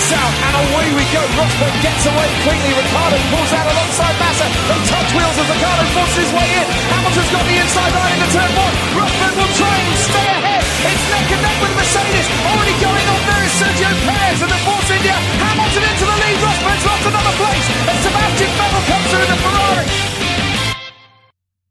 kicks out, and away we go. Rosberg gets away quickly. Ricardo pulls out alongside Massa. They touch wheels as Ricardo forces his way in. Hamilton's got the inside line into turn one. Rosberg will try and stay ahead. It's neck and neck with Mercedes. Already going on there is Sergio Perez and the Force India. Hamilton into the lead. Rosberg's lost another place. And Sebastian Vettel comes through the Ferrari.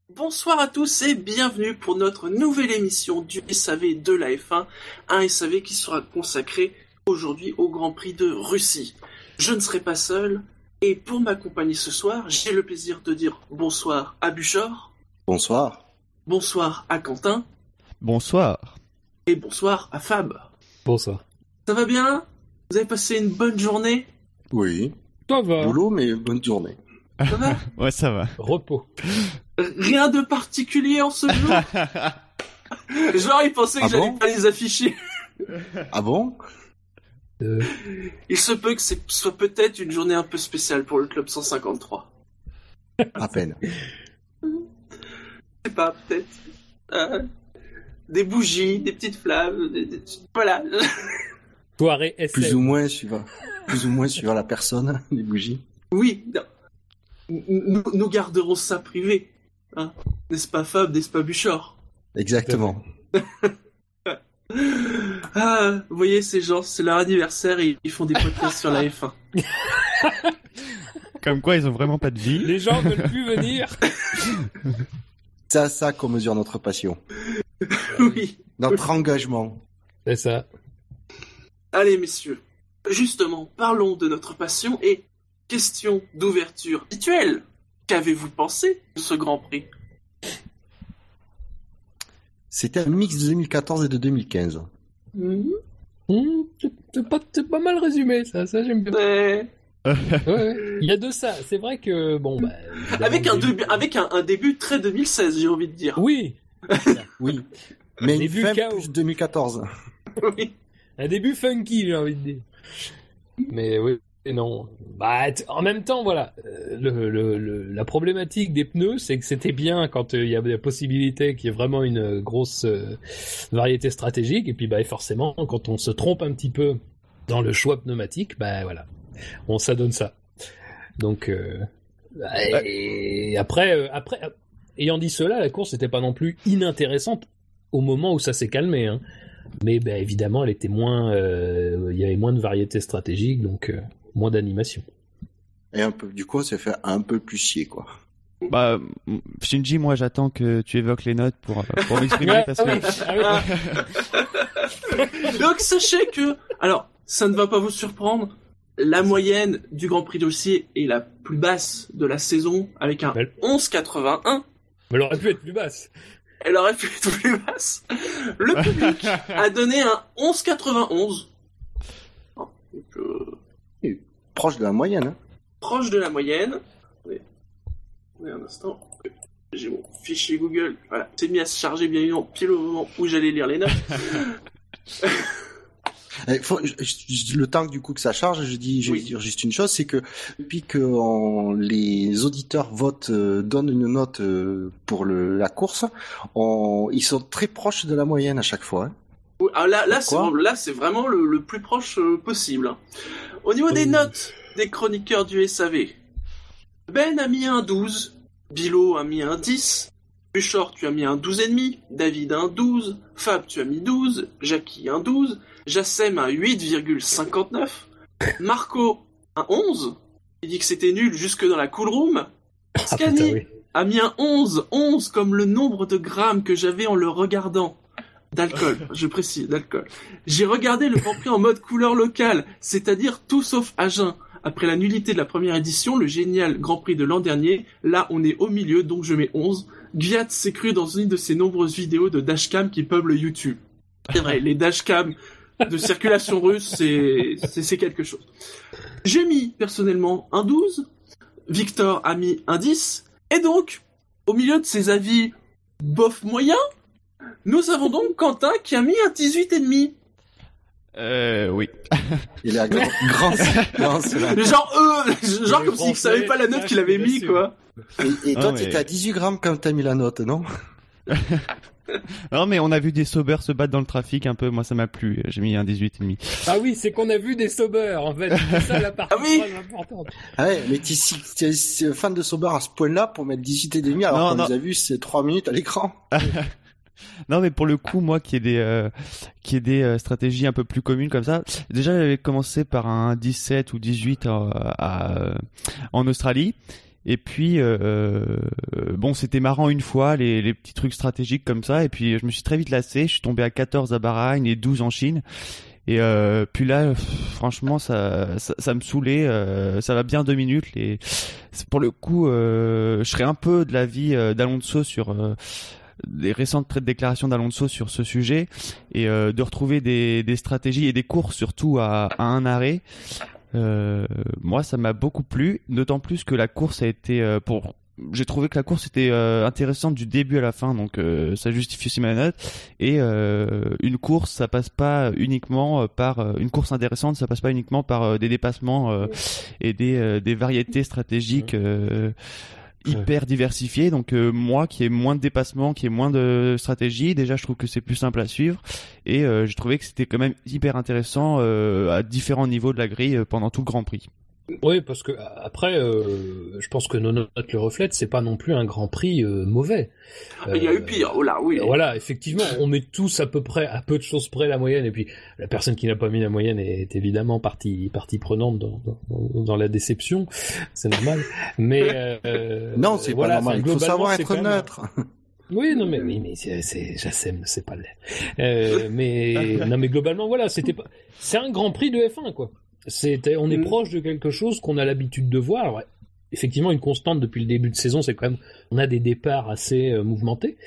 Bonsoir à tous et bienvenue pour notre nouvelle émission du SAV de la F1, un SAV qui sera consacré aujourd'hui au Grand Prix de Russie. Je ne serai pas seul et pour m'accompagner ce soir, j'ai le plaisir de dire bonsoir à Buchor, Bonsoir. bonsoir à Quentin Bonsoir. et bonsoir à Fab. Bonsoir. Ça va bien? Vous avez passé une bonne journée? Oui. Toi va. Boulot, mais bonne journée. Ça va? Ouais, ça va. Repos. Rien de particulier en ce jour? Genre, ils pensaient que Ah j'allais bon? pas les afficher. Ah bon? Il se peut que ce soit peut-être une journée un peu spéciale pour le Club 153. À peine. Je sais pas, peut-être. Euh, des bougies, des petites flammes, des, des- voilà. soirée Plus SM. ou moins suivant, plus ou moins suivant la personne, les bougies. Oui, non. nous, nous garderons ça privé. Hein n'est-ce pas Fab, n'est-ce pas Buchor? Exactement. Ah, vous voyez ces gens, c'est leur anniversaire et ils font des podcasts sur la F1. Comme quoi, ils ont vraiment pas de vie. Les gens veulent plus venir. C'est à ça qu'on mesure notre passion. oui. Notre engagement. C'est ça. Allez messieurs, justement, parlons de notre passion et question d'ouverture habituelle. Qu'avez-vous pensé de ce Grand Prix? C'était un mix de 2014 et de 2015. Mhm. Hum, c'est- pas, mal résumé, ça. Ça, j'aime bien. Ouais. Ouais, ouais. Il y a de ça. C'est vrai que, bon, bah. Avec, un, le début, avec un, un début très 2016, j'ai envie de dire. Oui. Oui. Mais une Début fin chaos. plus 2014. Oui. Un début funky, j'ai envie de dire. Mais oui, et non. Bah, en même temps, voilà. euh, Le, le, le- la problématique des pneus, c'est que c'était bien quand euh, il y avait la possibilité qu'il y ait vraiment une euh, grosse euh, variété stratégique. Et puis, bah, forcément, quand on se trompe un petit peu dans le choix pneumatique, bah voilà, on s'adonne ça. Donc, euh, et après, après, ayant dit cela, la course n'était pas non plus inintéressante au moment où ça s'est calmé. Hein. Mais bah, évidemment, elle était moins, il y avait moins de variété stratégique, donc moins d'animation. Et un peu, du coup, s'est fait un peu plus chier, quoi. Bah, Shinji, moi, j'attends que tu évoques les notes pour, euh, pour m'exprimer parce ah que. Donc sachez que, alors, ça ne va pas vous surprendre, la moyenne du Grand Prix d'Ossier est la plus basse de la saison, avec un Belle. 11,81. Mais elle aurait pu être plus basse. Elle aurait pu être plus basse. Le public a donné un 11,91. Donc, euh, Proche de la moyenne. Hein. proche de la moyenne. Oui. Oui, un instant. J'ai mon fichier Google. Voilà, c'est mis à se charger bien évidemment pile au moment où j'allais lire les notes. Eh, faut- je- je- le temps que du coup que ça charge, je dis, je vais Oui. dire juste une chose, c'est que depuis que on- les auditeurs votent, euh, donnent une note euh, pour le, la course, on, ils sont très proches de la moyenne à chaque fois. hein. Alors là, là, c'est là, c'est vraiment le, le plus proche euh, possible. Au niveau des notes des chroniqueurs du SAV, Ben a mis un 12, Bilo a mis un 10, Buchor, tu as mis un 12,5, David un 12, Fab, tu as mis 12, Jackie un 12, Jassem un 8,59, Marco un 11, il dit que c'était nul jusque dans la cool room, Ah Scani putain, oui. a mis un 11, 11 comme le nombre de grammes que j'avais en le regardant. D'alcool, je précise, d'alcool. J'ai regardé le Grand Prix en mode couleur locale, c'est-à-dire tout sauf Agen. Après la nullité de la première édition, le génial Grand Prix de l'an dernier, là on est au milieu, donc je mets 11. Gviat s'est cru dans une de ses nombreuses vidéos de dashcam qui peuplent YouTube. C'est vrai, les dashcams de circulation russe, c'est quelque chose. J'ai mis personnellement un 12, Victor a mis un 10, et donc, au milieu de ces avis bof moyens, nous avons donc Quentin qui a mis un 18,5. euh, oui. Il est à grand, grand, grand. Genre, euh, genre comme s'il savait pas la note qu'il avait mis, quoi. Et, et toi, Ah, tu mais- étais à 18 grammes quand t'as mis la note, non? Non, mais on a vu des sauveurs se battre dans le trafic un peu. Moi, ça m'a plu. J'ai mis un 18 et demi. Ah oui, c'est qu'on a vu des sauveurs, en fait. C'est ça la partie Ah oui très importante. Ah ouais, mais t'es si fan de Sober à ce point-là pour mettre 18 et demi alors Non, qu'on les a vus c'est 3 minutes à l'écran. Non, mais pour le coup, moi, qui ai des, euh, qui ai des euh, stratégies un peu plus communes comme ça. Déjà, j'avais commencé par un 17 ou 18 à, à- en Australie. Et puis, euh, euh, bon, c'était marrant une fois, les, les petits trucs stratégiques comme ça. Et puis, je me suis très vite lassé. Je suis tombé à 14 à Bahreïn et 12 en Chine. Et euh, puis là, franchement, ça, ça, ça me saoulait. euh, ça va bien deux minutes. C'est- Pour le coup, euh, je serais un peu de l'avis euh, d'Alonso sur les récentes déclarations d'Alonso sur ce sujet et euh, de retrouver des, des stratégies et des courses surtout à, à un arrêt. Euh, moi, ça m'a beaucoup plu, d'autant plus que la course a été euh, pour. J'ai trouvé que la course était euh, intéressante du début à la fin, donc euh, ça justifie aussi ma note. Et euh, une course, ça passe pas uniquement par euh, une course intéressante, ça passe pas uniquement par des dépassements euh, et des, euh, des variétés stratégiques euh, hyper diversifiées. Donc euh, moi, qui ai moins de dépassements, qui ai moins de stratégie, déjà je trouve que c'est plus simple à suivre. Et euh, j'ai trouvé que c'était quand même hyper intéressant euh, à différents niveaux de la grille euh, pendant tout le Grand Prix. Oui, parce que après, euh, je pense que nos notes le reflètent, c'est pas non plus un Grand Prix euh, mauvais. Il y a Euh, eu pire, oh là, oui. Voilà, effectivement, on met tous à peu près, à peu de choses près la moyenne, et puis la personne qui n'a pas mis la moyenne est évidemment partie, partie prenante dans, dans, dans la déception, c'est normal. Mais euh, non, c'est voilà, pas normal. enfin, Il faut savoir être même- neutre. Oui, non, mais oui, mais c'est, j'assème, c'est pas. Euh, mais non, mais globalement, voilà, c'était pas, c'est un Grand Prix de F1, quoi. C'était, on est Mm. proche de quelque chose qu'on a l'habitude de voir. Alors, effectivement, une constante depuis le début de saison, c'est quand même, on a des départs assez euh, mouvementés.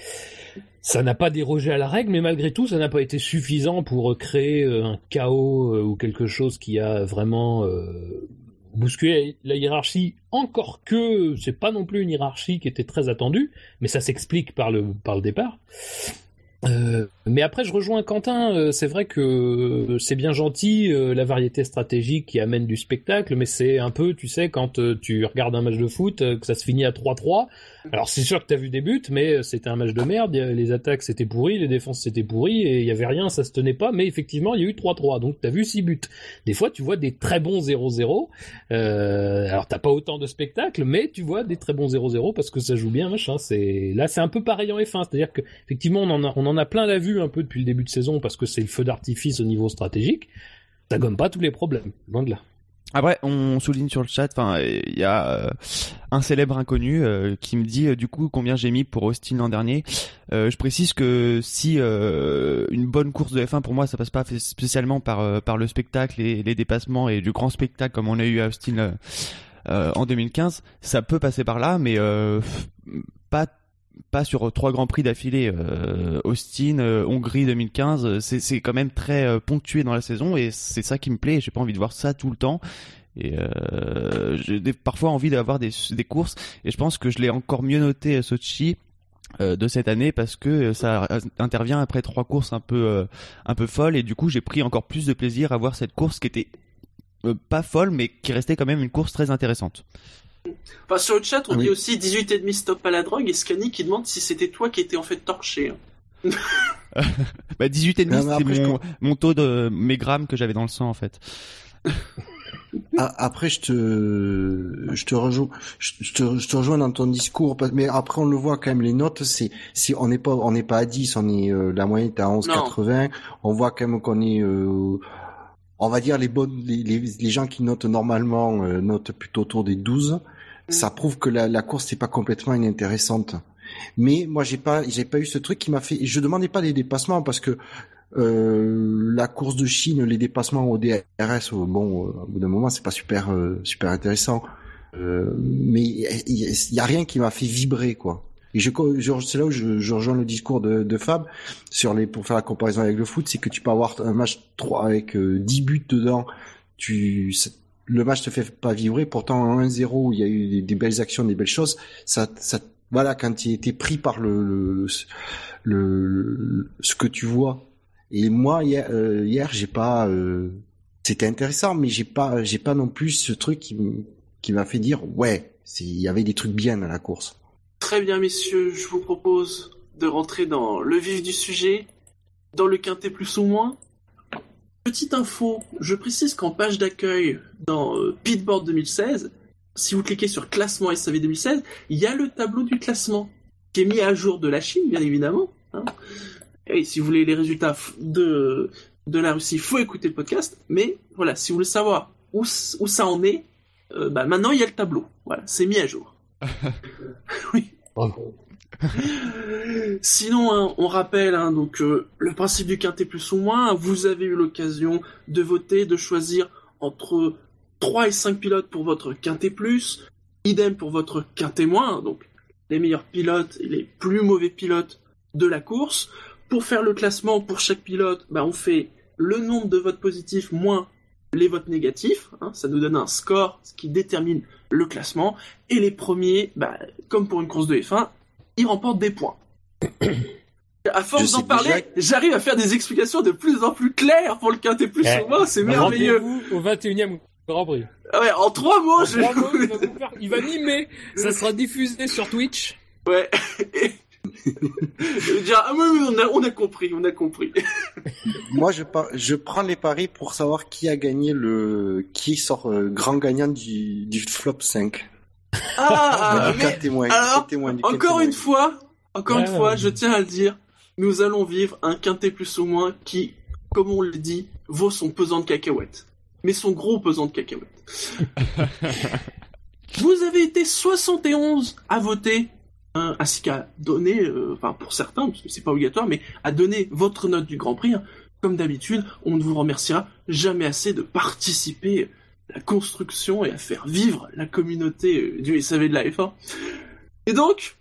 Ça n'a pas dérogé à la règle, mais malgré tout, ça n'a pas été suffisant pour euh, créer euh, un chaos euh, ou quelque chose qui a vraiment bousculé la hiérarchie. Encore que c'est pas non plus une hiérarchie qui était très attendue, mais ça s'explique par le par le départ. Euh, mais après, je rejoins Quentin. euh, c'est vrai que euh, c'est bien gentil euh, la variété stratégique qui amène du spectacle, mais c'est un peu, tu sais, quand euh, tu regardes un match de foot, que ça se finit à 3-3. Alors c'est sûr que t'as vu des buts, mais c'était un match de merde. Les attaques c'était pourri, les défenses c'était pourri, et il y avait rien, ça se tenait pas. Mais effectivement, il y a eu 3-3, donc t'as vu 6 buts. Des fois, tu vois des très bons 0-0. Euh, alors t'as pas autant de spectacles, mais tu vois des très bons 0-0 parce que ça joue bien, machin. C'est là, c'est un peu pareil en F1, c'est-à-dire que effectivement, on en a, on en a plein la vue un peu depuis le début de saison parce que c'est le feu d'artifice au niveau stratégique. Ça gomme pas tous les problèmes, loin de là. Après, on souligne sur le chat, il y a euh, un célèbre inconnu euh, qui me dit euh, du coup combien j'ai mis pour Austin l'an dernier. Je précise que si une bonne course de F1 pour moi, ça passe pas spécialement par par le spectacle et les dépassements et du grand spectacle comme on a eu à Austin en 2015, ça peut passer par là, mais pas pas sur trois grands prix d'affilée. Euh, Austin, euh, Hongrie 2015, euh, c'est quand même très ponctué dans la saison et c'est ça qui me plaît. J'ai pas envie de voir ça tout le temps. Et j'ai parfois envie d'avoir des, courses et je pense que je l'ai encore mieux noté à Sochi de cette année parce que ça intervient après trois courses un peu un peu folles et du coup j'ai pris encore plus de plaisir à voir cette course qui était pas folle mais qui restait quand même une course très intéressante. Enfin, sur le chat, on Oui. dit aussi 18,5 stop à la drogue et Scani qui demande si c'était toi qui étais en fait torché. Bah 18 et demi Non, mais c'est après, je mon, mon taux de mes grammes que j'avais dans le sang en fait. Ah, après, je te, je te rejoins, je, te, je te rejoins dans ton discours, mais après on le voit quand même les notes, c'est, c'est, on n'est pas, on n'est pas à 10, on est, euh, la moyenne est à 11,80. On voit quand même qu'on est, euh, on va dire les bonnes, les, les, les gens qui notent normalement euh, notent plutôt autour des 12. Ça prouve que la, la course n'est pas complètement inintéressante. Mais moi j'ai pas, j'ai pas eu ce truc qui m'a fait. Je demandais pas des dépassements parce que euh, la course de Chine, les dépassements au DRS, euh, bon, au bout d'un moment, c'est pas super, euh, super intéressant. Euh, mais il y, y a rien qui m'a fait vibrer, quoi. Et je, je c'est là où je, je rejoins le discours de, de Fab sur les, pour faire la comparaison avec le foot, c'est que tu peux avoir un match 3 avec euh, 10 buts dedans, tu, le match te fait pas vibrer, pourtant en 1-0 où il y a eu des, des belles actions, des belles choses, ça, ça, voilà, quand tu été pris par le, le, le, le- ce que tu vois. Et moi hier, euh, hier j'ai pas, euh, c'était intéressant, mais j'ai pas, j'ai pas non plus ce truc qui, qui m'a fait dire ouais, il y avait des trucs bien dans la course. Très bien, messieurs, je vous propose de rentrer dans le vif du sujet, dans le quintet plus ou moins. Petite info, je précise qu'en page d'accueil dans euh, Pitboard 2016, si vous cliquez sur classement SAV 2016, il y a le tableau du classement qui est mis à jour de la Chine, bien évidemment. hein. Et si vous voulez les résultats de, la Russie, il faut écouter le podcast. Mais voilà, si vous voulez savoir où ça en est, euh, bah, maintenant il y a le tableau. Voilà, c'est mis à jour. Oui. Sinon, hein, on rappelle hein, donc euh, le principe du quintet plus ou moins. Vous avez eu l'occasion de voter, de choisir entre 3 et 5 pilotes pour votre quintet plus, idem pour votre quintet moins, donc les meilleurs pilotes et les plus mauvais pilotes de la course. Pour faire le classement pour chaque pilote, bah, on fait le nombre de votes positifs moins les votes négatifs. hein, ça nous donne un score ce qui détermine le classement. Et les premiers, bah, comme pour une course de F1, ils remportent des points. À force d'en parler, déjà- j'arrive à faire des explications de plus en plus claires pour le quintet plus Eh, ou moins, c'est merveilleux. Rendez-vous au 21e Grand Prix. Ah Ouais, en trois mots, En je trois mots, il, va faire- il va mimer. Ça sera diffusé sur Twitch. Ouais. Et... Je vais dire, ah oui, on a, on a compris, on a compris. Moi, je, par- je prends les paris pour savoir qui a gagné le, qui sort euh, grand gagnant du, du flop 5. Ah, du mais cas témoin, du alors, encore une fois, encore Ouais, une fois, ouais. je tiens à le dire, nous allons vivre un quintet plus ou moins qui, comme on le dit, vaut son pesant de cacahuètes. Mais son gros pesant de cacahuètes. Vous avez été 71 à voter, hein, ainsi qu'à donner, euh, enfin pour certains, parce que c'est pas obligatoire, mais à donner votre note du Grand Prix. hein. Comme d'habitude, on ne vous remerciera jamais assez de participer à la construction et à faire vivre la communauté euh, du SAV de la F1. Et donc,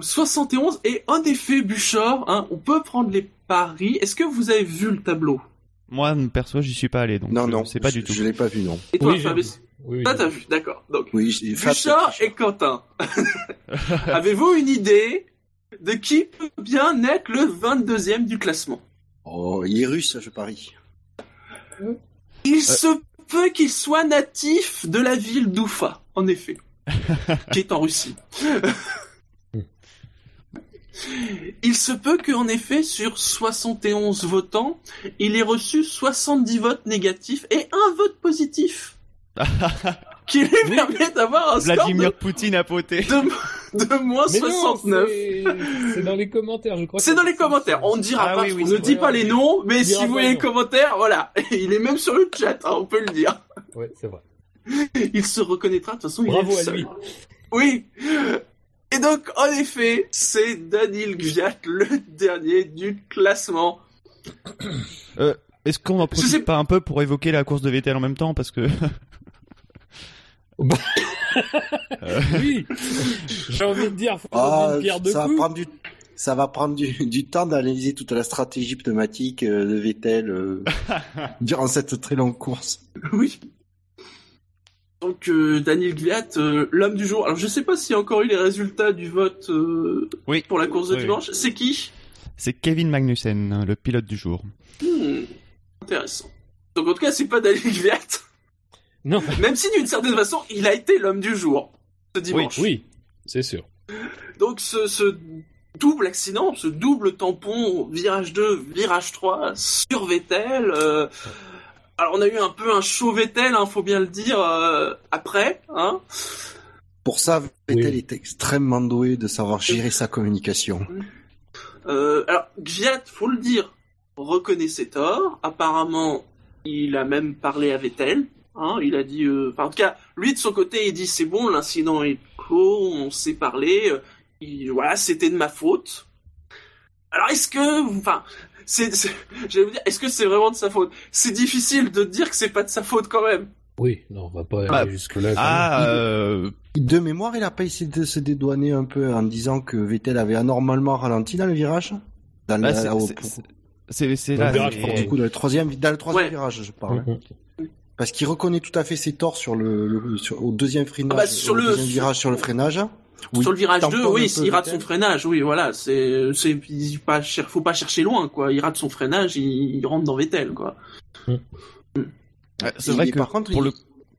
71, et en effet, Buchor, hein, on peut prendre les paris. Est-ce que vous avez vu le tableau? Moi, perso, j'y suis pas allé, donc Non, je non, sais pas je, du tout. Je l'ai pas vu, non. Et toi, Oui, Fabrice? vu. Oui, oui, t'as vu. d'accord. Donc, Oui, et Quentin. Avez-vous une idée de qui peut bien être le 22e du classement? Oh, il est russe, je parie. Il se peut qu'il soit natif de la ville d'Oufa, en effet, qui est en Russie. Il se peut qu'en effet, sur 71 votants, il ait reçu 70 votes négatifs et un vote positif. qui lui Oui. permet d'avoir un score Vladimir de, Poutine a poté. de, de moins Mais non, 69. c'est- dans les commentaires, je crois. C'est dans les commentaires. On ne dira Ah pas, oui, oui, on ne dit pas les noms, mais si vous voyez les commentaires, voilà. Il est même sur le chat, hein, on peut le dire. Ouais, c'est vrai. Il se reconnaîtra, de toute façon, il Bravo est le à seul. lui. Oui. Et donc, en effet, c'est Daniel Gviat, le dernier du classement. Est-ce qu'on en Je profite sais- pas un peu pour évoquer la course de Vettel en même temps parce que Oui. J'ai envie de dire, faut Ah, une pierre de ça va coups. prendre du, ça va prendre du, du temps d'analyser toute la stratégie pneumatique euh, de Vettel euh, durant cette très longue course. Oui. Donc, euh, Daniel Gviat, euh, l'homme du jour. Alors, je sais pas s'il y a encore eu les résultats du vote euh, Oui. pour la course de Oui, oui. dimanche. C'est qui? C'est Kevin Magnussen, le pilote du jour. Hmm, Intéressant. Donc, en tout cas, c'est pas Daniel Gviat. Non. Même si, d'une certaine façon, il a été l'homme du jour ce dimanche. Oui, c'est sûr. Donc ce, ce double accident, ce double tampon, virage 2, virage 3 sur Vettel. euh, alors on a eu un peu un show Vettel, hein, faut bien le dire, euh, après. Hein. Pour ça, Vettel Oui. est extrêmement doué de savoir gérer sa communication. Euh, alors Gviat, faut le dire, reconnaît ses torts. Apparemment, il a même parlé à Vettel. Hein, il a dit, euh, enfin, en tout cas, lui de son côté, il dit c'est bon, l'incident est clos, on s'est parlé. euh, il- voilà, c'était de ma faute. Alors est-ce que, enfin, c'est, j'allais vous dire, est-ce que c'est vraiment de sa faute? C'est difficile de dire que c'est pas de sa faute quand même. Oui, non, on va pas Ah. aller jusque-là. quand Ah, euh, De mémoire, il a pas essayé de se dédouaner un peu en disant que Vettel avait anormalement ralenti dans le virage? Dans bah, la- c'est- c'est- c'est- c'est c'est Dans là. le virage, pardon. Du coup, dans le troisième, dans le troisième Ouais. virage, je même. parle. Mhm. Parce qu'il reconnaît tout à fait ses torts sur le, le- sur- au deuxième freinage, Ah bah, sur au le- deuxième virage sur le freinage. où Sur le virage tamponne 2, un oui, peu il rate son freinage, oui, voilà, c'est, c'est, il pas, cher- faut pas chercher loin, quoi. Il rate son freinage, il, il rentre dans Vettel, quoi. Ouais, C'est Et vrai que par contre, pour il- le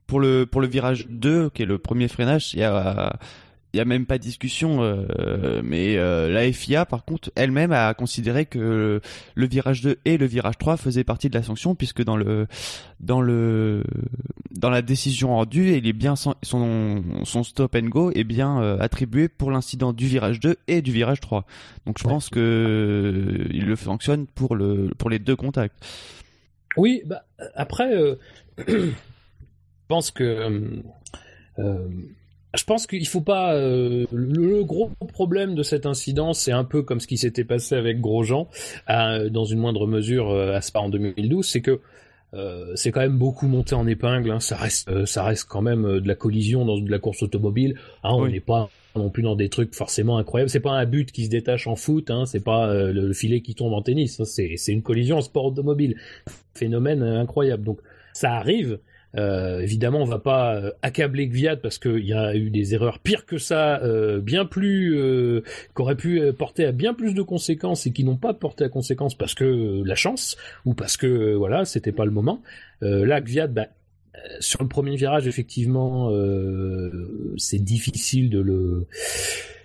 pour le pour le virage 2 qui est le premier freinage, il y a il y a même pas de discussion. Euh, mais euh, la FIA, par contre, elle-même a considéré que le virage 2 et le virage 3 faisaient partie de la sanction, puisque dans le dans le dans la décision rendue, il est bien son son stop and go est bien euh, attribué pour l'incident du virage 2 et du virage 3. Donc je pense que il le fonctionne pour le pour les deux contacts. Oui, bah, après, je pense que je pense qu'il faut pas. Euh, le gros problème de cet incident, c'est un peu comme ce qui s'était passé avec Grosjean, dans une moindre mesure euh, à Spa en 2012, c'est que euh, c'est quand même beaucoup monté en épingle. Hein. ça reste, ça reste quand même de la collision dans de la course automobile. Hein, on n'est pas non plus dans des trucs forcément incroyables. C'est pas un but qui se détache en foot. Hein, c'est pas le, filet qui tombe en tennis. Hein. c'est une collision en sport automobile. Phénomène incroyable. Donc ça arrive. Euh, évidemment, on va pas euh, accabler Gviat parce qu'il y a eu des erreurs pires que ça, euh, bien plus, euh, qu'auraient pu porter à bien plus de conséquences et qui n'ont pas porté à conséquences parce que la chance ou parce que voilà, c'était pas le moment. là, Gviat, bah, sur le premier virage, effectivement, c'est difficile de le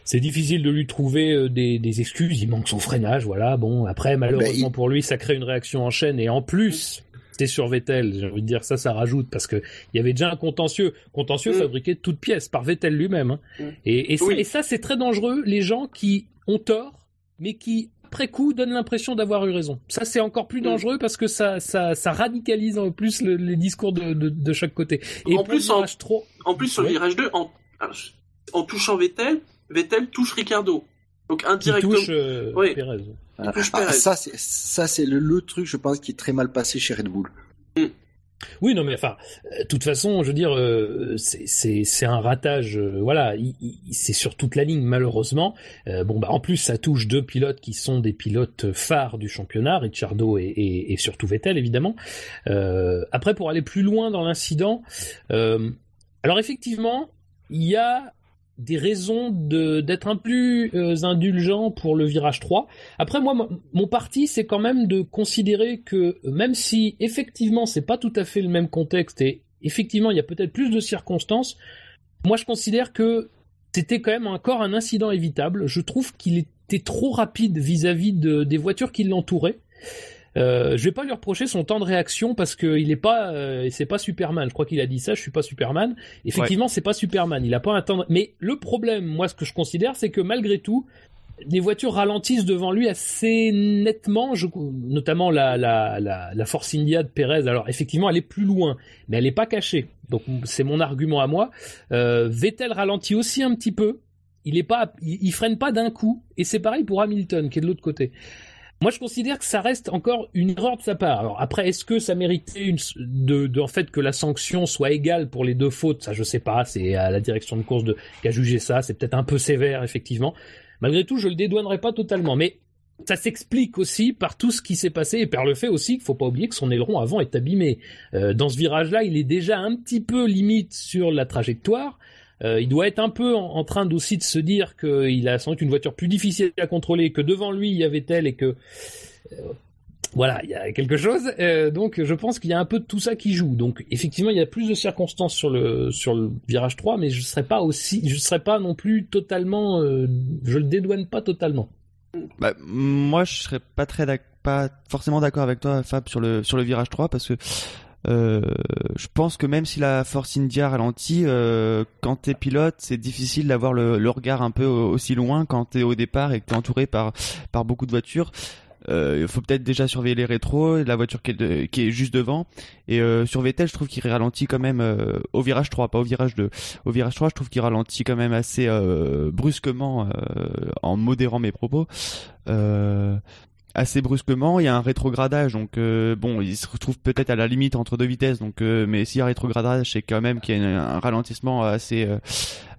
c'est difficile de lui trouver des, des, excuses. Il manque son freinage, voilà. Bon, après, malheureusement bah, pour lui, ça crée une réaction en chaîne. Et en plus, c'était sur Vettel. J'ai envie de dire ça, ça rajoute parce que il y avait déjà un contentieux, contentieux mm. fabriqué de toutes pièces par Vettel lui-même. Hein. Mm. Et, et, ça, c'est très dangereux. Les gens qui ont tort, mais qui après coup donnent l'impression d'avoir eu raison. Ça, c'est encore plus mm. dangereux parce que ça, ça, ça radicalise en plus les discours de, de, de, chaque côté. Et en plus, en, en plus sur le virage 2, en, en touchant Vettel, Vettel touche Ricardo. Donc indirectement. touche euh, oui. Ah, ah, ça, c'est ça, c'est le, truc, je pense, qui est très mal passé chez Red Bull. Mm. Oui, non, mais enfin, de toute façon, je veux dire, euh, c'est un ratage. Euh, voilà, c'est sur toute la ligne, malheureusement. Euh, bon, bah, en plus, ça touche deux pilotes qui sont des pilotes phares du championnat, Ricciardo et, et, et surtout Vettel, évidemment. après, pour aller plus loin dans l'incident, alors effectivement, il y a des raisons d'être un plus euh, indulgent pour le virage 3. Après moi mon parti c'est quand même de considérer que même si effectivement c'est pas tout à fait le même contexte et effectivement il y a peut-être plus de circonstances, moi je considère que c'était quand même encore un incident évitable. Je trouve qu'il était trop rapide vis-à-vis de, des voitures qui l'entouraient. Euh, je vais pas lui reprocher son temps de réaction parce qu'il est pas, euh, c'est pas Superman. Je crois qu'il a dit ça. Je suis pas Superman. Effectivement, c'est pas Superman. Il a pas un temps. Mais le problème, moi, ce que je considère, c'est que malgré tout, les voitures ralentissent devant lui assez nettement, je, notamment la, la, la, la Force India de Perez. Alors effectivement, elle est plus loin, mais elle est pas cachée. Donc c'est mon argument à moi. Euh, Vettel ralentit aussi un petit peu. Il est pas, il, il freine pas d'un coup. Et c'est pareil pour Hamilton qui est de l'autre côté. Moi, je considère que ça reste encore une erreur de sa part. Alors après, est-ce que ça méritait de, en fait que la sanction soit égale pour les deux fautes? Ça, je sais pas. C'est à la direction de course de qui a jugé ça. C'est peut-être un peu sévère, effectivement. Malgré tout, je le dédouanerai pas totalement, mais ça s'explique aussi par tout ce qui s'est passé et par le fait aussi qu'il faut pas oublier que son aileron avant est abîmé. Euh, dans ce virage-là, il est déjà un petit peu limite sur la trajectoire. Euh, il doit être un peu en, train aussi de se dire qu'il a sans doute une voiture plus difficile à contrôler, que devant lui il y avait elle et que euh, voilà, il y a quelque chose. Euh, donc je pense qu'il y a un peu de tout ça qui joue. Donc effectivement, il y a plus de circonstances sur le sur le virage 3, mais je serais pas aussi, je serais pas non plus totalement, je le dédouane pas totalement. Bah, moi, je serais pas très pas forcément d'accord avec toi, Fab, sur le sur le virage 3 parce que je pense que même si la Force India ralentit, euh, quand t'es pilote, c'est difficile d'avoir le, le, regard un peu aussi loin quand t'es au départ et que t'es entouré par par beaucoup de voitures. Euh, il faut peut-être déjà surveiller les rétros, la voiture qui est, qui est juste devant. Et euh, sur Vettel, je trouve qu'il ralentit quand même euh, au virage 3, pas au virage 2. Au virage 3, je trouve qu'il ralentit quand même assez euh, brusquement en modérant mes propos. Euh, assez brusquement. Il y a un rétrogradage, donc euh, bon, il se retrouve peut-être à la limite entre deux vitesses. Donc, euh, mais s'il y a un rétrogradage, c'est quand même qu'il y a un ralentissement assez euh,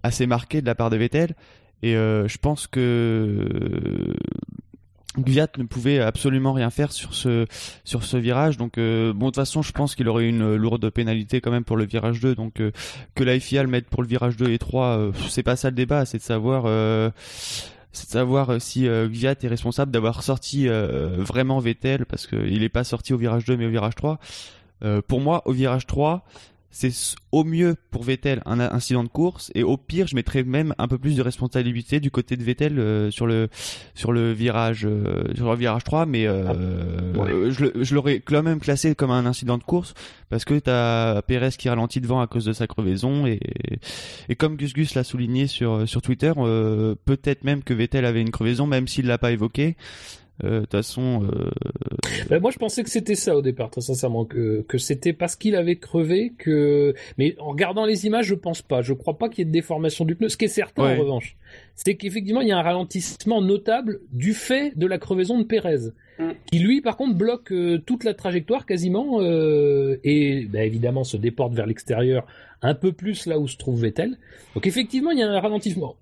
assez marqué de la part de Vettel. Et je pense que Gviat ne pouvait absolument rien faire sur ce sur ce virage. Donc bon, de toute façon, je pense qu'il aurait une lourde pénalité quand même pour le virage 2. Donc que la FIA le mette pour le virage 2 et 3, c'est pas ça le débat, c'est de savoir c'est de savoir euh, si euh, Gviat est responsable d'avoir sorti euh, vraiment Vettel parce qu'il n'est pas sorti au virage 2 mais au virage 3. pour moi, au virage 3, c'est au mieux pour Vettel un incident de course et au pire je mettrais même un peu plus de responsabilité du côté de Vettel euh, sur le sur le virage euh, sur le virage 3 mais euh, ah, je, je l'aurais quand même classé comme un incident de course parce que t'as Perez qui ralentit devant à cause de sa crevaison et et comme Gus Gus l'a souligné sur sur Twitter peut-être même que Vettel avait une crevaison même s'il l'a pas évoqué. euh, de toute façon. Euh... Ben, moi, je pensais que c'était ça au départ, très sincèrement, que, que c'était parce qu'il avait crevé que. Mais en regardant les images, je pense pas. Je crois pas qu'il y ait de déformation du pneu. Ce qui est certain, en revanche, c'est qu'effectivement, il y a un ralentissement notable du fait de la crevaison de Pérez, mm. qui lui, par contre, bloque euh, toute la trajectoire quasiment euh, et ben, évidemment se déporte vers l'extérieur un peu plus là où se trouve Vettel. Donc effectivement, il y a un ralentissement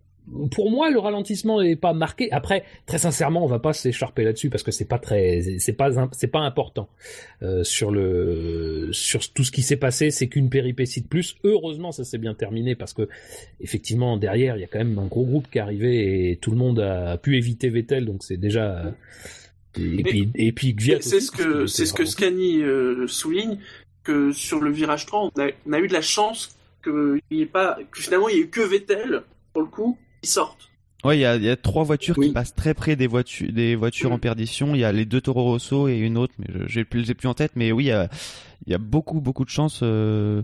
pour moi, le ralentissement n'est pas marqué. Après, très sincèrement, on va pas s'écharper là-dessus parce que c'est pas très, c'est pas, c'est pas important euh, sur le, sur tout ce qui s'est passé. C'est qu'une péripétie de plus. Heureusement, ça s'est bien terminé parce que effectivement derrière, il y a quand même un gros groupe qui est arrivé et tout le monde a pu éviter Vettel, donc c'est déjà. Et puis, et puis C'est ce que, c'est ce que Scani euh, souligne que sur le virage 3, on a, eu de la chance que, y ait pas, que finalement il y ait eu que Vettel pour le coup sortent. Ouais, il y a, y a, trois voitures qui passent très près des voitures, des voitures en perdition. Il y a les deux Toro Rosso et une autre, mais j'ai plus, plus en tête. Mais oui, il y a, y a beaucoup, beaucoup de chances euh,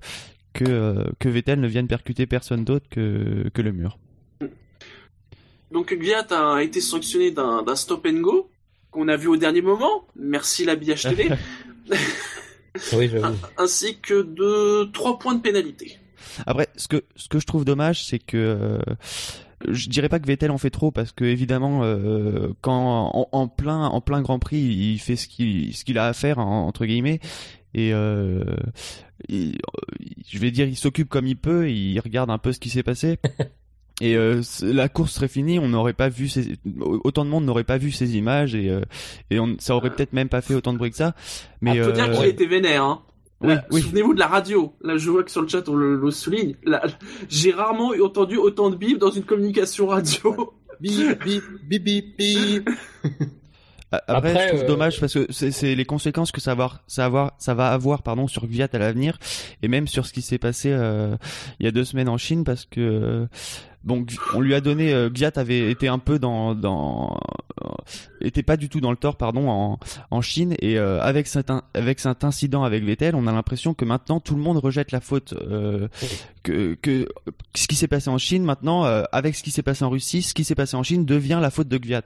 que euh, que Vettel ne vienne percuter personne d'autre que que le mur. Donc Gviat a été sanctionné d'un stop and go qu'on a vu au dernier moment. Merci l'habillage télé. oui, Ainsi que de trois points de pénalité. Après, ce que ce que je trouve dommage, c'est que euh, je dirais pas que Vettel en fait trop parce que évidemment euh, quand en, plein en plein Grand Prix il fait ce qu'il ce qu'il a à faire entre guillemets. Et euh, je vais dire il s'occupe comme il peut il regarde un peu ce qui s'est passé. Et euh, la course serait finie on n'aurait pas vu ces, autant de monde n'aurait pas vu ces images et euh, et on, ça aurait peut-être même pas fait autant de bruit que ça. Mais ah, faut dire qu'il était vénère hein Souvenez-vous de la radio. Là, je vois que sur le chat, on le, souligne. J'ai rarement entendu autant de bip dans une communication radio. bip, bip, bip, bip, bip. Après, je trouve euh, dommage parce que c'est les conséquences que ça va, ça, avoir, ça va avoir pardon, sur Gviat à l'avenir et même sur ce qui s'est passé euh, il y a deux semaines en Chine parce que bon, on lui a donné euh, Gviat avait été un peu dans, dans était pas du tout dans le tort pardon en, en Chine et avec cet avec cet incident avec Vettel, on a l'impression que maintenant tout le monde rejette la faute que, que ce qui s'est passé en Chine maintenant avec ce qui s'est passé en Russie, ce qui s'est passé en Chine devient la faute de Gviat.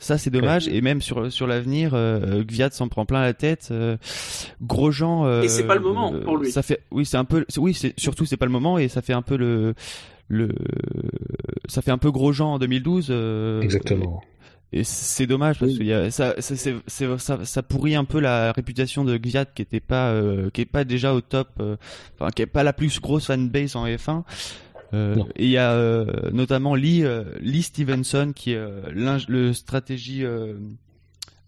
Ça, c'est dommage. Et même sur sur l'avenir, euh, Gviat s'en prend plein la tête. Euh, Grosjean. Euh, et c'est pas le moment pour lui. Ça fait, oui, c'est un peu, oui, c'est surtout c'est pas le moment et ça fait un peu le le, ça fait un peu Grosjean en 2012. Euh, Exactement. Et c'est dommage parce que y a, ça, ça, ça, ça, pourrit un peu la réputation de Gviat qui était pas, euh, qui est pas déjà au top, euh, enfin qui est pas la plus grosse fanbase en F1. Euh, et il y a euh, notamment Lee, euh, Lee Stevenson qui est le stratégie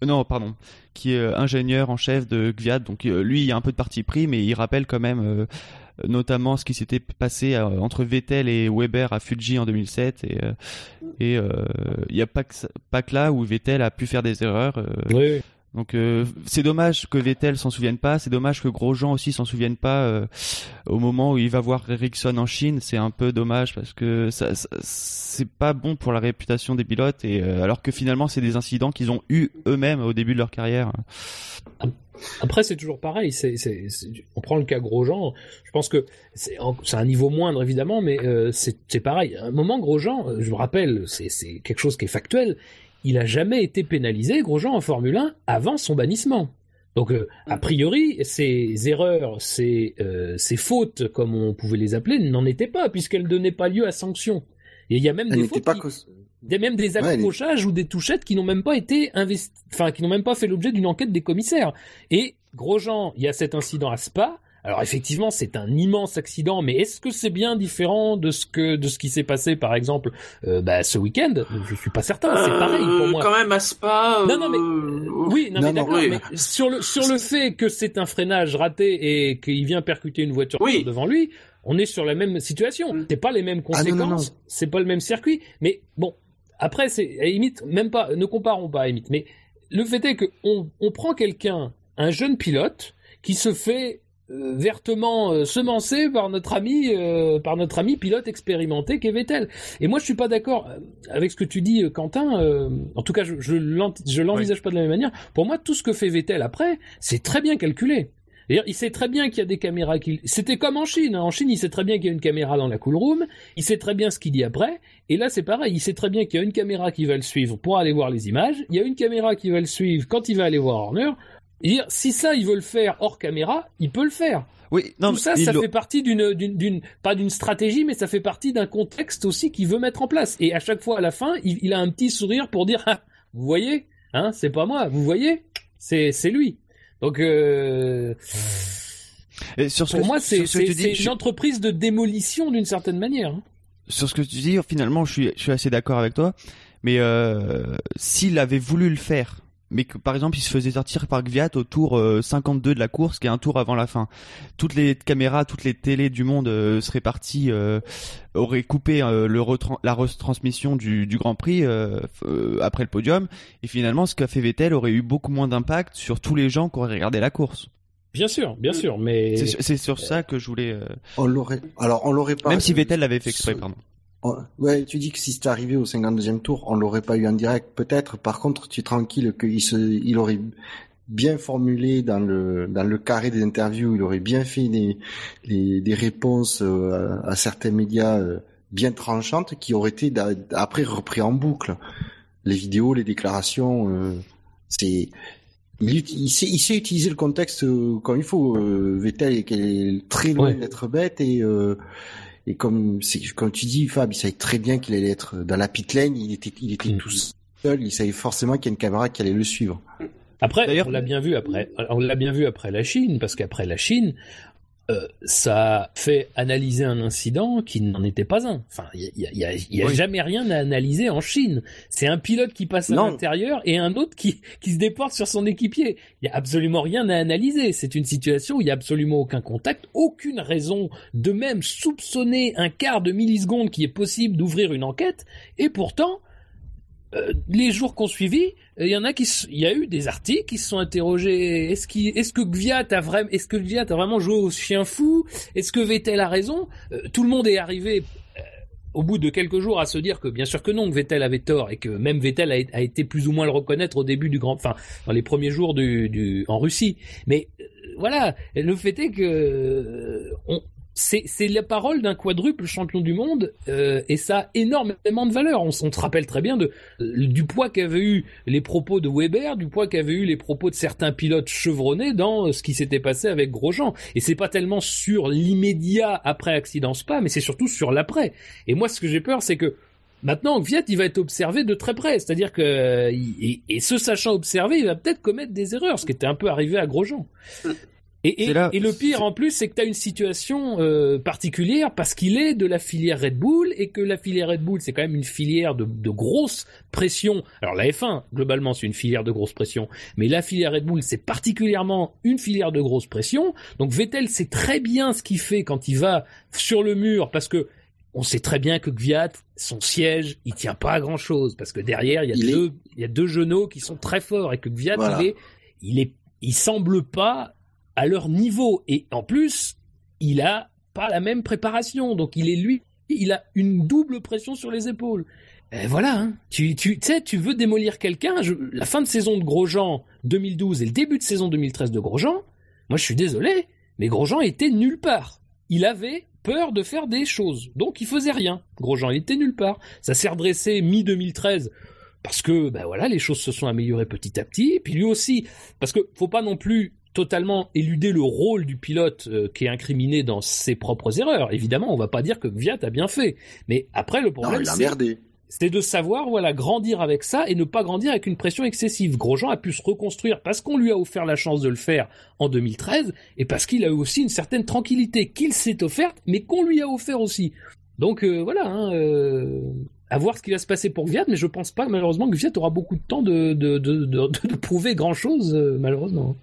non, pardon, qui est ingénieur en chef de Gviat. Donc lui, il y a un peu de parti pris, mais il rappelle quand même notamment ce qui s'était passé entre Vettel et Weber à Fuji en 2007. Et et il n'y a pas que, pas que là où Vettel a pu faire des erreurs. oui. Donc euh, c'est dommage que Vettel s'en souvienne pas, c'est dommage que Grosjean aussi s'en souvienne pas euh, au moment où il va voir Ericsson en Chine, c'est un peu dommage parce que ça, c'est pas bon pour la réputation des pilotes et euh, alors que finalement c'est des incidents qu'ils ont eu eux-mêmes au début de leur carrière. Après c'est toujours pareil, on prend le cas Grosjean, je pense que c'est, un niveau moindre évidemment, mais c'est, c'est pareil. À un moment Grosjean, je vous rappelle, c'est quelque chose qui est factuel il a jamais été pénalisé, Grosjean, en Formule 1 avant son bannissement. Donc, euh, a priori, ces erreurs, ces, euh, ces fautes, comme on pouvait les appeler, n'en étaient pas, puisqu'elles ne donnaient pas lieu à sanction. Et il y a même des fautes, il y a même des accrochages ou des touchettes qui n'ont même pas été investi... enfin, qui n'ont même pas fait l'objet d'une enquête des commissaires. Et Grosjean, il y a cet incident à Spa, alors effectivement, c'est un immense accident, mais est-ce que c'est bien différent de ce que de ce qui s'est passé, par exemple, euh, bah, ce week-end? Je suis pas certain. C'est pareil pour moi. Quand même à Spa. Non, non, mais euh, oui, non, mais d'accord. Mais sur le sur le fait que c'est un freinage raté et qu'il vient percuter une voiture devant lui, on est sur la même situation. Mm. C'est pas les mêmes ah, conséquences. c'est pas le même circuit. Mais bon, après, c'est limite même pas. Ne comparons pas à limite. Mais le fait est que on, on prend quelqu'un, un jeune pilote, qui se fait euh, vertement euh, semencé par notre ami, euh, par notre ami pilote expérimenté qu'est Vettel. Et moi, je suis pas d'accord avec ce que tu dis, Quentin. en tout cas, je, je l'envisage pas de la même manière. Pour moi, tout ce que fait Vettel après, c'est très bien calculé. Il sait très bien qu'il y a des caméras qui... C'était comme en Chine. Hein. En Chine, il sait très bien qu'il y a une caméra dans la cool room. Il sait très bien ce qu'il dit après. Et là, c'est pareil. Il sait très bien qu'il y a une caméra qui va le suivre pour aller voir les images. Il y a une caméra qui va le suivre quand il va aller voir Horner dire, si ça, il veut le faire hors caméra, il peut le faire. Oui, non, Tout ça, ça fait partie d'une, d'une, pas d'une stratégie, mais ça fait partie d'un contexte aussi qu'il veut mettre en place. Et à chaque fois, à la fin, il, a un petit sourire pour dire, ah, vous voyez, hein, c'est pas moi, vous voyez, c'est, c'est lui. Donc, euh... Et sur ce pour moi, c'est, c'est, une entreprise de démolition d'une certaine manière. Hein. Sur ce que tu dis, finalement, je suis, je suis assez d'accord avec toi. Mais euh, s'il avait voulu le faire, mais que par exemple il se faisait sortir par Gviat au tour 52 euh, de la course, qui est un tour avant la fin. Toutes les caméras, toutes les télés du monde euh, seraient parties, euh, auraient coupé le la retransmission du, du Grand Prix après le podium, et finalement ce qu'a fait Vettel aurait eu beaucoup moins d'impact sur tous les gens qui auraient regardé la course. Bien sûr, bien sûr, mais c'est sur ça que je voulais. On l'aurait. Alors on l'aurait pas. Même si Vettel l'avait fait exprès, pardon. Ouais, tu dis que si c'était arrivé au 52e tour, on l'aurait pas eu en direct, peut-être. Par contre, tu es tranquille qu'il se, il aurait bien formulé dans le dans le carré des interviews, il aurait bien fait des les, des réponses euh, à, certains médias euh, bien tranchantes qui auraient été après repris en boucle. Les vidéos, les déclarations, euh, c'est il, il, sait, il sait utiliser le contexte comme il faut. Vettel est très loin d'être bête et et comme comme tu dis, Fab, il savait très bien qu'il allait être dans la pit lane. Il était, il était mm. tout seul. Il savait forcément qu'il y a une caméra qui allait le suivre. Après, on l'a bien vu après, on l'a bien vu après la Chine, parce qu'après la Chine, euh, ça fait analyser un incident qui n'en était pas un. Enfin, il y a, y a, jamais rien à analyser en Chine. C'est un pilote qui passe à l'intérieur et un autre qui, qui se déporte sur son équipier. Il y a absolument rien à analyser. C'est une situation où il y a absolument aucun contact, aucune raison de même soupçonner un quart de milliseconde qui est possible d'ouvrir une enquête. Et pourtant, euh, les jours qu'on suivi, il y en a qui, il y a eu des articles qui se sont interrogés. Est-ce est-ce que Gviat a vraiment, est-ce que Gviat a vraiment joué au chien fou? Est-ce que Vettel a raison? Euh, Tout le monde est arrivé euh, au bout de quelques jours à se dire que bien sûr que non, que Vettel avait tort et que même Vettel a, été plus ou moins le reconnaître au début du grand, enfin dans les premiers jours du, du en Russie. Mais voilà, le fait est que on, c'est la parole d'un quadruple champion du monde euh, et ça a énormément de valeur. On, on se rappelle très bien de euh, du poids qu'avaient eu les propos de Weber, du poids qu'avaient eu les propos de certains pilotes chevronnés dans euh, ce qui s'était passé avec Grosjean. Et c'est pas tellement sur l'immédiat après accident Spa, mais c'est surtout sur l'après. Et moi, ce que j'ai peur, c'est que Maintenant, Viet, il va être observé de très près, c'est-à-dire que et, et, ce sachant observer, il va peut-être commettre des erreurs, ce qui était un peu arrivé à Grosjean. Et, et, le pire en plus, c'est que tu as une situation euh, particulière parce qu'il est de la filière Red Bull et que la filière Red Bull, c'est quand même une filière de, de grosse pression. Alors la F1, globalement, c'est une filière de grosse pression, mais la filière Red Bull, c'est particulièrement une filière de grosse pression. Donc Vettel sait très bien ce qu'il fait quand il va sur le mur parce que on sait très bien que Gviat, son siège, il tient pas à grand chose parce que derrière, il y a deux, il y a deux genoux qui sont très forts et que Gviat, il est, il est, il semble pas à leur niveau. Et en plus, il a pas la même préparation. Donc il est lui, il a une double pression sur les épaules. Et voilà, hein. tu, tu sais, tu veux démolir quelqu'un. La fin de saison de Grosjean 2012 et le début de saison 2013 de Grosjean, moi je suis désolé, mais Grosjean était nulle part. Il avait peur de faire des choses, donc il faisait rien. Grosjean il était nulle part. Ça s'est redressé mi 2013 parce que ben voilà, les choses se sont améliorées petit à petit. Puis lui aussi, parce que faut pas non plus totalement éluder le rôle du pilote euh, qui est incriminé dans ses propres erreurs. Évidemment, on va pas dire que Gviat a bien fait, mais après le problème c'est de savoir voilà grandir avec ça et ne pas grandir avec une pression excessive. Grosjean a pu se reconstruire parce qu'on lui a offert la chance de le faire en 2013 et parce qu'il a eu aussi une certaine tranquillité qu'il s'est offerte mais qu'on lui a offert aussi. Donc euh, voilà, hein, euh, à voir ce qui va se passer pour Gviat, mais je pense pas malheureusement que Gviat aura beaucoup de temps de, de, de, de prouver grand chose malheureusement.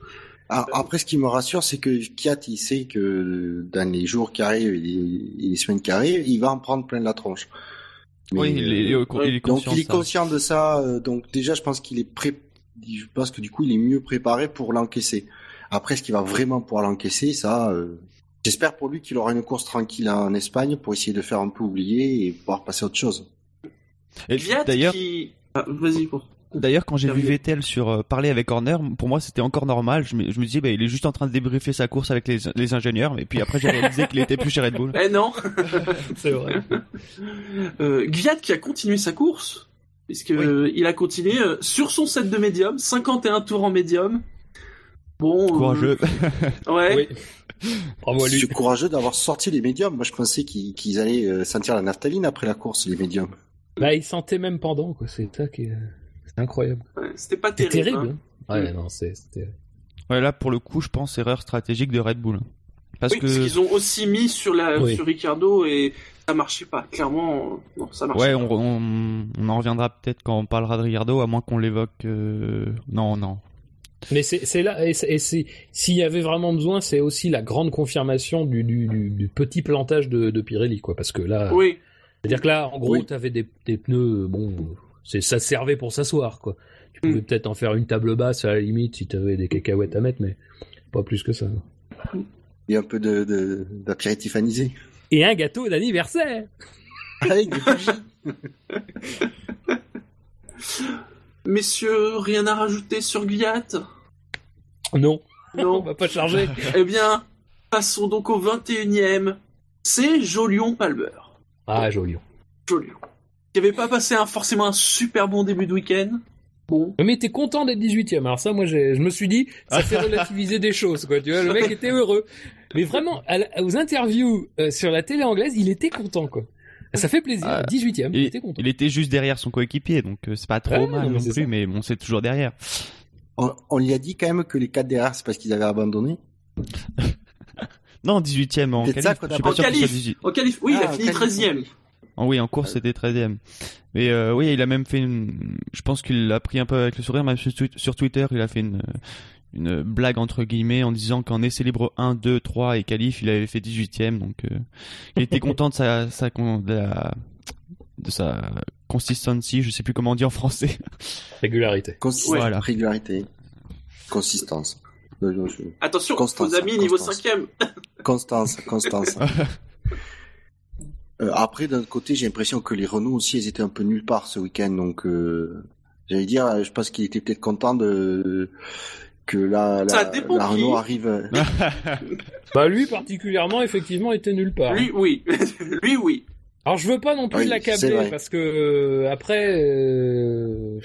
Après, ce qui me rassure, c'est que Kiat, il sait que dans les jours qui arrivent et les, semaines qui arrivent, il va en prendre plein la tronche. oui, il est, conscient. Donc, il est conscient de ça. Euh, donc, déjà, je pense qu'il est prêt. Je pense que du coup, il est mieux préparé pour l'encaisser. Après, est-ce qu'il va vraiment pouvoir l'encaisser Ça, euh, j'espère pour lui qu'il aura une course tranquille en Espagne pour essayer de faire un peu oublier et pouvoir passer à autre chose. Et D'ailleurs, qui... Ah, Vas-y, pour... D'ailleurs, quand j'ai vu. Vettel sur euh, parler avec Horner, pour moi c'était encore normal. Je me, je me disais, bah, il est juste en train de débriefer sa course avec les, les ingénieurs. Et puis après, j'ai réalisé qu'il était plus chez Red Bull. Eh non C'est vrai. euh, Gviat qui a continué sa course, puisque Oui. euh, il a continué euh, sur son set de médium, 51 tours en médium. Bon, euh, Courageux. ouais. Oui. Bravo à lui. C'est courageux d'avoir sorti les médiums. Moi, je pensais qu'ils allaient sentir la naphtaline après la course, les médiums. Bah, il sentait même pendant, quoi. C'est ça qui est, c'est incroyable. Ouais, C'était pas C'est terrible. terrible. hein. hein. Ouais, non, c'est, c'était... Ouais, là, pour le coup, je pense erreur stratégique de Red Bull. Parce oui, que, parce qu'ils ont aussi mis sur la Oui. sur Ricardo et ça marchait pas. Clairement, non, ça marchait ouais, pas. on, on, on en reviendra peut-être quand on parlera de Ricardo, à moins qu'on l'évoque. euh, Non, non. Mais c'est, là, et s'il y avait vraiment besoin, c'est aussi la grande confirmation du, du, du, du petit plantage de, de Pirelli, quoi. Parce que là, Oui, c'est-à-dire que là, en gros, Oui. t'avais des, des pneus, bon, c'est, ça servait pour s'asseoir, quoi. Tu pouvais Mm. peut-être en faire une table basse à la limite si t'avais des cacahuètes à mettre, mais pas plus que ça. Et un peu de d'apéritif anisé. Et un gâteau d'anniversaire! Avec des messieurs, rien à rajouter sur Gviat Non, on Non. va pas charger. eh bien, passons donc au 21e. C'est Jolion Palmer. Ah, joli. Jolion. Qui avait pas passé un, forcément un super bon début de week-end. Bon. Mais t'es content d'être 18ème. Alors ça, moi, j'ai- je me suis dit, ça fait relativiser des choses, quoi. Tu vois, le mec était heureux. Mais vraiment, à la- aux interviews euh, sur la télé anglaise, il était content, quoi. Ça fait plaisir. Ah, 18ème, il, Il, était content. il était juste derrière son coéquipier, donc euh, c'est pas trop Ouais, mal non, plus, ça. mais bon, c'est toujours derrière. On, on lui a dit quand même que les quatre derrière, c'est parce qu'ils avaient abandonné. Non, 18ème en C'est qualif. Je a suis pas sûr qu'il soit qualif. 18. En qualif, oui, il Ah, a fini en qualif. 13e. Ah oui, en course, c'était 13ème. Mais euh, oui, il a même fait une... Je pense qu'il l'a pris un peu avec le sourire, même sur, Twi- sur Twitter, il a fait une, une blague entre guillemets en disant qu'en essai libre 1, 2, 3 et qualif, il avait fait 18ème. Donc euh, il était content de sa, sa, de, la- de sa consistency, je sais plus comment on dit en français. Régularité. Ouais. Voilà. Régularité. Consistance. Je- Attention, Constance, vos amis niveau Constance. 5e. Constance, Constance. Euh, après, d'un autre côté, j'ai l'impression que les Renault aussi, ils étaient un peu nulle part ce week-end. Donc, euh, j'allais dire, euh, je pense qu'il était peut-être content de que la, la. Renault arrive. Bah, lui, particulièrement, effectivement, était nulle part. Lui, oui. Lui, oui. Alors, je veux pas non plus Oui, l'accabler, parce que, euh, après, euh,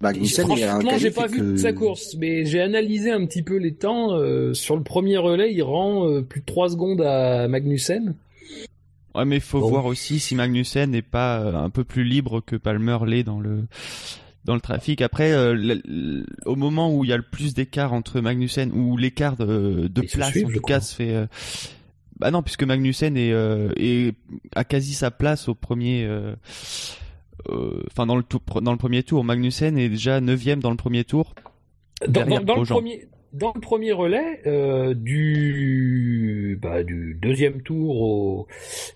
Magnussen, il a un Franchement, j'ai pas vu que- sa course, mais j'ai analysé un petit peu les temps. euh, sur le premier relais, il rend euh, plus de 3 secondes à Magnussen. Ouais, mais il faut Bon. voir aussi si Magnussen n'est pas euh, un peu plus libre que Palmer l'est dans le dans le trafic. Après, euh, le- le- au moment où il y a le plus d'écart entre Magnussen, où l'écart de, de place suivent, en tout cas se fait. euh, Bah non, puisque Magnussen est, euh, est a quasi sa place au premier. euh, euh, Enfin, dans le tour, dans le premier tour, Magnussen est déjà neuvième dans le premier tour. Dans, dans- dans le premier, dans le premier relais, euh, du, bah, du deuxième tour au,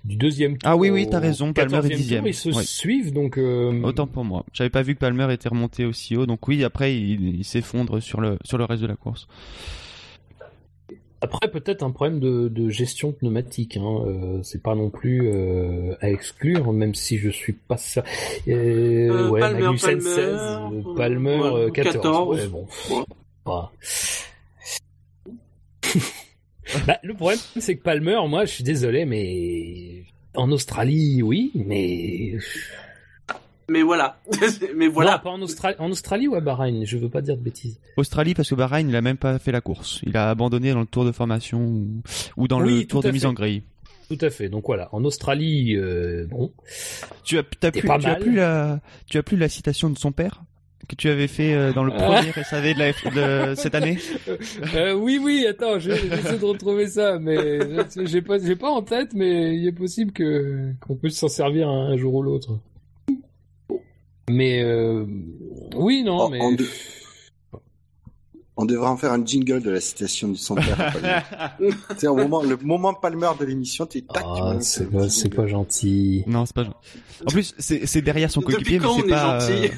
du deuxième tour Ah oui, oui, t'as raison, Palmer est 14e tour, dixième. ils se Ouais. suivent, donc, euh, Autant pour moi. J'avais pas vu que Palmer était remonté aussi haut, donc oui, après il, il s'effondre sur le sur le reste de la course. Après, peut-être un problème de, de gestion pneumatique. Hein. Euh, c'est pas non plus euh, à exclure, même si je suis pas ça. Euh, Euh, ouais, Palmer, Magnussen Palmer, 16, euh, Palmer ouais, euh, 14. 14. Ouais, bon. Voilà. bah, le problème, c'est que Palmer, moi, je suis désolé, mais en Australie, oui, mais Mais voilà. Mais voilà. Non, pas en Australie, en Australie ou à Bahreïn. Je veux pas dire de bêtises. Australie parce que Bahreïn il a même pas fait la course. Il a abandonné dans le tour de formation ou, ou dans Oui, le tour de mise en grille. Tout à fait. Donc voilà, en Australie, euh, bon, Tu as, t'as T'es plus, pas tu as mal. plus la, tu as plus la citation de son père? Que tu avais fait euh, dans le Ah. premier SAV de, la F- de cette année. Euh, oui, oui, attends, je- j'essaie de retrouver ça, mais j'ai pas, j'ai pas en tête, mais il est possible que qu'on puisse s'en servir un, un jour ou l'autre. Mais euh, oui, non, Oh, mais on, de- on devrait en faire un jingle de la citation de son père. Palmer. tu sais, au moment, le moment Palmer de l'émission, tu tac, tu Ah, balances c'est pas, c'est pas gentil. Non, c'est pas gentil. En plus, c'est c'est derrière son coéquipier, mais c'est pas. gentil euh,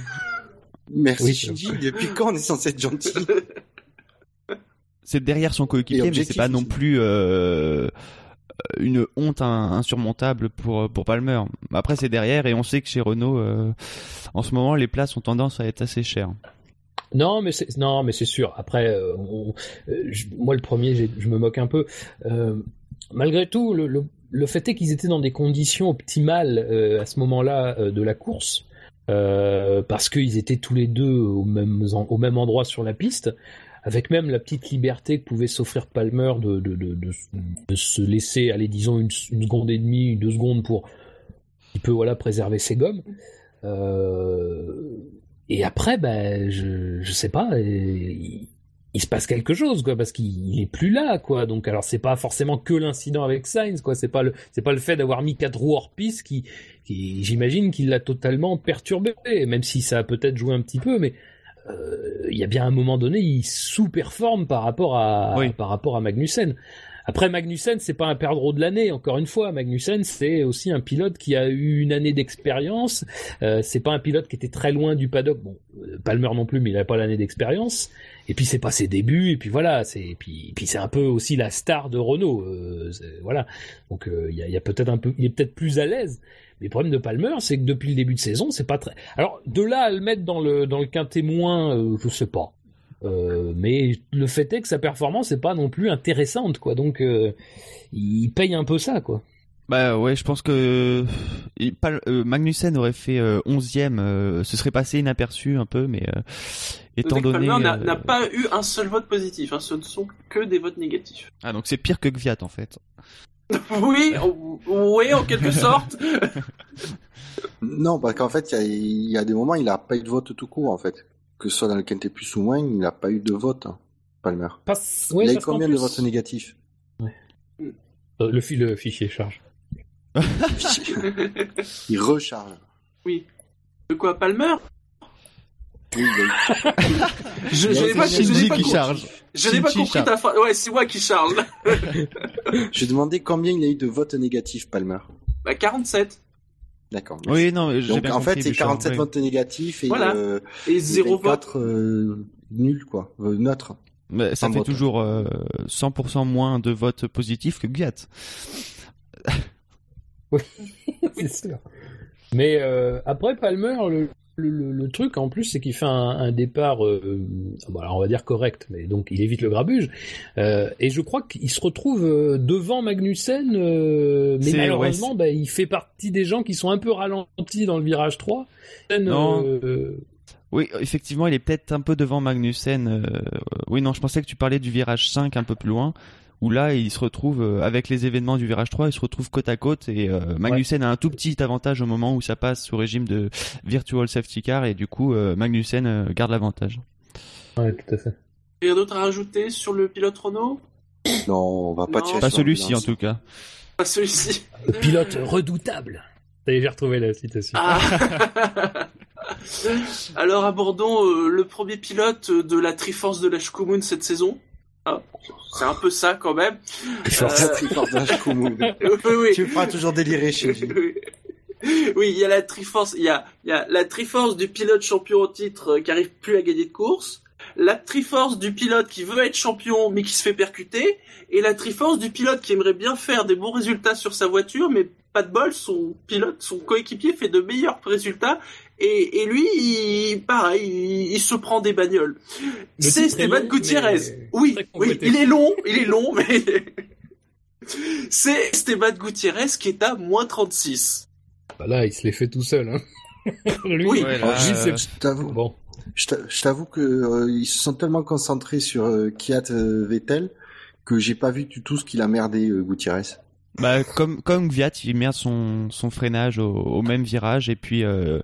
Merci Oui, Shinji, depuis quand on est censé être gentil c'est derrière son coéquipier, mais c'est pas non plus euh, une honte in- insurmontable pour pour Palmer. Après, c'est derrière, et on sait que chez Renault, euh, en ce moment, les places ont tendance à être assez chères. Non, mais c'est non, mais c'est sûr. Après, euh, on- euh, je- moi le premier, je me moque un peu. Euh, malgré tout, le, le, le fait est qu'ils étaient dans des conditions optimales euh, à ce moment-là euh, de la course, euh, parce qu'ils étaient tous les deux au même au même endroit sur la piste, avec même la petite liberté que pouvait s'offrir Palmer de, de, se laisser aller, disons une, une seconde et demie, deux secondes pour un peu voilà préserver ses gommes. Euh, et après, ben, je, je sais pas, il, il se passe quelque chose, quoi, parce qu'il il est plus là, quoi. Donc, alors, c'est pas forcément que l'incident avec Sainz, quoi. C'est pas le, c'est pas le fait d'avoir mis quatre roues hors piste qui, qui j'imagine qu'il l'a totalement perturbé, même si ça a peut-être joué un petit peu, mais euh, il y a bien un moment donné, il sous-performe par rapport à, Oui. par rapport à Magnussen. Après Magnussen, c'est pas un perdreau de l'année. Encore une fois, Magnussen, c'est aussi un pilote qui a eu une année d'expérience. Euh, c'est pas un pilote qui était très loin du paddock. Bon, euh, Palmer non plus, mais il avait pas l'année d'expérience. Et puis c'est pas ses débuts. Et puis voilà, c'est puis, puis c'est un peu aussi la star de Renault. euh, voilà. Donc euh, il y a, y a peut-être un peu, il est peut-être plus à l'aise. Mais le problème de Palmer, c'est que depuis le début de saison, c'est pas très. Alors de là à le mettre dans le dans le quin témoin, euh, je sais pas. Euh, mais le fait est que sa performance est pas non plus intéressante, quoi. Donc euh, il paye un peu ça, quoi. Bah ouais, je pense que euh, Magnussen aurait fait euh, 11e, euh, ce serait passé inaperçu un peu, mais euh, étant que donné... Palmer n'a euh, n'a pas eu un seul vote positif, hein, ce ne sont que des votes négatifs. Ah donc c'est pire que Gviat en fait. Oui, oui, en quelque sorte. Non, parce qu'en fait, il y a, il y a des moments, il a pas eu de vote tout court, en fait. Que ce soit dans le quintet plus ou moins, il n'a pas eu de vote, hein, Palmer. Passe... il a eu combien de votes négatifs? Euh, le fichier charge. Il recharge. De quoi, Palmer? Oui, eu- Je, y n'ai pas, je Shinji n'ai pas qui compris. charge. Je n'ai pas Shinji compris charge. ta phrase. Ouais, c'est moi qui charge. Je demandais combien il a eu de votes négatifs, Palmer. Bah, 47. D'accord. Oui, non, mais Donc bien en compris, fait, c'est Bouchard, 47 ouais. votes négatifs et, Voilà. euh, Et et zéro vote. 24 euh, nuls, quoi. Euh, neutres. Mais ça Sans fait vote. toujours euh, 100% moins de votes positifs que Gviat. c'est sûr. Mais euh, après Palmer, le, le, le- le truc en plus, c'est qu'il fait un, un départ, euh, bon, alors on va dire correct, mais donc il évite le grabuge. Euh, et je crois qu'il se retrouve euh, devant Magnussen, euh, mais malheureusement, ouais, bah, il fait partie des gens qui sont un peu ralentis dans le virage 3. Non. Oui, effectivement, il est peut-être un peu devant Magnussen. Oui, non, je pensais que tu parlais du virage 5 un peu plus loin, où là, il se retrouve, euh, avec les événements du virage 3, il se retrouve côte à côte, et euh, Magnussen a un tout petit avantage au moment où ça passe sous régime de virtual safety car, et du coup, euh, Magnussen euh, garde l'avantage. ouais, tout à fait. Rien d'autre à rajouter sur le pilote Renault? Non, on va pas Non. tirer Pas sur celui-ci, en tout cas. Pas celui-ci. Le pilote redoutable. Ça y est, j'ai retrouvé la citation. Ah. Alors abordons euh, le premier pilote de la Triforce de la Shkumun cette saison. Ah, c'est un peu ça quand même. Oui, oui. Tu me feras toujours délirer chez lui. Oui, il y a la Triforce, il y a, il y a la Triforce du pilote champion au titre euh, qui arrive plus à gagner de course, la Triforce du pilote qui veut être champion mais qui se fait percuter, et la Triforce du pilote qui aimerait bien faire des bons résultats sur sa voiture, mais pas de bol, son pilote, son coéquipier fait de meilleurs résultats, et, et lui, il, pareil, il, il se prend des bagnoles. Le C'est Esteban Gutiérrez. Oui, oui, il est long, il est long, mais c'est Esteban Gutiérrez qui est à moins 36. Bah là, il se les fait tout seul. Hein. Lui, Oui. Ouais, là, euh, Je t'avoue, bon. je t'a- je t'avoue que euh, ils se sont tellement concentrés sur euh, Kiat euh, Vettel que j'ai pas vu du tout ce qu'il a merdé euh, Gutiérrez. Bah, comme comme Gviat, il merde son son freinage au, au même virage et puis euh,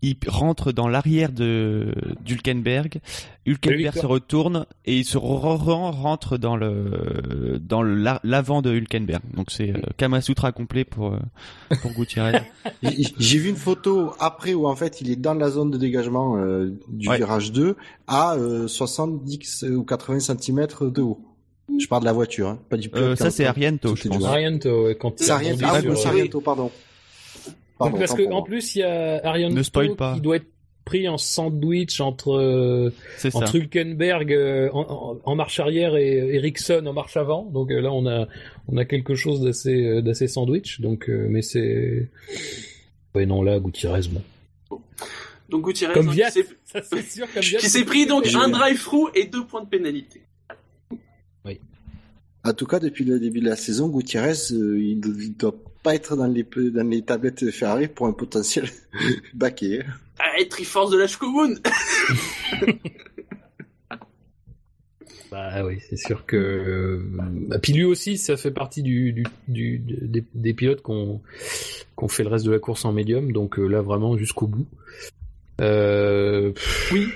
il rentre dans l'arrière de d'Hülkenberg. Hülkenberg se retourne et il se re- re- rentre dans le dans l'avant de Hülkenberg. Donc c'est euh, Kamasutra complet pour euh, pour Gutiérrez. J'ai j'ai vu une photo après où en fait il est dans la zone de dégagement euh, du Ouais. virage 2 à euh, 70 ou 80 cm de haut. Je parle de la voiture, hein, pas du pilote. Euh, ça c'est Ariento, je pense. Ariento, ouais, quand il C'est Ariento, ah, sur, euh, c'est Ariento, pardon. Pardon, parce que en plus il y a Ariento Ne spoil pas. qui doit être pris en sandwich entre euh, C'est ça. entre Hülkenberg euh, en, en- en marche arrière et Ericsson en marche avant. Donc euh, là, on a on a quelque chose d'assez euh, d'assez sandwich. Donc, euh, mais c'est ouais non là, Gutiérrez bon. Donc Gutiérrez, Comme hein, Viat. qui s'est- Ça c'est sûr comme Viat, qui s'est pris donc un drive-through et deux points de pénalité. En tout cas, depuis le début de la saison, Gutiérrez, euh, il ne doit pas être dans les, dans les tablettes Ferrari pour un potentiel baquet. hein. Ah, Triforce de la Shkogun Bah oui, c'est sûr que. euh, bah, puis lui aussi, ça fait partie du, du, du- des, des pilotes qu'on qu'on fait le reste de la course en médium, donc euh, là vraiment jusqu'au bout. Euh, Oui.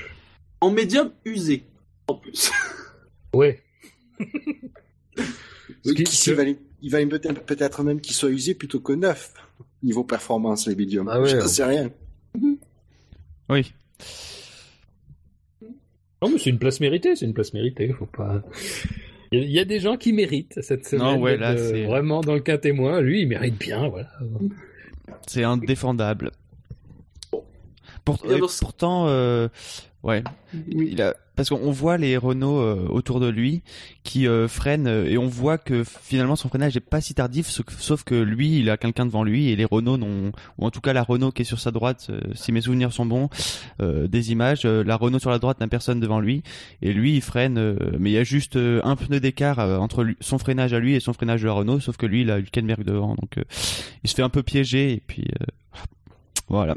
En médium usé. En plus. ouais. Oui, qui- il va, il va peut-être peut-être même qu'il soit usé plutôt que neuf. Niveau performance, les médiums. Ah ouais, Je ouais. n'en sais rien. Oui. Non mais c'est une place méritée, c'est une place méritée, faut pas. Il y, a- il y a des gens qui méritent cette semaine. Non, ouais, là, euh, c'est- vraiment dans le cas témoin. Lui, il mérite bien, voilà. C'est indéfendable. Pour- et pourtant, euh, ouais, il a, parce qu'on voit les Renault euh, autour de lui qui euh, freinent euh, et on voit que finalement son freinage est pas si tardif, sauf que- lui, il a quelqu'un devant lui et les Renault n'ont, ou en tout cas la Renault qui est sur sa droite, si mes souvenirs sont bons, des images, la Renault sur la droite n'a personne devant lui et lui il freine, mais il y a juste un pneu d'écart entre son freinage à lui et son freinage de la Renault, sauf que lui il a Hülkenberg devant, donc il se fait un peu piéger et puis voilà.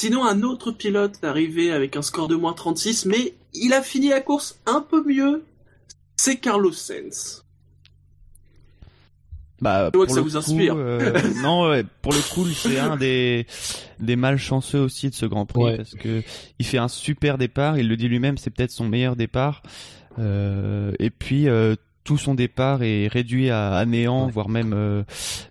Sinon, un autre pilote est arrivé avec un score de moins 36, mais il a fini la course un peu mieux. C'est Carlos Sainz. Bah, Je vois que pour ça le vous coup, inspire. euh, non, ouais, pour le coup, c'est un des des malchanceux aussi de ce Grand Prix Ouais. parce que il fait un super départ. Il le dit lui-même, c'est peut-être son meilleur départ. Euh, et puis euh, tout son départ est réduit à, à néant, Ouais. voire même euh,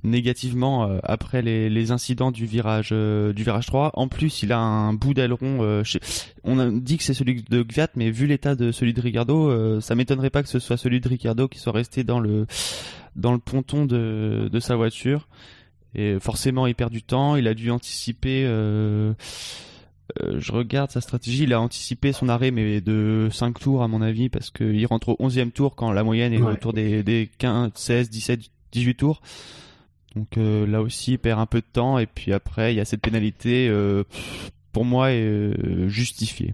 négativement euh, après les, les incidents du virage euh, du virage 3. En plus, il a un bout d'aileron. chez- On a dit que c'est celui de Gviat, mais vu l'état de celui de Ricardo, ça m'étonnerait pas que ce soit celui de Ricardo qui soit resté dans le dans le ponton de, de sa voiture. Et forcément, il perd du temps. Il a dû anticiper. Euh, je regarde sa stratégie. Il a anticipé son arrêt, mais de 5 tours, à mon avis, parce qu'il rentre au 11e tour quand la moyenne est Ouais. autour des, des 15, 16, 17, 18 tours. Donc euh, là aussi, il perd un peu de temps. Et puis après, il y a cette pénalité, euh, pour moi, justifiée.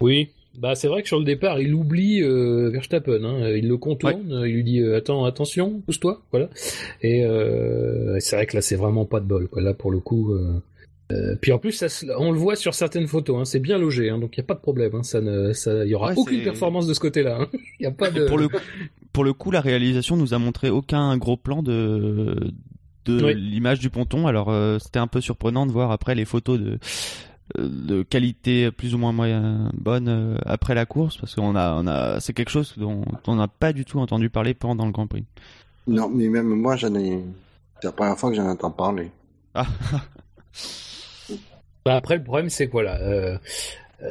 Oui. Bah c'est vrai que sur le départ, il oublie Verstappen. Hein. Il le contourne, il lui dit attends, attention, pousse-toi, voilà. Et c'est vrai que là, c'est vraiment pas de bol. Quoi. Là, pour le coup. Euh, puis en plus, ça on le voit sur certaines photos. Hein. C'est bien logé, hein, donc il y a pas de problème. Hein. Ça ne, ça, il y aura Ouais, aucune performance de ce côté-là. hein. Il y a pas de. Pour le pour le coup, la réalisation nous a montré aucun gros plan de de Oui. l'image du ponton. Alors euh, c'était un peu surprenant de voir après les photos de de qualité plus ou moins moyen, bonne euh, après la course parce qu'on a on a c'est quelque chose dont on n'a pas du tout entendu parler pendant le Grand Prix. Non, mais même moi, j'en ai. C'est la première fois que j'en entends parler. Ah, Bah après, le problème, c'est que voilà, euh,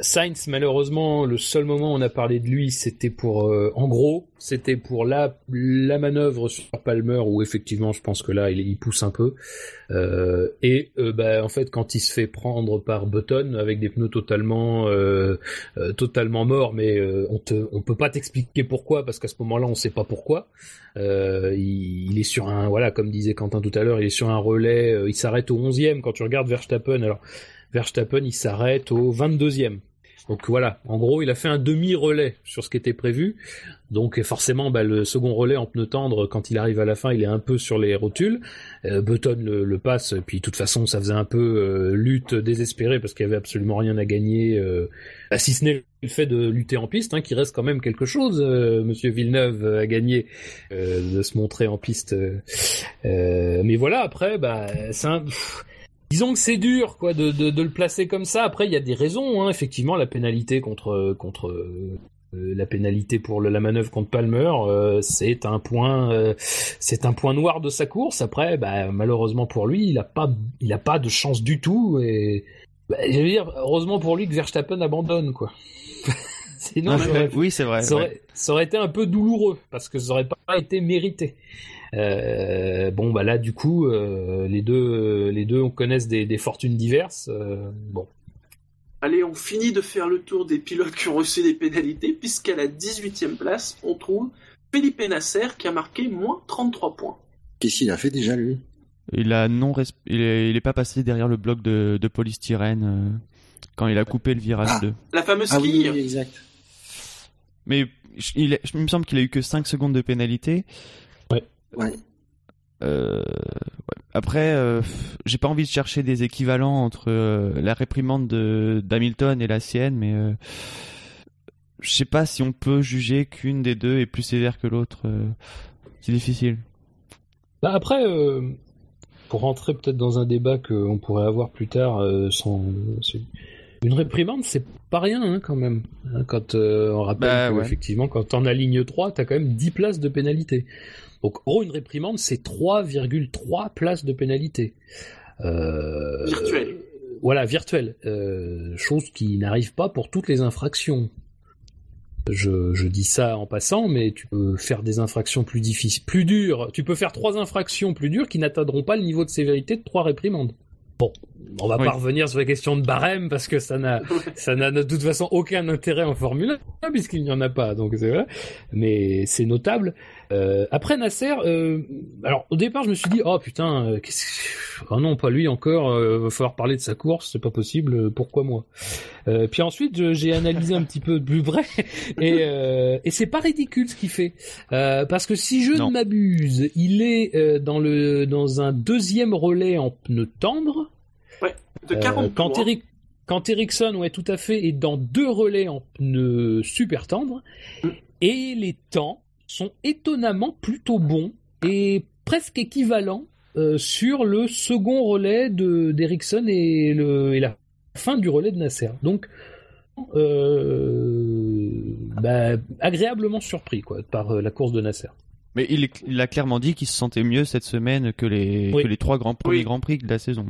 Sainz, malheureusement, le seul moment où on a parlé de lui, c'était pour, euh, en gros, c'était pour la, la manœuvre sur Palmer, où effectivement, je pense que là, il, il pousse un peu. Euh, et euh, bah, en fait, quand il se fait prendre par Button avec des pneus totalement, euh, euh, totalement morts, mais euh, on te, on peut pas t'expliquer pourquoi, parce qu'à ce moment-là, on sait pas pourquoi. Euh, il, il est sur un, voilà, comme disait Quentin tout à l'heure, il est sur un relais, euh, il s'arrête au 11e quand tu regardes Verstappen. Alors Verstappen, il s'arrête au 22e. Donc voilà, en gros, il a fait un demi-relais sur ce qui était prévu. Donc forcément, bah, le second relais en pneu tendre, quand il arrive à la fin, il est un peu sur les rotules. Euh, Button le, le passe, puis de toute façon, ça faisait un peu euh, lutte désespérée parce qu'il y avait absolument rien à gagner, euh, bah, si ce n'est le fait de lutter en piste, hein, qui reste quand même quelque chose. euh, Monsieur Villeneuve a gagné euh, de se montrer en piste. euh, mais voilà, après, bah, c'est un... pff, Disons que c'est dur, quoi, de, de, de le placer comme ça. Après, il y a des raisons, hein. effectivement, la pénalité contre contre euh, la pénalité pour le- la manœuvre contre Palmer, euh, c'est un point, euh, c'est un point noir de sa course. Après, bah, malheureusement pour lui, il a pas, il a pas de chance du tout. Et bah, je veux dire, heureusement pour lui que Verstappen abandonne, quoi. Sinon, ça aurait, oui, c'est vrai. ça, ouais. aurait, ça aurait été un peu douloureux parce que ça aurait pas été mérité. Euh, bon, bah là, du coup, euh, les deux, les deux, on connaissent des, des fortunes diverses. euh, bon, Allez, on finit de faire le tour des pilotes qui ont reçu des pénalités, puisqu'à la 18e place, on trouve Felipe Nasser qui a marqué moins 33 points. Qu'est-ce qu'il a fait déjà lui? Il a non il, est... il est pas passé derrière le bloc de, de polystyrène euh, quand il a coupé le virage Ah. 2. La fameuse Ah oui, quille, oui, exact. Mais il, est- il me semble qu'il a eu que 5 secondes de pénalité. Ouais. Euh, ouais. Après, euh, j'ai pas envie de chercher des équivalents entre euh, la réprimande de d'Hamilton et la sienne, mais euh, je sais pas si on peut juger qu'une des deux est plus sévère que l'autre. euh, c'est difficile. Bah après, euh, pour rentrer peut-être dans un débat qu'on pourrait avoir plus tard, euh, sans, c'est- une réprimande, c'est pas rien hein, quand même. Hein, Quand euh, on rappelle Bah, que, ouais. effectivement, quand t'en as ligne 3, t'as quand même 10 places de pénalité. Donc, en gros, une réprimande, c'est 3,3 places de pénalité. Euh, Virtuelle. euh, voilà, virtuelle. Euh, chose qui n'arrive pas pour toutes les infractions. Je, je dis ça en passant, mais tu peux faire des infractions plus difficiles, plus dures. Tu peux faire trois infractions plus dures qui n'atteindront pas le niveau de sévérité de trois réprimandes. Bon, on va Oui. pas revenir sur la question de barème parce que ça n'a, ça n'a de toute façon aucun intérêt en Formule 1 puisqu'il n'y en a pas, donc c'est vrai. Mais c'est notable. Euh, après Nasser, euh, alors au départ je me suis dit oh putain, euh, qu'est-ce que- oh non pas lui encore, euh, va falloir parler de sa course, c'est pas possible, euh, pourquoi moi euh, Puis ensuite j'ai analysé un petit peu de plus près et, euh, et c'est pas ridicule ce qu'il fait Euh, parce que si je Non. ne m'abuse, il est euh, dans le dans un deuxième relais en pneu tendre. de Euh, 40 quand. Eric, quand Ericsson, ouais, tout à fait, est dans deux relais en pneus super tendres, Mm. et les temps sont étonnamment plutôt bons et presque équivalents euh, sur le second relais de d'Ericsson et, le, et la fin du relais de Nasser. Donc, euh, bah, agréablement surpris quoi, par euh, la course de Nasser. Mais il, a clairement dit qu'il se sentait mieux cette semaine que les, Oui. que les trois grands premiers Oui. grands prix de la saison.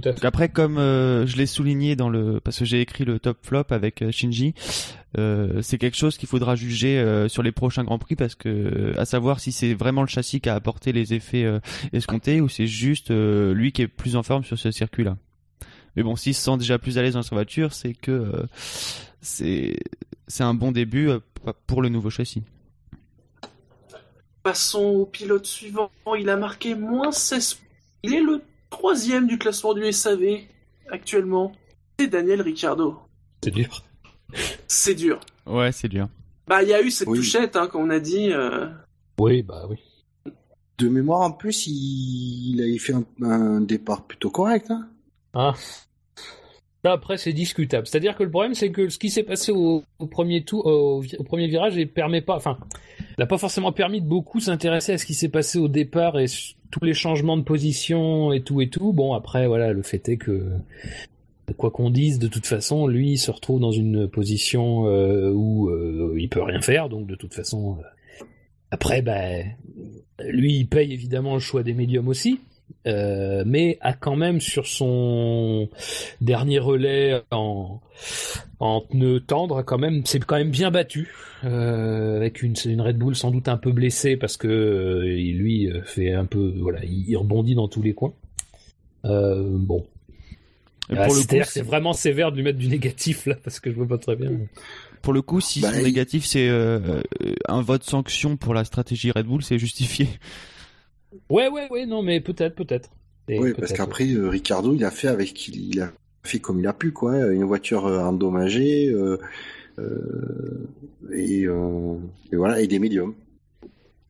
Tout à fait. Donc après, comme euh, je l'ai souligné dans le, parce que j'ai écrit le top flop avec euh, Shinji, euh, c'est quelque chose qu'il faudra juger euh, sur les prochains grands prix parce que, à savoir si c'est vraiment le châssis qui a apporté les effets euh, escomptés ou c'est juste euh, lui qui est plus en forme sur ce circuit-là. Mais bon, s'il se sent déjà plus à l'aise dans sa voiture, c'est que euh, c'est c'est un bon début euh, pour le nouveau châssis. Passons au pilote suivant. Il a marqué moins 16 Il est le troisième du classement du SAV actuellement. C'est Daniel Ricciardo. C'est dur. C'est dur. Ouais, c'est dur. Bah, il y a eu cette Oui. touchette, hein, comme on a dit. euh, Oui, bah oui. De mémoire, en plus, il, il avait fait un, un départ plutôt correct. Hein Ah. Ça, après, c'est discutable. C'est-à-dire que le problème, c'est que ce qui s'est passé au, au premier tour, au, premier virage, il permet pas, enfin, n'a pas forcément permis de beaucoup s'intéresser à ce qui s'est passé au départ et tous les changements de position et tout et tout. Bon, après, voilà, le fait est que, quoi qu'on dise, de toute façon, lui, se retrouve dans une position euh, où euh, il peut rien faire, donc de toute façon, euh, après, ben, lui, il paye évidemment le choix des médiums aussi. Euh, mais a quand même sur son dernier relais en, en pneu tendre, quand même, c'est quand même bien battu, euh, avec une, une Red Bull sans doute un peu blessée parce que euh, lui fait un peu, voilà, il, il rebondit dans tous les coins. Euh, bon, Ah, pour, le c'est-à-dire coup, que c'est vraiment sévère de lui mettre du négatif là parce que je vois pas très bien. pour le coup, si Bah, son il- négatif c'est un vote sanction pour la stratégie Red Bull, c'est justifié. Ouais, ouais, ouais, non, mais peut-être, peut-être. Oui, parce qu'après, euh, Ricardo, il a fait avec, il, il a fait comme il a pu, quoi. Une voiture euh, endommagée, euh, euh, et, euh, et voilà, et des médiums.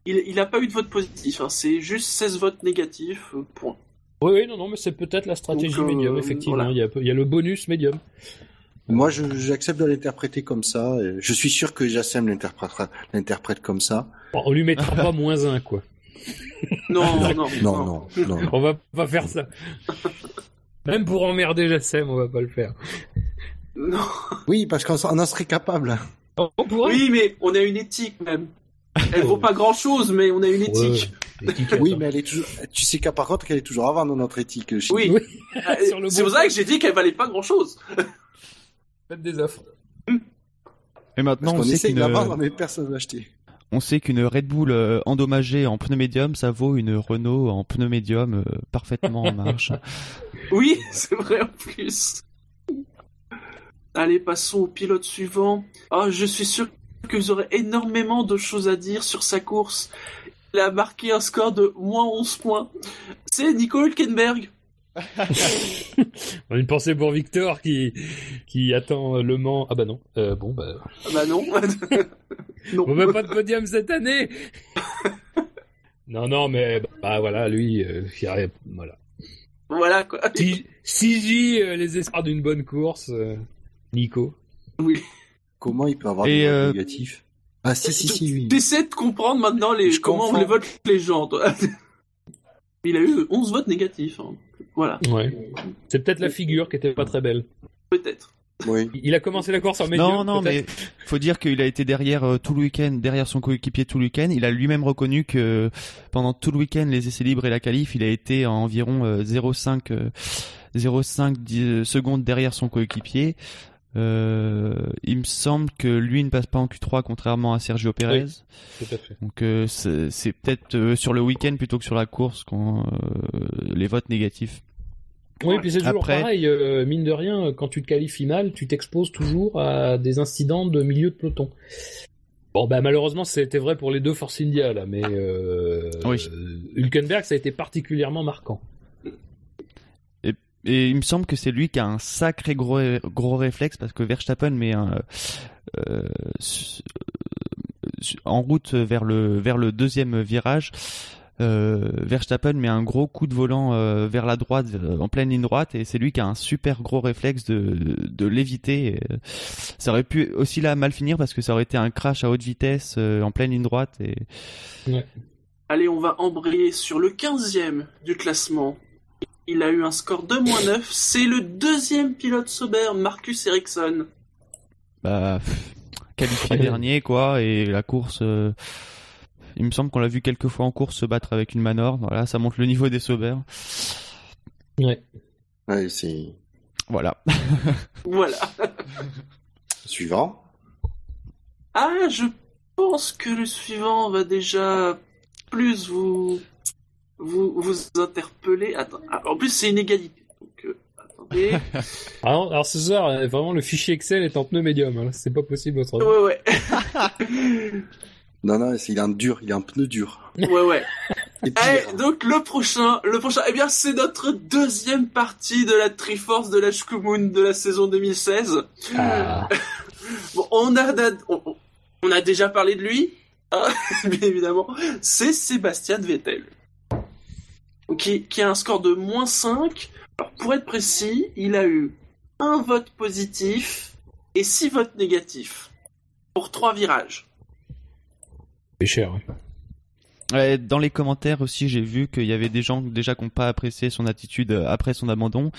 Il, il a pas eu de vote positif, hein, c'est juste 16 votes négatifs, euh, point. Oui, oui, non, non, mais c'est peut-être la stratégie Donc, euh, médium, effectivement. voilà. Il, y a, il y a le bonus médium. Moi, je- j'accepte de l'interpréter comme ça. et Je suis sûr que Jassem l'interprétera- l'interprète comme ça. Bon, on lui mettra pas moins un, quoi. Non, non, Non, non, non. On va pas faire ça. Même pour emmerder Jassem, on va pas le faire. non. Oui, parce qu'on on en serait capable. On on pourrait. Oui, mais on a une éthique même. Elle vaut pas grand chose, mais on a une éthique. Ouais, Oui, mais elle est toujours. Tu sais qu'à par contre qu'elle est toujours avant dans notre éthique. chez Oui. nous. Oui. C'est pour ça que j'ai dit qu'elle valait pas grand chose. Faites des offres. Et maintenant, Parce on sait essaye de la vendre, mais personne ne veut acheter. On sait qu'une Red Bull euh, endommagée en pneu médium, ça vaut une Renault en pneu médium euh, parfaitement en marche. Oui, c'est vrai en plus. Allez, passons au pilote suivant. Oh, je suis sûr que vous aurez énormément de choses à dire sur sa course. Il a marqué un score de moins 11 points. C'est Nico Hülkenberg. Une pensée pour Victor qui, qui attend Le Mans. Ah bah non. Euh, bon, bah. Ah Bah non. non. On veut pas de podium cette année Non, non, mais bah voilà, lui, euh, voilà. Voilà quoi. Si, si j'ai euh, les espoirs d'une bonne course, euh, Nico. Oui. Comment il peut avoir Et, des votes euh, négatifs Ah si, si, si, oui. T'essaies de comprendre maintenant les, Je comment on les vote les gens, toi. Il a eu 11 votes négatifs. hein. Voilà, Ouais. C'est peut-être la figure qui était pas très belle. peut-être. Oui. Il a commencé la course en médium. non, non, mais faut dire qu'il a été derrière euh, tout le week-end, derrière son coéquipier tout le week-end. Il a lui-même reconnu que pendant tout le week-end, les essais libres et la qualif, il a été à environ euh, 0,5 euh, 0,5 dix- secondes derrière son coéquipier. Euh, il me semble que lui ne passe pas en Q3 contrairement à Sergio Perez. Tout à fait. Donc euh, c'est peut-être euh, sur le week-end plutôt que sur la course quand euh, les votes négatifs. Oui, puis c'est toujours Après- pareil, euh, mine de rien, quand tu te qualifies mal, tu t'exposes toujours à des incidents de milieu de peloton. Bon, bah malheureusement, c'était vrai pour les deux Force India, là, mais euh, Oui. Hülkenberg, ça a été particulièrement marquant. Et il me semble que c'est lui qui a un sacré gros, gros réflexe parce que Verstappen met un, euh, su- en route vers le, vers le deuxième virage. Euh, Verstappen met un gros coup de volant euh, vers la droite, euh, en pleine ligne droite, et c'est lui qui a un super gros réflexe de, de, de l'éviter. Euh, Ça aurait pu aussi là mal finir parce que ça aurait été un crash à haute vitesse euh, en pleine ligne droite. Et Allez, on va embrayer sur le 15e du classement. Il a eu un score de moins 9. C'est le deuxième pilote Sauber, Marcus Ericsson. bah pff, qualifié dernier quoi et la course euh, il me semble qu'on l'a vu quelques fois en course se battre avec une Manor voilà ça montre le niveau des Sauber Ouais. Ouais, c'est voilà Voilà. suivant. Ah, je pense que le suivant va déjà plus vous vous, vous interpeller. Attends, ah, en plus c'est une égalité. Donc, euh, attendez. Alors, alors ce soir, euh, vraiment, le fichier Excel est en pneu médium. Hein. C'est pas possible autrement. ouais, ouais. Non, non, il est en dur, il est en pneu dur. Ouais, ouais. Et puis, Allez, donc le prochain, le prochain, eh bien c'est notre deuxième partie de la Triforce de la Shkumun de la saison 2016. Ah. Bon, on a, on, on a déjà parlé de lui, hein, bien évidemment. C'est Sébastien Vettel, qui, qui a un score de moins 5. Alors, pour être précis, il a eu un vote positif et six votes négatifs pour trois virages. C'est cher. hein. Ouais, dans les commentaires aussi j'ai vu qu'il y avait des gens déjà qui n'ont pas apprécié son attitude euh, après son abandon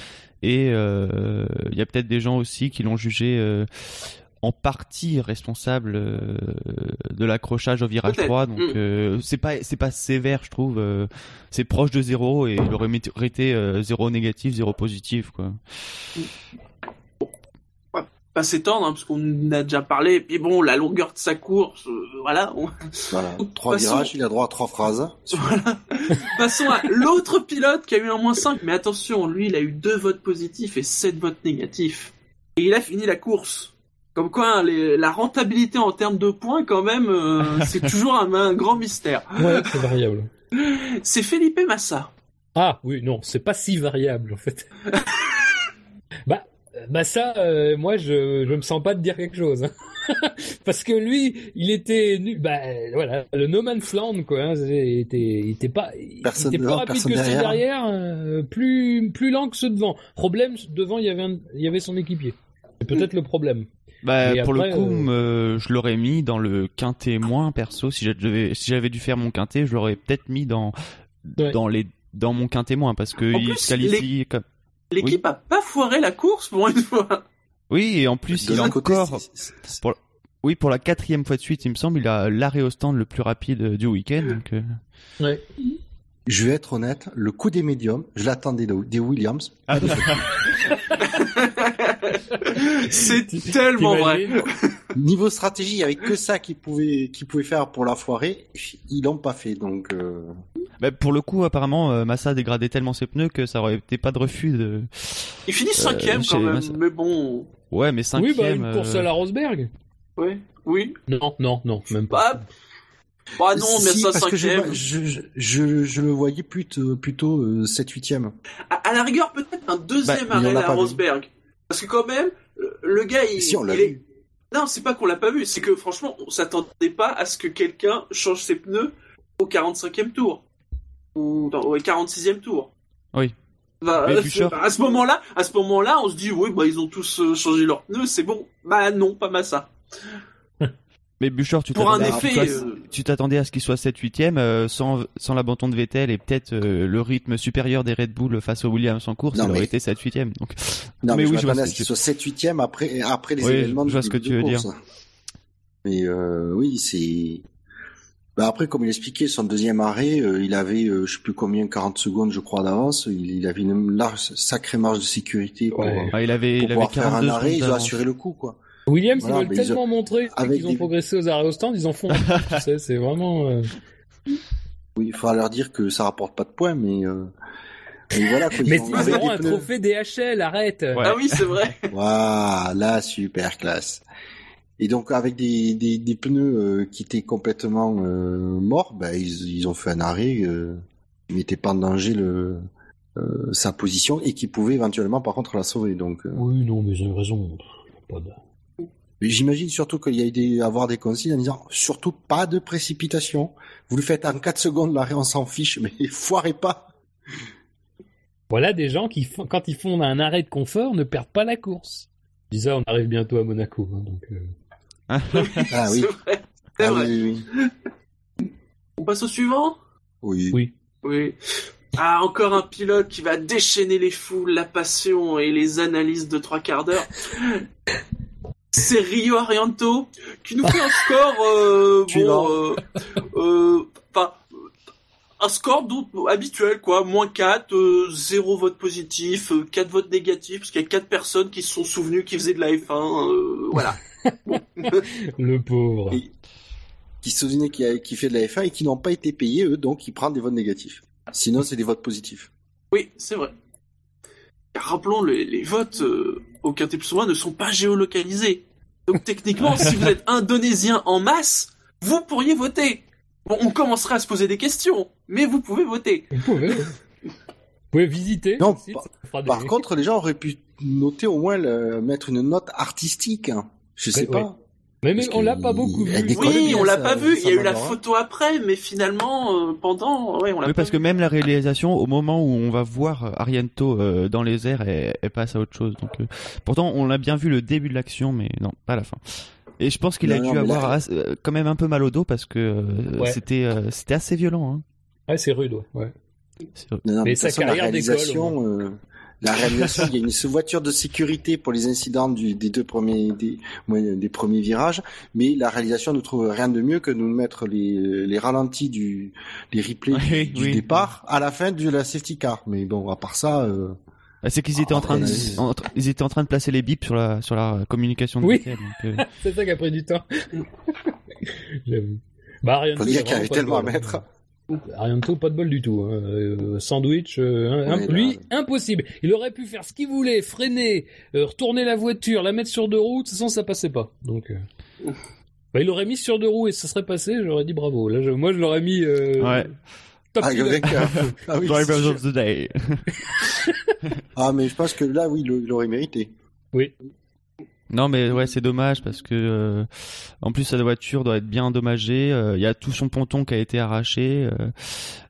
et euh, il y a peut-être des gens aussi qui l'ont jugé euh, en partie responsable euh, de l'accrochage au virage Peut-être. 3 donc Mm. euh, c'est pas c'est pas sévère je trouve euh, c'est proche de zéro et il aurait mérité euh, zéro négatif zéro positif quoi Pas s'étendre, hein, parce qu'on a déjà parlé. Et puis bon, la longueur de sa course, euh, voilà. on- Voilà. Trois Passons. virages, il a droit à trois phrases. Voilà. Passons à l'autre pilote qui a eu un moins 5, mais attention, lui, il a eu deux votes positifs et sept votes négatifs. Et il a fini la course. Comme quoi, hein, les- la rentabilité en termes de points, quand même, euh, c'est toujours un, un grand mystère. Ouais, c'est variable. C'est Felipe Massa. Ah oui, non, c'est pas si variable en fait. bah, euh, bah ça, euh, moi je je me sens pas de dire quelque chose. hein. Parce que lui, il était nu, bah euh, voilà, le no man's land quoi. Hein, il était, il était pas, il Personne était plus devant, rapide que ceux derrière. derrière, euh, plus plus lent que ceux devant. Problème, devant il y avait un- il y avait son équipier. C'est peut-être le problème. Bah, Et pour après, le coup, euh, me- je l'aurais mis dans le quintet moins perso. Si j'avais, si dû faire mon quintet, je l'aurais peut-être mis dans, Ouais. dans les, dans mon quintet moins parce que En il plus, se qualifie comme. L'équipe a pas foiré la course pour une fois. Oui, et en plus, De il a encore, oui, pour la quatrième fois de suite, il me semble, il a l'arrêt au stand le plus rapide euh, du week-end. Donc, euh, Ouais. Je vais être honnête, le coup des médiums, je l'attendais de- des Williams. c'est tellement vrai. Niveau stratégie, il y avait que ça qu'ils pouvaient, faire pour la foirer. Ils l'ont pas fait, donc. Euh... Bah, pour le coup, apparemment, euh, Massa dégradait tellement ses pneus que ça aurait été pas de refus de. Il finit cinquième quand même, Massa. mais bon. Ouais, mais Oui, bah, cinquième. une course euh, à la Rosberg. Ouais. Oui. Non, non, non, même pas. Bah, bah non, mais Si, ça parce que je, je, je, le voyais plutôt, plutôt euh, 7-8ème. À, à la rigueur, peut-être un deuxième Bah, arrêt à vu. Rosberg. Parce que quand même, le- gars, il, Si, on l'a il est-. Non, c'est pas qu'on l'a pas vu, c'est que franchement, on s'attendait pas à ce que quelqu'un change ses pneus au 45e tour. Ou non, au 46e tour. Oui. Bah, euh, à ce moment-là, à ce moment-là, on se dit oui, bah ils ont tous euh, changé leurs pneus, c'est bon. Bah non, pas Massa. Mais Bouchard, tu Pour un t'attendais à- effet, tu vois, euh, tu t'attendais à ce qu'il soit 7-8ème euh, sans, sans l'abandon de Vettel et peut-être euh, le rythme supérieur des Red Bull face aux Williams en course, Non, il aurait mais- été 7-8ème. Donc, Non, mais, Mais oui, je m'attendais à ce qu'il tu- soit 7-8ème après, après les Oui, événements je vois de- ce que de tu veux course. dire. Mais euh, oui, c'est. Bah après, comme il expliquait, son deuxième arrêt, euh, il avait, euh, je sais plus combien, 40 secondes, je crois, d'avance. Il, il avait une large, sacrée marge de sécurité pour, Ouais. ah, il avait, pour il avait pouvoir faire 42 un arrêt. secondes Ils ont assuré le coup, quoi. Williams, Voilà, ils veulent ils tellement montrer avec qu'ils ont des- progressé aux arrêts au stand, ils en font. tu sais, c'est vraiment. euh, Oui, il faudra leur dire que ça rapporte pas de points, mais. Euh... mais voilà, quoi, ils Mais ont- ils auront un pneus- trophée DHL, arrête. Ouais. Ah oui, c'est vrai. Voilà, super classe. Et donc avec des, des, des pneus euh, qui étaient complètement euh, morts, bah, ils, ils ont fait un arrêt euh, qui mettait pas en danger le, euh, sa position et qui pouvait éventuellement par contre la sauver. Donc euh, Oui, non, mais ils ont eu raison. Pas de- j'imagine surtout qu'il y a eu des, avoir des consignes en disant surtout pas de précipitation. Vous le faites en 4 secondes l'arrêt, on s'en fiche, mais foirez pas. Voilà des gens qui, font- quand ils font un arrêt de confort, ne perdent pas la course. Je dis ça, on arrive bientôt à Monaco. hein, donc, euh, Ah oui. C'est vrai. C'est Ah vrai. oui, oui, On passe au suivant? Oui. Oui. Oui. Ah, encore un pilote qui va déchaîner les foules, la passion et les analyses de trois quarts d'heure. C'est Rio Arianto qui nous fait un score euh, bon, euh, euh, enfin, un score habituel quoi, moins 4, euh, 0 vote positif, euh, 4 votes négatifs parce qu'il y a 4 personnes qui se sont souvenues qui faisaient de la F1, euh, voilà. le pauvre. Et- Qui se souvenaient qui, a- qui fait de la F1 et qui n'ont pas été payés eux, donc ils prennent des votes négatifs. Sinon c'est des votes positifs. Oui, c'est vrai. Car rappelons, les, les votes euh, au Quintet plus ne sont pas géolocalisés. Donc techniquement, si vous êtes indonésien en masse, vous pourriez voter. Bon, on commencerait à se poser des questions, mais vous pouvez voter. Vous pouvez, ouais. Vous pouvez visiter. Non, site, par- contre, les gens auraient pu noter au moins le, mettre une note artistique. hein. Je sais Ouais, pas. Mais, on l'a pas beaucoup vu. Oui, on l'a pas vu. Il y a eu la photo après, mais finalement, euh, pendant, ouais, on l'a Oui, parce que même la réalisation, au moment où on va voir Arianto euh, dans les airs, elle, elle passe à autre chose. Donc, euh, pourtant, on l'a bien vu le début de l'action, mais non, pas la fin. Et je pense qu'il a Non, dû avoir là- euh, quand même un peu mal au dos parce que euh, Ouais. c'était euh, c'était assez violent. Hein. Ouais, c'est rude, ouais. ouais. Non, non, Mais sa façon, carrière décolle, la réalisation, il y a une voiture de sécurité pour les incidents du, des deux premiers, des, des premiers virages, mais la réalisation ne trouve rien de mieux que nous mettre les, les ralentis du, les replays Oui, du oui. départ à la fin de la safety car. Mais bon, à part ça, euh, Bah, C'est qu'ils étaient en train de, Ah, en tra- ils étaient en train de placer les bips sur la sur la communication de Oui. Euh, C'est ça qui a pris du temps. J'avoue. Bah, Arianto, faut dire qu'il y avait de tellement à bol. mettre. Arianto, pas de bol du tout. hein. Euh, sandwich, euh, là, lui, impossible. Il aurait pu faire ce qu'il voulait, freiner, euh, retourner la voiture, la mettre sur deux roues, de toute façon, ça passait pas. Donc, euh, bah, il l'aurait mis sur deux roues et ça serait passé, j'aurais dit bravo. Là, je- moi, je l'aurais mis euh, Ouais. top Ah, ah oui, Drivers of the Day. Ah, mais je pense que là, oui, il il aurait mérité. Oui. Non mais ouais c'est dommage parce que euh, en plus sa voiture doit être bien endommagée. euh, Il y a tout son ponton qui a été arraché. euh,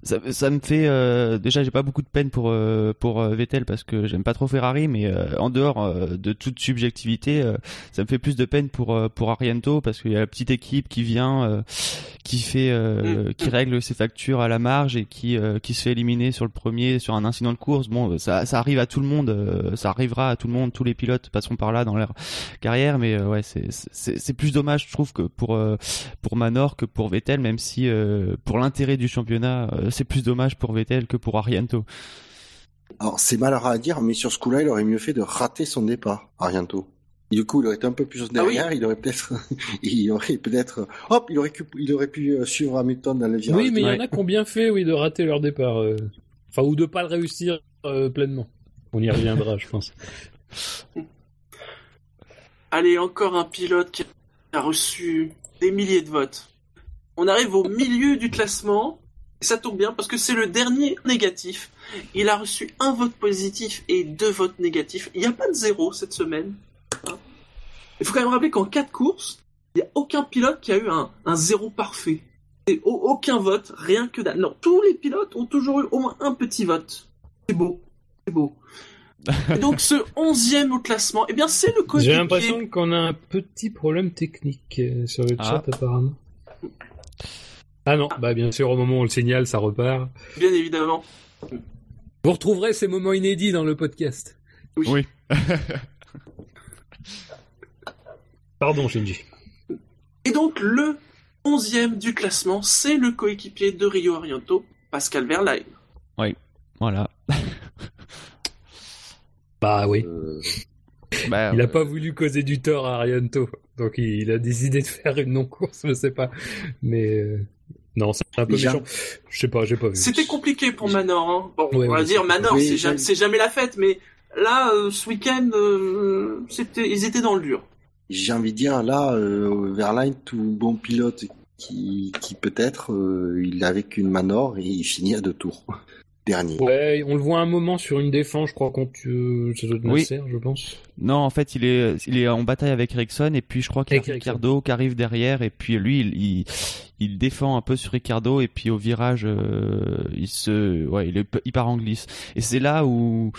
ça, ça me fait euh, déjà j'ai pas beaucoup de peine pour euh, pour Vettel parce que j'aime pas trop Ferrari mais euh, en dehors euh, de toute subjectivité euh, ça me fait plus de peine pour pour Ariento parce qu'il y a la petite équipe qui vient euh, qui fait euh, qui règle ses factures à la marge et qui euh, qui se fait éliminer sur le premier sur un incident de course. Bon ça ça arrive à tout le monde, ça arrivera à tout le monde, tous les pilotes passeront par là dans leur carrière, mais euh, ouais, c'est plus dommage, je trouve, que pour euh, pour Manor que pour Vettel, même si euh, pour l'intérêt du championnat, euh, c'est plus dommage pour Vettel que pour Arianto. Alors, c'est malheureux à dire, mais sur ce coup-là, il aurait mieux fait de rater son départ, Arianto. du coup, il aurait été un peu plus derrière, il aurait peut-être, il aurait peut-être, hop, il aurait, il aurait pu suivre Hamilton dans le virage. Oui, mais il y en a qui ont bien fait, oui, de rater leur départ. euh. Enfin, ou de pas le réussir euh, pleinement. On y reviendra, je pense. Allez, encore un pilote qui a reçu des milliers de votes. On arrive au milieu du classement. Et ça tombe bien parce que c'est le dernier négatif. Il a reçu un vote positif et deux votes négatifs. Il n'y a pas de zéro cette semaine. Il faut quand même rappeler qu'en quatre courses, il n'y a aucun pilote qui a eu un, zéro parfait. Et au- aucun vote, rien que dalle. Non, tous les pilotes ont toujours eu au moins un petit vote. C'est beau. C'est beau. Et donc ce onzième au classement, eh bien c'est le J'ai coéquipier. l'impression qu'on a un petit problème technique euh, sur le Ah. chat, apparemment. Ah non, bah bien sûr, au moment où on le signale, ça repart. Bien évidemment. Vous retrouverez ces moments inédits dans le podcast. Oui. Pardon, Shinji. Et donc le onzième du classement, c'est le coéquipier de Rio Arianto, Pascal Verlaine. Voilà. Bah oui. Euh, Bah, Il a euh, pas voulu causer du tort à Arianto, donc il, il a décidé de faire une non-course, je sais pas. Mais euh, non, c'est un peu Déjà. méchant. Je sais pas, j'ai pas vu. C'était compliqué pour Manor. Hein. Bon, Ouais, on va dire Manor, Oui, c'est jamais la fête, mais là, euh, ce week-end, euh, c'était, ils étaient dans le dur. J'ai envie de dire, là, euh, Verlaine, tout bon pilote qui, qui peut-être, euh, il avait qu'une manor et il finit à deux tours. Dernier. Ouais, on le voit un moment sur une défense, je crois qu'on tue, ça doit être Oui. Nasser, je pense. Non, en fait, il est, il est en bataille avec Ericsson et puis je crois qu'il y a. Ricardo qui arrive derrière et puis lui, il, il, il défend un peu sur Ricardo et puis au virage, euh, il se, ouais, il, est, il part en glisse. Et c'est là où,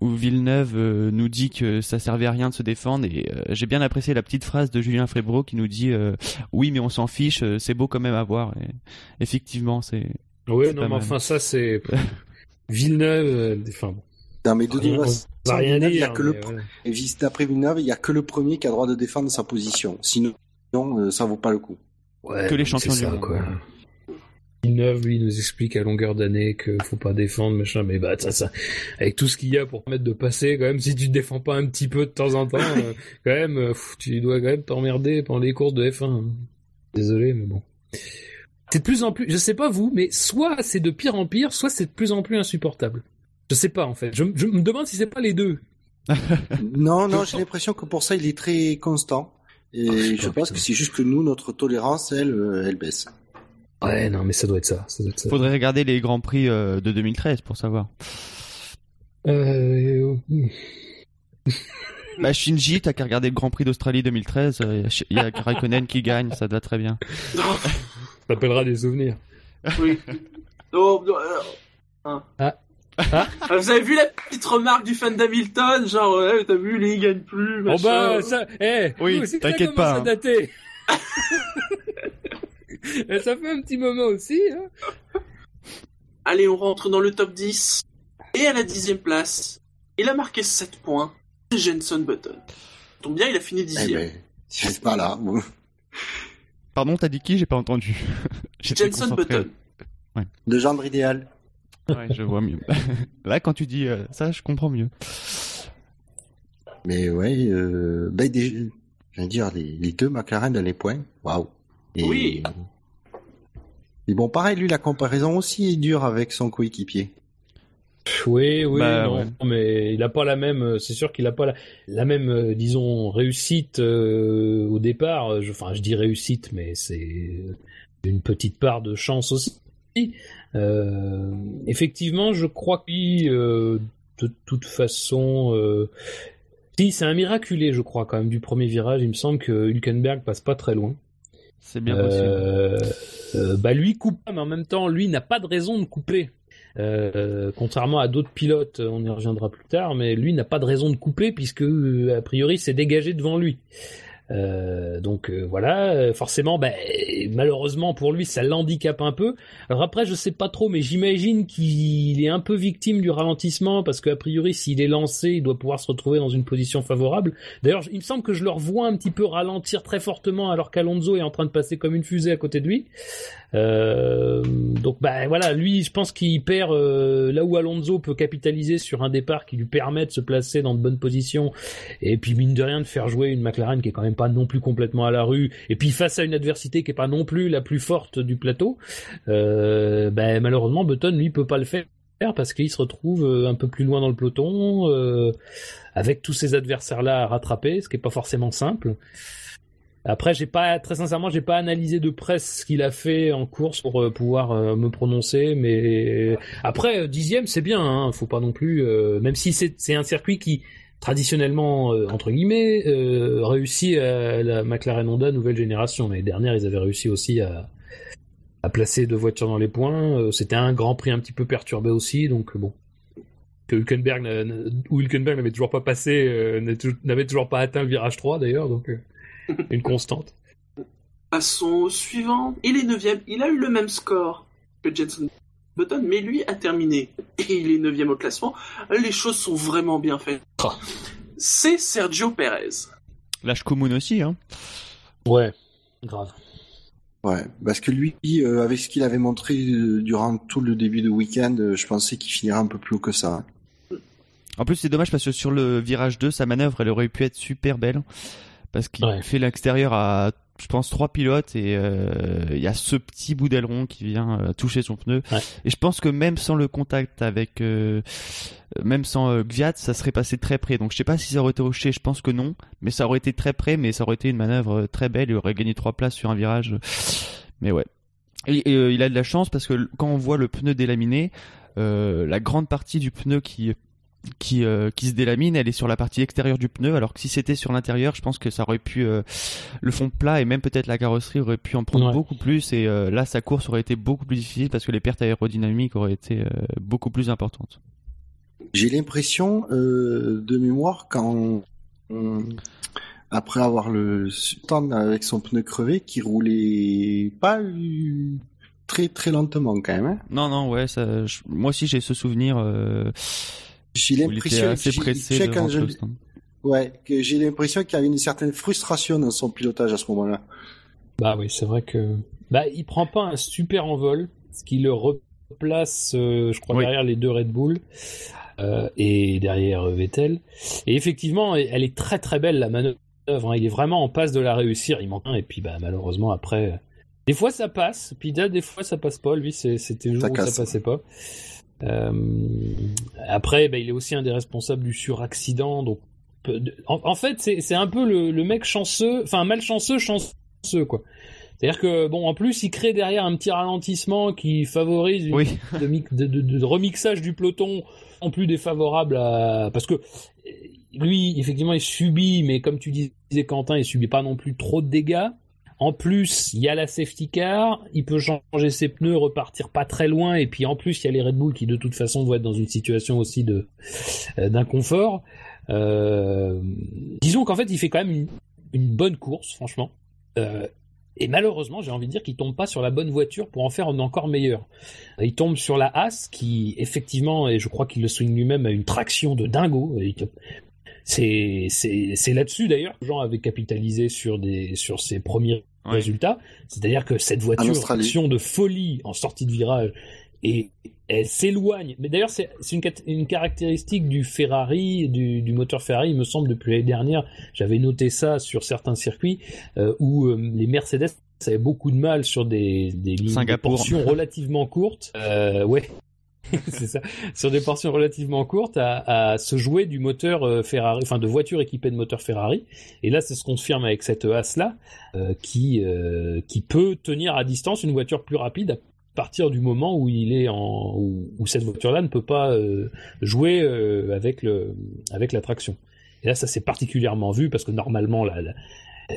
où Villeneuve euh, nous dit que ça servait à rien de se défendre et euh, j'ai bien apprécié la petite phrase de Julien Frébro qui nous dit euh, oui mais on s'en fiche, euh, c'est beau quand même à voir. Et effectivement, c'est Ouais, non, mais enfin, ça, c'est. Sivilleneuve, euh, enfin, bon. Non, mais de toute Rien- rien Villeneuve, il y dire. a que le, voilà. et d'après Villeneuve, il y a que le premier qui a le droit de défendre sa position. Sinon, euh, ça vaut pas le coup. Ouais, que les c'est champions ça, du monde. quoi. Villeneuve, lui, nous explique à longueur d'année qu'il faut pas défendre, machin, mais bah, ça, ça, avec tout ce qu'il y a pour permettre de passer, quand même, si tu te défends pas un petit peu de temps en temps, euh, quand même, pff, tu dois quand même t'emmerder pendant les courses de F1. Désolé, mais bon. C'est de plus en plus, je sais pas vous, mais soit c'est de pire en pire, soit c'est de plus en plus insupportable. Je sais pas, en fait. Je, je me demande si c'est pas les deux. Non, non, j'ai l'impression que pour ça, il est très constant. Et Ah, je pense putain. que c'est juste que nous, notre tolérance, elle, euh, elle baisse. Ouais, non, mais ça doit être ça, ça doit être ça. Faudrait regarder les grands prix euh, de 2013 pour savoir. Euh, Bah Shinji, t'as qu'à regarder le Grand Prix d'Australie 2013, euh, il y a Raikkonen qui gagne, ça te va très bien. t'appelleras des souvenirs. Oui. Oh, oh, euh, hein. Ah. Ah. Euh, Vous avez vu la petite remarque du fan d'Hamilton, genre ouais, t'as vu, les il gagne plus. Oh machin. bah ça, eh, Oui, ça t'inquiète pas, à hein. dater. Et ça fait un petit moment aussi. Hein. Allez, on rentre dans le top 10. Et à la dixième place, il a marqué 7 points. Jenson Button. Tombe bien, il a fini Eh dixième. ben, c'est pas là. Pardon, t'as dit qui? J'ai pas entendu. Jenson concentré. Button. De gendre idéal. Ouais, je vois mieux. Là, quand tu dis euh, ça, je comprends mieux. Mais ouais, euh, ben, des, je veux dire, les, les deux McLaren dans les points. Waouh. Et- Oui. Et bon, pareil, lui, la comparaison aussi est dure avec son coéquipier. Oui, oui, Bah, non, ouais. mais il a pas la même. euh, C'est sûr qu'il a pas la, la même, euh, disons, réussite euh, au départ. Je- Enfin, je dis réussite, mais c'est une petite part de chance aussi. Euh, effectivement, je crois que euh, de toute façon, si c'est un miraculé, je crois quand même du premier virage. Il me semble que Hülkenberg passe pas très loin. C'est bien possible. Bah lui coupe, mais en même temps, lui n'a pas de raison de couper. Euh, contrairement à d'autres pilotes, on y reviendra plus tard, mais lui n'a pas de raison de couper puisque euh, a priori c'est dégagé devant lui. Euh, donc euh, voilà, euh, forcément, bah, malheureusement pour lui, ça l'handicape un peu. Alors après, je sais pas trop, mais j'imagine qu'il est un peu victime du ralentissement parce qu'a priori, s'il est lancé, il doit pouvoir se retrouver dans une position favorable. D'ailleurs, il me semble que je le revois un petit peu ralentir très fortement alors qu'Alonso est en train de passer comme une fusée à côté de lui. Euh, donc bah voilà, lui, je pense qu'il perd euh, là où Alonso peut capitaliser sur un départ qui lui permet de se placer dans de bonnes positions et puis mine de rien de faire jouer une McLaren qui est quand même pas non plus complètement à la rue et puis face à une adversité qui est pas non plus la plus forte du plateau, euh, bah, malheureusement Button lui peut pas le faire parce qu'il se retrouve euh, un peu plus loin dans le peloton euh, avec tous ces adversaires là à rattraper, ce qui est pas forcément simple. Après, j'ai pas très sincèrement, j'ai pas analysé de près ce qu'il a fait en course pour euh, pouvoir euh, me prononcer, mais après dixième, c'est bien. Hein, faut pas non plus, euh, même si c'est un circuit qui traditionnellement entre guillemets réussit à la McLaren Honda nouvelle génération. L'année dernière, ils avaient réussi aussi à placer deux voitures dans les points. C'était un Grand Prix un petit peu perturbé aussi, donc bon. Que Hülkenberg n'avait toujours pas passé, n'avait toujours pas atteint le virage 3 d'ailleurs, donc une constante. Passons au suivant. Il est neuvième. Il a eu le même score que Jenson Button, mais lui a terminé. Et il est neuvième au classement. Les choses sont vraiment bien faites. C'est Sergio Perez. L'âge commun aussi, hein. Ouais, grave. Ouais, parce que lui, euh, avec ce qu'il avait montré euh, durant tout le début de week-end, euh, je pensais qu'il finirait un peu plus haut que ça. En plus, c'est dommage parce que sur le virage 2, sa manœuvre, elle aurait pu être super belle. Parce qu'il Ouais. fait l'extérieur à, je pense, trois pilotes et euh, il y a ce petit bout d'aileron qui vient euh, toucher son pneu. Ouais. Et je pense que même sans le contact avec, euh, même sans euh, Gviat, ça serait passé très près. Donc je sais pas si ça aurait été hoché, je pense que non. Mais ça aurait été très près, mais ça aurait été une manœuvre très belle. Il aurait gagné trois places sur un virage. Mais ouais. Et, et, il a de la chance parce que quand on voit le pneu délaminé, euh, la grande partie du pneu qui qui euh, qui se délamine, elle est sur la partie extérieure du pneu, alors que si c'était sur l'intérieur, je pense que ça aurait pu euh, le fond plat et même peut-être la carrosserie aurait pu en prendre Ouais. beaucoup plus et euh, là sa course aurait été beaucoup plus difficile parce que les pertes aérodynamiques auraient été euh, beaucoup plus importantes. J'ai l'impression euh, de mémoire quand on- après avoir le temps avec son pneu crevé, qui roulait pas très très lentement quand même. hein. Non non ouais, ça, je- moi aussi j'ai ce souvenir. J'ai l'impression, ouais, que j'ai l'impression qu'il y avait une certaine frustration dans son pilotage à ce moment-là. Bah oui, c'est vrai que bah il prend pas un super envol, ce qui le replace, euh, je crois, Oui. derrière les deux Red Bull euh, et derrière euh, Vettel. Et effectivement, elle est très très belle la manœuvre. hein. Il est vraiment en passe de la réussir. Il manque un et puis bah malheureusement après. Des fois ça passe, puis là, des fois ça passe pas. Lui, c'était le jour Ça où casse. ça passait pas. Euh, après, bah, il est aussi un des responsables du suraccident. Donc, en, en fait, c'est un peu le, le mec chanceux, enfin malchanceux, chanceux quoi. C'est-à-dire que bon, en plus, il crée derrière un petit ralentissement qui favorise une Oui. de, mi- de- de- de remixage du peloton en plus défavorable à parce que lui effectivement il subit mais comme tu disais Quentin il subit pas non plus trop de dégâts en plus il y a la safety car il peut changer ses pneus repartir pas très loin et puis en plus il y a les Red Bull qui de toute façon vont être dans une situation aussi de euh, d'inconfort euh, disons qu'en fait il fait quand même une, bonne course franchement euh, et malheureusement, j'ai envie de dire qu'il tombe pas sur la bonne voiture pour en faire une encore meilleure. Il tombe sur la As qui, effectivement, et je crois qu'il le souligne lui-même, a une traction de dingo. C'est là-dessus d'ailleurs que Jean avait capitalisé sur des sur ses premiers Ouais. résultats. C'est-à-dire que cette voiture, traction de folie en sortie de virage, et elle s'éloigne. Mais d'ailleurs, c'est une, caractéristique du Ferrari, du, du moteur Ferrari, il me semble, depuis l'année dernière. J'avais noté ça sur certains circuits euh, où euh, les Mercedes avaient beaucoup de mal sur des, des lignes de portions relativement courtes. Euh, ouais. c'est ça, sur des portions relativement courtes à, se jouer du moteur euh, Ferrari, enfin de voitures équipées de moteur Ferrari. Et là, c'est ce qu'on confirme avec cette as là, euh, qui euh, qui peut tenir à distance une voiture plus rapide à partir du moment où il est en où, cette voiture-là ne peut pas jouer avec le avec la traction. Et là, ça s'est particulièrement vu parce que normalement, là, là, euh,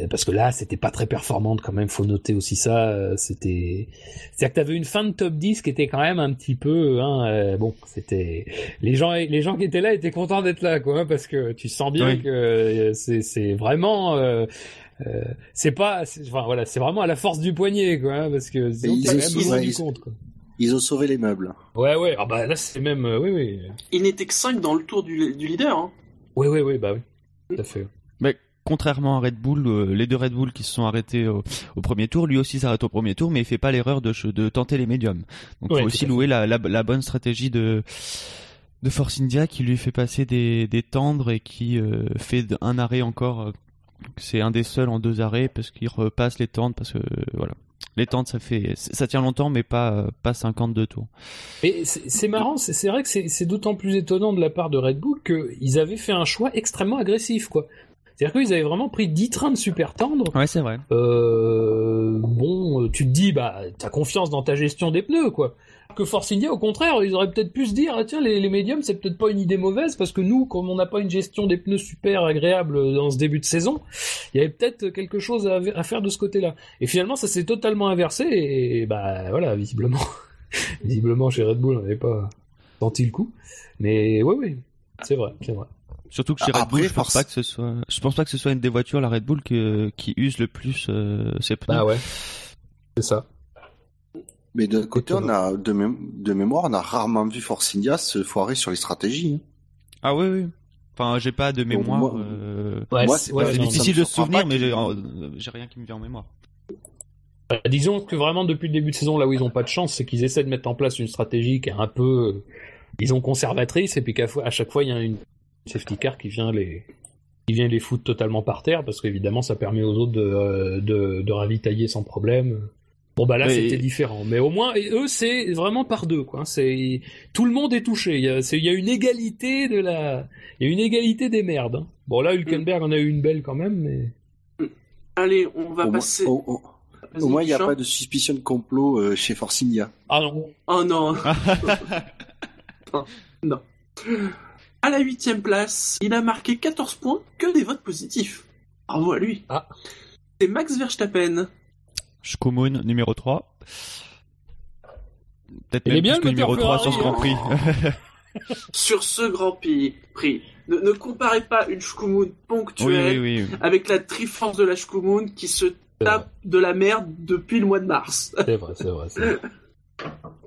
parce que là, c'était pas très performante quand même. Faut noter aussi ça. euh, C'était, c'est-à-dire que t'avais une fin de top 10 qui était quand même un petit peu, hein, euh, bon, c'était les gens, les gens qui étaient là étaient contents d'être là, quoi, hein, parce que tu sens bien Oui. que euh, c'est, c'est vraiment. euh, euh, c'est pas, c'est- enfin voilà, c'est vraiment à la force du poignet, quoi, hein, parce que sinon, ils du compte, quoi. Ont sauvé les meubles. Ouais, ouais, ah bah là c'est même, euh, oui, oui, Il n'était que 5 dans le tour du, du leader. hein. ouais, ouais, ouais, bah oui, tout à fait. Contrairement à Red Bull, euh, les deux Red Bull qui se sont arrêtés au, au premier tour, lui aussi s'arrête au premier tour, mais il fait pas l'erreur de, de tenter les médiums. Donc Ouais, faut aussi louer la, la, la bonne stratégie de de Force India qui lui fait passer des, des tendres et qui euh, fait un arrêt encore. euh, C'est un des seuls en deux arrêts parce qu'il repasse les tendres parce que euh, voilà. Les tentes, ça fait, ça tient longtemps, mais pas euh, pas 52 tours. Et c'est marrant, c'est vrai que c'est c'est d'autant plus étonnant de la part de Red Bull qu'ils avaient fait un choix extrêmement agressif, quoi. C'est-à-dire qu'ils avaient vraiment pris 10 trains de super tendres. Ouais, c'est vrai. Euh, bon, tu te dis, bah, t'as confiance dans ta gestion des pneus, quoi. Que Force India, au contraire, ils auraient peut-être pu se dire, ah, tiens, les, les médiums, c'est peut-être pas une idée mauvaise, parce que nous, comme on n'a pas une gestion des pneus super agréable dans ce début de saison, il y avait peut-être quelque chose à, à faire de ce côté-là. Et finalement, ça s'est totalement inversé, et bah, voilà, visiblement, visiblement, chez Red Bull, on n'avait pas senti le coup. Mais oui, oui, c'est vrai, c'est vrai. Surtout que chez Red Après, Bull, je pense pas que ce soit, je pense pas que ce soit une des voitures, la Red Bull, que, qui use le plus euh, ses pneus. Ah ouais, c'est ça. Mais d'un côté, on a de, mé- de mémoire, on a rarement vu Force India se foirer sur les stratégies. hein. Ah oui, oui. Enfin, j'ai pas de mémoire. moi- euh, Ouais, Moi, c'est ouais, difficile de se souvenir, mais j'ai rien qui me vient en mémoire. Bah, disons que vraiment depuis le début de saison, là où ils ont pas de chance, c'est qu'ils essaient de mettre en place une stratégie qui est un peu, euh, disons, conservatrice, et puis qu'à à chaque fois il y a une safety car qui vient les, qui vient les foutre totalement par terre, parce qu'évidemment ça permet aux autres de, euh, de, de ravitailler sans problème. Bon bah là c'était différent, mais au moins et eux c'est vraiment par deux quoi. C'est tout le monde est touché. Il y a, c'est- il y a une égalité de la, il y a une égalité des merdes. hein. Bon là Hülkenberg en a eu une belle quand même, mais Allez, on va Au, moins- passer. au- au- Vas-y, au moins, il n'y a pas de suspicion de complot euh, chez Force India. ah non. Oh non. non. À la huitième place, il a marqué 14 points, que des votes positifs. Bravo à lui. Ah. C'est Max Verstappen. Shkomun, numéro 3. Peut-être même bien, plus que le numéro 3 sur ce Grand Prix. Sur ce Grand Prix. Ne, ne comparez pas une Shkumun oui, ponctuelle oui, oui. avec la Triforce de la Shkumun qui se tape de la merde depuis le mois de mars. C'est vrai, c'est vrai. c'est vrai.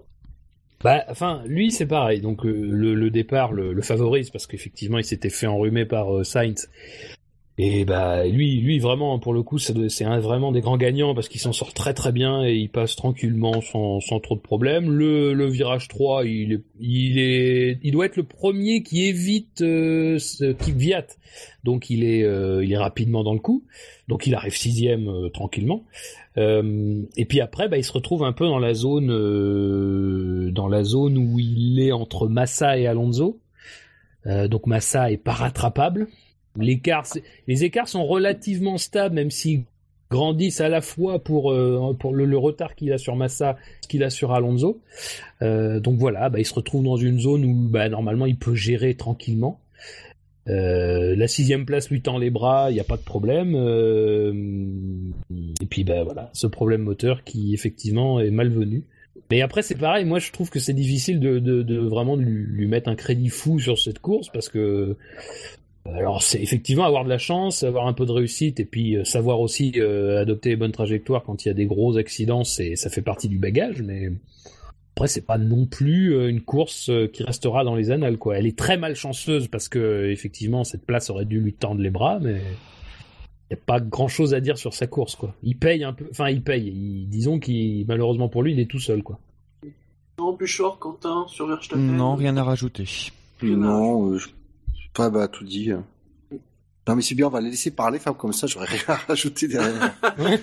Bah, enfin, lui, c'est pareil. Donc, euh, le, le départ le, favorise parce qu'effectivement, il s'était fait enrhumer par euh, Sainz. Et bah, lui, lui, vraiment, pour le coup, c'est un- vraiment des grands gagnants parce qu'il s'en sort très très bien et il passe tranquillement sans, sans trop de problèmes. Le, le virage 3, il est, il est, il doit être le premier qui évite euh, ce Kvyat. Donc, il est, euh, il est rapidement dans le coup. Donc, il arrive sixième euh, tranquillement. Euh, et puis après, bah, il se retrouve un peu dans la zone, euh, dans la zone où il est entre Massa et Alonso. Euh, donc Massa est pas rattrapable. Les écarts sont relativement stables, même s'ils grandissent à la fois pour euh, le, retard qu'il a sur Massa, qu'il a sur Alonso. Euh, donc voilà, bah, il se retrouve dans une zone où bah, normalement il peut gérer tranquillement. Euh, la sixième place lui tend les bras, il n'y a pas de problème. Et puis ben voilà, ce problème moteur qui effectivement est malvenu. Mais après c'est pareil, moi je trouve que c'est difficile de, vraiment lui mettre un crédit fou sur cette course parce que alors c'est effectivement avoir de la chance, avoir un peu de réussite et puis euh, savoir aussi euh, adopter les bonnes trajectoires quand il y a des gros accidents, c'est ça fait partie du bagage, mais après c'est pas non plus euh, une course qui restera dans les annales quoi. Elle est très malchanceuse parce que effectivement cette place aurait dû lui tendre les bras, mais il n'y a pas grand chose à dire sur sa course quoi. Il paye un peu, enfin il paye. Il- disons qu'il malheureusement pour lui il est tout seul quoi. Non, Buchor, Quentin, sur Verstappen. Non, rien à rajouter. Non, euh, je... Fab a tout dit. hein. Non, mais c'est bien, on va les laisser parler, Fab, comme ça, j'aurais rien à rajouter derrière.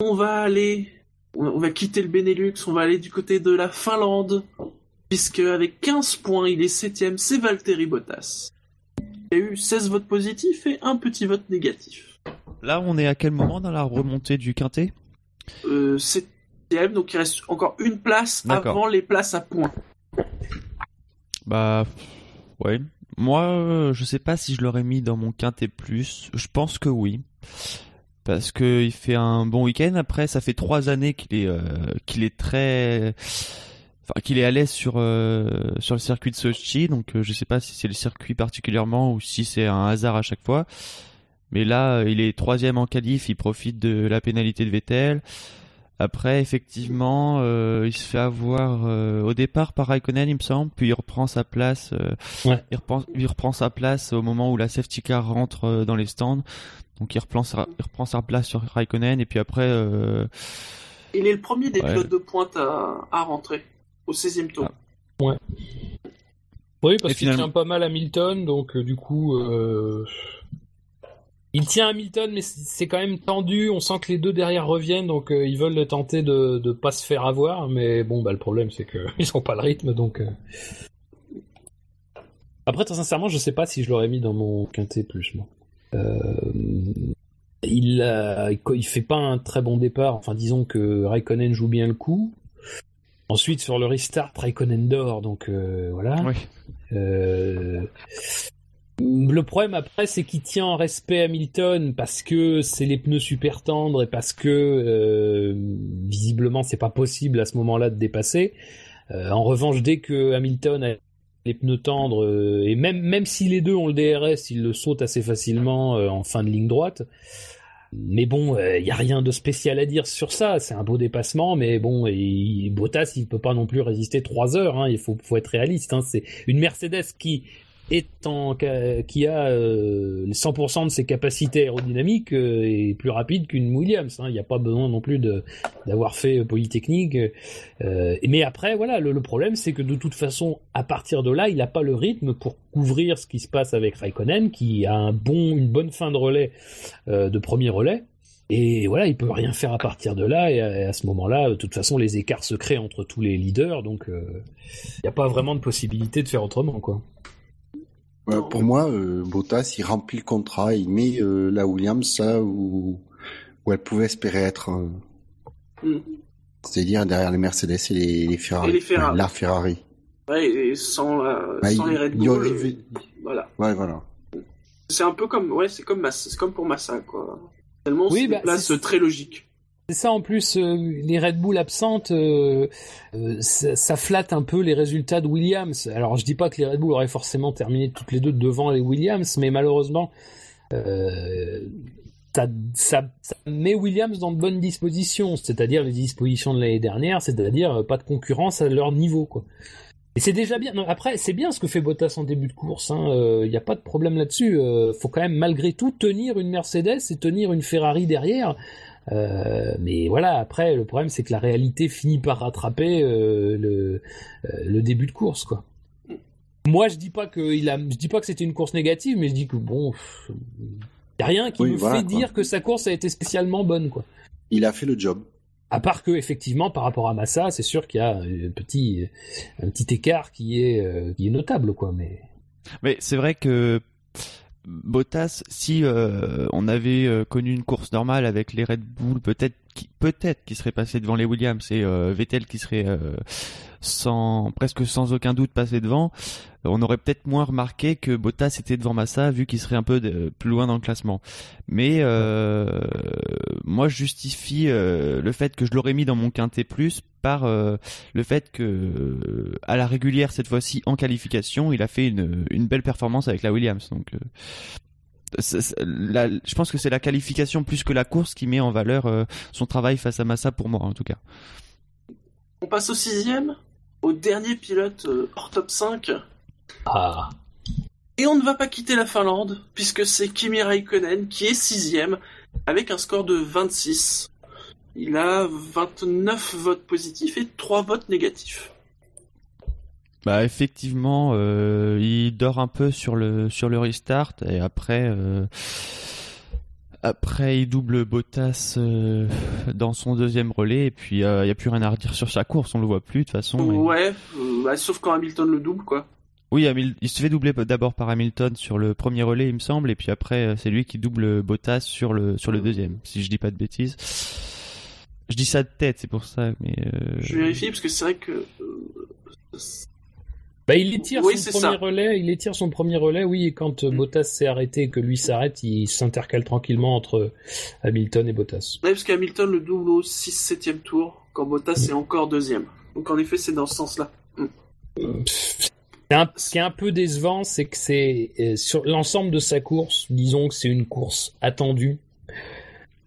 On va aller, on va quitter le Benelux, on va aller du côté de la Finlande, puisque avec 15 points, il est septième, c'est Valtteri Bottas. Il y a eu 16 votes positifs et un petit vote négatif. Là, on est à quel moment dans la remontée du quintet? Euh, septième, donc il reste encore une place avant les places à points. Bah, ouais. Moi, euh, je sais pas si je l'aurais mis dans mon quintet plus. Je pense que oui. Parce que il fait un bon week-end. Après, ça fait trois années qu'il est, euh, qu'il est très, enfin, qu'il est à l'aise sur, euh, sur le circuit de Sochi. Donc, je sais pas si c'est le circuit particulièrement ou si c'est un hasard à chaque fois. Mais là, il est troisième en qualif. Il profite de la pénalité de Vettel. Après, effectivement, euh, il se fait avoir euh, au départ par Raikkonen, il me semble, puis il reprend sa place. euh, Ouais. il, reprend, il reprend sa place au moment où la safety car rentre euh, dans les stands. Donc il reprend sa, il reprend sa place sur Raikkonen et puis après, euh, Il est le premier des Ouais. pilotes de pointe à, à rentrer au 16e tour. Ah. Oui, parce qu'il finalement- tient pas mal Hamilton, donc euh, du coup, euh, il tient Hamilton, mais c'est quand même tendu. On sent que les deux derrière reviennent, donc euh, ils veulent tenter de de pas se faire avoir. Mais bon, bah le problème c'est que ils ont pas le rythme, donc. euh. Après, très sincèrement, je sais pas si je l'aurais mis dans mon quintet plus moi. Euh, il fait pas un très bon départ. Enfin, disons que Raikkonen joue bien le coup. Ensuite, sur le restart, Raikkonen dort, donc voilà. oui. Le problème après, c'est qu'il tient en respect Hamilton parce que c'est les pneus super tendres et parce que euh, visiblement c'est pas possible à ce moment-là de dépasser. Euh, en revanche, dès que Hamilton a les pneus tendres euh, et même si les deux ont le DRS, il le saute assez facilement en fin de ligne droite. Mais bon, il y a rien de spécial à dire sur ça. C'est un beau dépassement, mais bon, il, Bottas, il peut pas non plus résister trois heures. Hein. Il faut, faut être réaliste. Hein. C'est une Mercedes qui en, qui a euh, 100% de ses capacités aérodynamiques euh, est plus rapide qu'une Williams. hein. Il n'y a pas besoin non plus d'avoir fait Polytechnique. Euh, mais après, voilà, le, problème, c'est que de toute façon, à partir de là, il n'a pas le rythme pour couvrir ce qui se passe avec Raikkonen, qui a un bon, une bonne fin de relais, euh, de premier relais. Et voilà, il peut rien faire à partir de là. Et à, et à ce moment-là, de toute façon, les écarts se créent entre tous les leaders, donc il n'y a pas vraiment de possibilité de faire autrement, quoi. Ouais, pour moi, euh, Bottas, il remplit le contrat, il met euh, la Williams là où, où elle pouvait espérer être. euh, Mm. C'est-à-dire derrière les Mercedes et les, les Ferrari. Et les Ferrari. La Ferrari. Ouais, et sans, la- Bah, sans il- les Red il Bull, euh, voilà. Ouais, voilà. C'est un peu comme, ouais, c'est comme Massa, comme pour Massa, quoi. Tellement Oui, c'est bah, c'est- très logiques. C'est ça en plus, euh, les Red Bull absentes, euh, euh, ça, flatte un peu les résultats de Williams. Alors je dis pas que les Red Bull auraient forcément terminé toutes les deux devant les Williams, mais malheureusement, ça, met Williams dans de bonnes dispositions, c'est-à-dire les dispositions de l'année dernière, c'est-à-dire pas de concurrence à leur niveau. Et c'est déjà bien. Après, c'est bien ce que fait Bottas en début de course. Il hein. n'y a pas de problème là-dessus. Euh, faut quand même malgré tout tenir une Mercedes et tenir une Ferrari derrière. Euh, mais voilà, après, le problème, c'est que la réalité finit par rattraper euh, le, euh, le début de course, quoi. Moi, je dis pas que il a, je dis pas que c'était une course négative, mais je dis que bon, y a rien qui Oui, me voilà, fait quoi. dire que sa course a été spécialement bonne, quoi. Il a fait le job. À part que effectivement, par rapport à Massa, c'est sûr qu'il y a un petit, un petit écart qui est, euh, qui est notable, quoi. Mais Mais c'est vrai que Bottas, si euh, on avait euh, connu une course normale avec les Red Bull, peut-être qui peut-être qui serait passé devant les Williams et euh, Vettel qui serait sans presque sans aucun doute passé devant, on aurait peut-être moins remarqué que Bottas était devant Massa vu qu'il serait un peu de- plus loin dans le classement. Mais euh, moi je justifie euh, le fait que je l'aurais mis dans mon quintet plus par euh, le fait que à la régulière cette fois-ci en qualification, il a fait une, une belle performance avec la Williams. Donc, euh, la- je pense que c'est la qualification plus que la course qui met en valeur euh, son travail face à Massa pour moi en tout cas. On passe au sixième, au dernier pilote euh, hors top 5. ah, Et on ne va pas quitter la Finlande, puisque c'est Kimi Raikkonen qui est sixième, avec un score de 26. Il a 29 votes positifs et 3 votes négatifs. Bah effectivement, euh, il dort un peu sur le sur le restart et après euh, après il double Bottas euh, dans son deuxième relais et puis il y a plus rien à redire sur sa course, on le voit plus de toute façon. Ouais, euh, bah, sauf quand Hamilton le double, quoi. Oui, Hamil- il se fait doubler d'abord par Hamilton sur le premier relais, il me semble, et puis après euh, c'est lui qui double Bottas sur le sur le deuxième, si je dis pas de bêtises. Je dis ça de tête, c'est pour ça, mais euh, Je vérifie, parce que c'est vrai que... euh, bah il étire Oui, son premier ça. relais, il étire son premier relais, oui. Et quand euh, Mm. Bottas s'est arrêté et que lui s'arrête, il s'intercale tranquillement entre Hamilton et Bottas. Ouais, parce qu'Hamilton le double au 6-7ème tour, quand Bottas est encore deuxième. Donc en effet, c'est dans ce sens-là. Un- ce qui est un peu décevant, c'est que c'est euh, sur l'ensemble de sa course, disons que c'est une course attendue.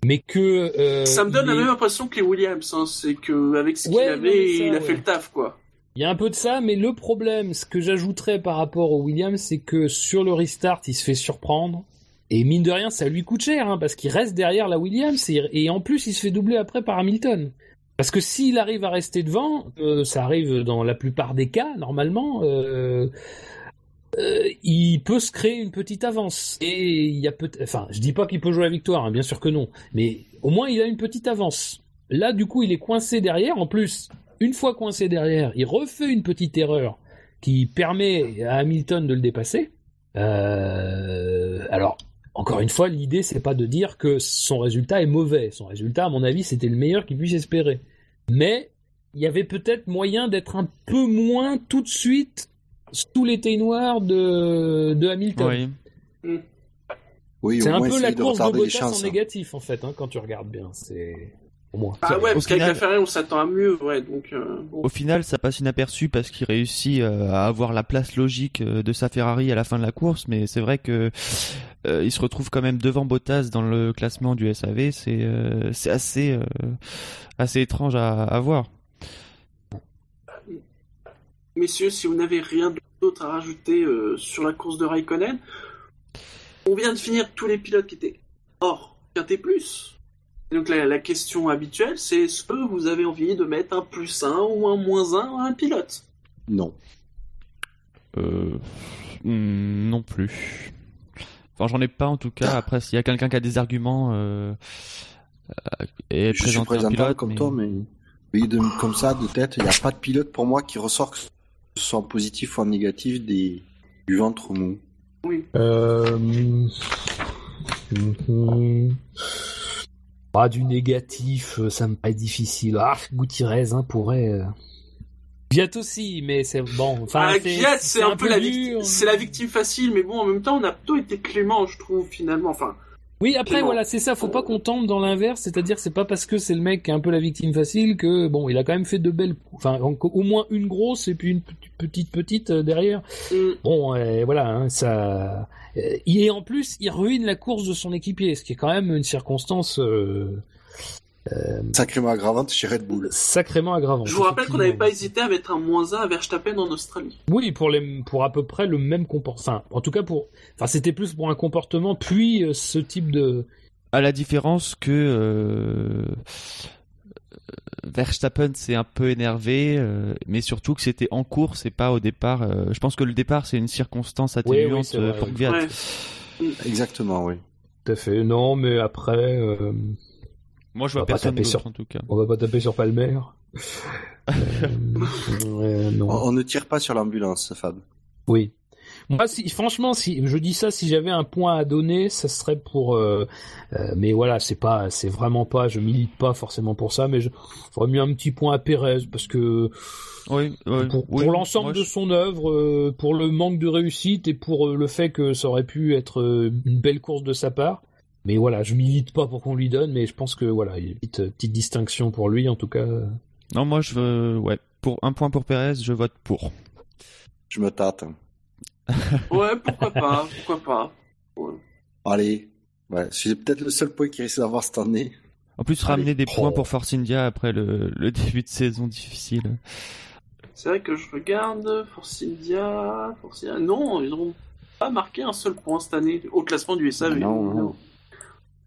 mais que euh, Ça me donne la est- même impression que les Williams, hein. c'est que avec ce qu'il Ouais, avait, ça, il a ouais. fait le taf, quoi. Il y a un peu de ça, mais le problème, ce que j'ajouterais par rapport au Williams, c'est que sur le restart, il se fait surprendre. Et mine de rien, ça lui coûte cher, hein, parce qu'il reste derrière la Williams, et, en plus, il se fait doubler après par Hamilton. Parce que s'il arrive à rester devant, euh, ça arrive dans la plupart des cas, normalement, euh, euh, il peut se créer une petite avance. Et il y a peut enfin, je dis pas qu'il peut jouer la victoire, hein, bien sûr que non, mais au moins il a une petite avance. Là, du coup, il est coincé derrière. En plus, une fois coincé derrière, il refait une petite erreur qui permet à Hamilton de le dépasser. Euh, alors, encore une fois, l'idée c'est pas de dire que son résultat est mauvais. Son résultat, à mon avis, c'était le meilleur qu'il puisse espérer. Mais il y avait peut-être moyen d'être un peu moins tout de suite sous l'été noir de, de Hamilton. Oui. Oui, C'est un peu la de course de les Bottas en négatif en fait, hein, quand tu regardes bien. C'est au moins. Ah ouais, Au parce qu'avec final- la Ferrari, on s'attend à mieux, ouais, donc, euh, bon. Au final, ça passe inaperçu parce qu'il réussit euh, à avoir la place logique euh, de sa Ferrari à la fin de la course, mais c'est vrai que euh, il se retrouve quand même devant Bottas dans le classement du SAV. C'est euh, c'est assez euh, assez étrange à, à voir. Messieurs, si vous n'avez rien d'autre à rajouter euh, sur la course de Raikkonen, on vient de finir tous les pilotes qui étaient hors Quintet Plus. Donc la, la question habituelle, c'est est-ce que vous avez envie de mettre un plus 1 ou un moins 1 à un pilote? Non. Euh, hmm, non plus. Enfin, j'en ai pas en tout cas. Après, s'il y a quelqu'un qui a des arguments euh, euh, et Je suis présenter un présentable pilote, comme mais- toi, mais oui, de, comme ça, de tête, il n'y a pas de pilote pour moi qui ressort que ce soit en positif ou en négatif des, du ventre mou. Oui. Euh... mhm. Du négatif, euh, ça me paraît difficile. Ah, Gutiérrez hein, pourrait. euh. Viat aussi, mais c'est bon. Enfin, Ah, c'est un, peu la dur. victime, c'est la victime facile, mais bon, en même temps, on a plutôt été clément, je trouve, finalement. Enfin, Oui, après voilà, c'est ça. Faut pas qu'on tombe dans l'inverse, c'est-à-dire c'est pas parce que c'est le mec qui est un peu la victime facile que bon, il a quand même fait de belles, enfin en- au moins une grosse et puis une petite petite, petite euh, derrière. hum, Bon, euh, voilà, hein, ça. euh, et en plus, il ruine la course de son équipier, ce qui est quand même une circonstance euh, Sacrément aggravante chez Red Bull. sacrément aggravante. je vous rappelle qu'on n'avait pas hésité à mettre un moins 1 à Verstappen en Australie. Oui, pour les, pour à peu près le même comportement. Enfin, en tout cas pour, enfin, c'était plus pour un comportement puis euh, ce type de. À la différence que euh, Verstappen s'est un peu énervé, euh, mais surtout que c'était en course et pas au départ. euh, je pense que le départ c'est une circonstance Oui, oui, atténuante euh, vrai, pour oui. Gviat. Ouais. Exactement, oui. Tout à fait. Non, mais après, euh, Moi je On vois pas personne taper d'autre sur- en tout cas. on va pas taper sur Palmer. Euh, euh, non. On, on ne tire pas sur l'ambulance, Fab. Oui. Moi, si, franchement, si je dis ça, si j'avais un point à donner, ça serait pour. euh, euh, mais voilà, c'est pas, c'est vraiment pas. Je milite pas forcément pour ça, mais je j'aurais mis un petit point à Pérez parce que Oui, oui, pour, oui, pour l'ensemble de son œuvre, euh, pour le manque de réussite et pour euh, le fait que ça aurait pu être euh, une belle course de sa part. Mais voilà, je milite pas pour qu'on lui donne, mais je pense que voilà, il y a une petite, petite distinction pour lui en tout cas. Non, moi je veux, ouais, pour un point pour Perez, je vote pour. Je me tâte. Ouais, pourquoi pas, pourquoi pas. Ouais. Allez. Ouais, c'est peut-être le seul point qu'il risque d'avoir cette année. En plus, Allez. ramener des Oh. points pour Force India après le, le début de saison difficile. C'est vrai que je regarde Force India, Force India. Non, ils n'ont pas marqué un seul point cette année au classement du SAV. Non, non. Non,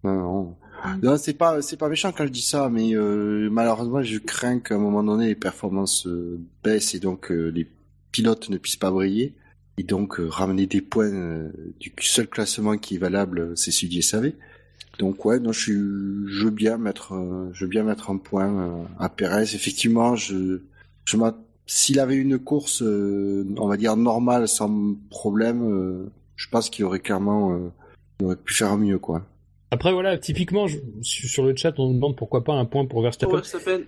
non. Non, c'est pas, c'est pas méchant quand je dis ça, mais euh, malheureusement, je crains qu'à un moment donné, les performances euh, baissent et donc euh, les pilotes ne puissent pas briller. Et donc, euh, ramener des points euh, du seul classement qui est valable, c'est celui du SAV. Donc, ouais, non, je, suis, je veux bien mettre, je veux bien mettre un point à Perez. Effectivement, je, je s'il avait une course, euh, on va dire normale, sans problème, euh, je pense qu'il aurait clairement, euh, il aurait pu faire mieux, quoi. Après voilà, typiquement je- sur le chat on nous demande pourquoi pas un point pour Verstappen.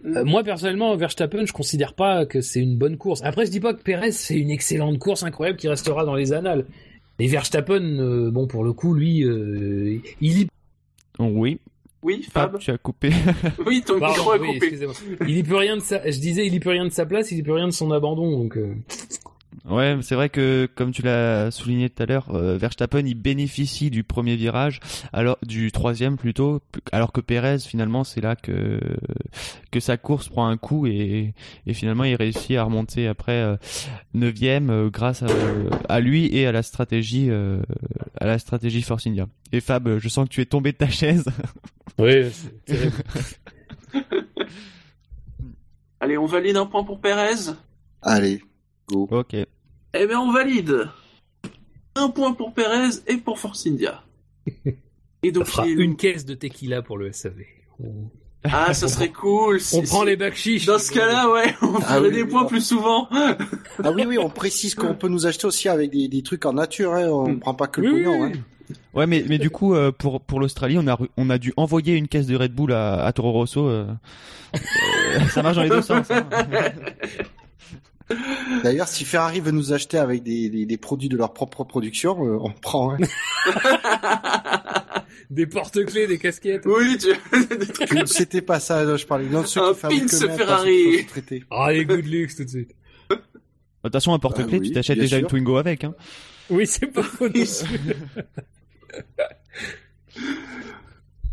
Euh, moi personnellement, Verstappen, je considère pas que c'est une bonne course. Après, je dis pas que Perez c'est une excellente course incroyable qui restera dans les annales. Mais Verstappen, euh, bon pour le coup, lui, euh, il y oui, oui, Fab, tu as coupé. Oui, ton micro est oui, coupé. il y peut rien de sa. Je disais, il y peut rien de sa place, il y peut rien de son abandon. Donc, euh, Ouais, c'est vrai que comme tu l'as souligné tout à l'heure, euh, Verstappen il bénéficie du premier virage, alors du troisième plutôt, alors que Perez finalement c'est là que que sa course prend un coup et, et finalement il réussit à remonter après euh, neuvième euh, grâce à, à, lui et à la stratégie euh, à la stratégie Force India. Et Fab, je sens que tu es tombé de ta chaise. Oui. Allez, on valide un point pour Perez? Allez, go. Ok. Eh bien, on valide. Un point pour Perez et pour Force India. Et donc, fera une caisse de tequila pour le SAV. Ah, ça serait cool. On prend les bacs Dans ce cas-là, ouais, on ah ferait des points plus souvent. ah oui, oui, on précise qu'on peut nous acheter aussi avec des, des trucs en nature, hein. on ne mm. prend pas que le pognon. Hein. Ouais, mais, mais du coup, euh, pour, pour l'Australie, on a, on a dû envoyer une caisse de Red Bull à, à Toro Rosso. Euh, euh, ça marche dans les deux sens. Hein. D'ailleurs, si Ferrari veut nous acheter avec des, des, des produits de leur propre production, on prend. Hein. des porte-clés, des casquettes. Oui, tu... C'était pas ça, je parlais. Non, ceux un qui Ferrari. Ah, les good looks tout de suite. De toute façon, un porte-clés, ah tu t'achètes déjà une Twingo avec. Hein. Oui, c'est pas faux.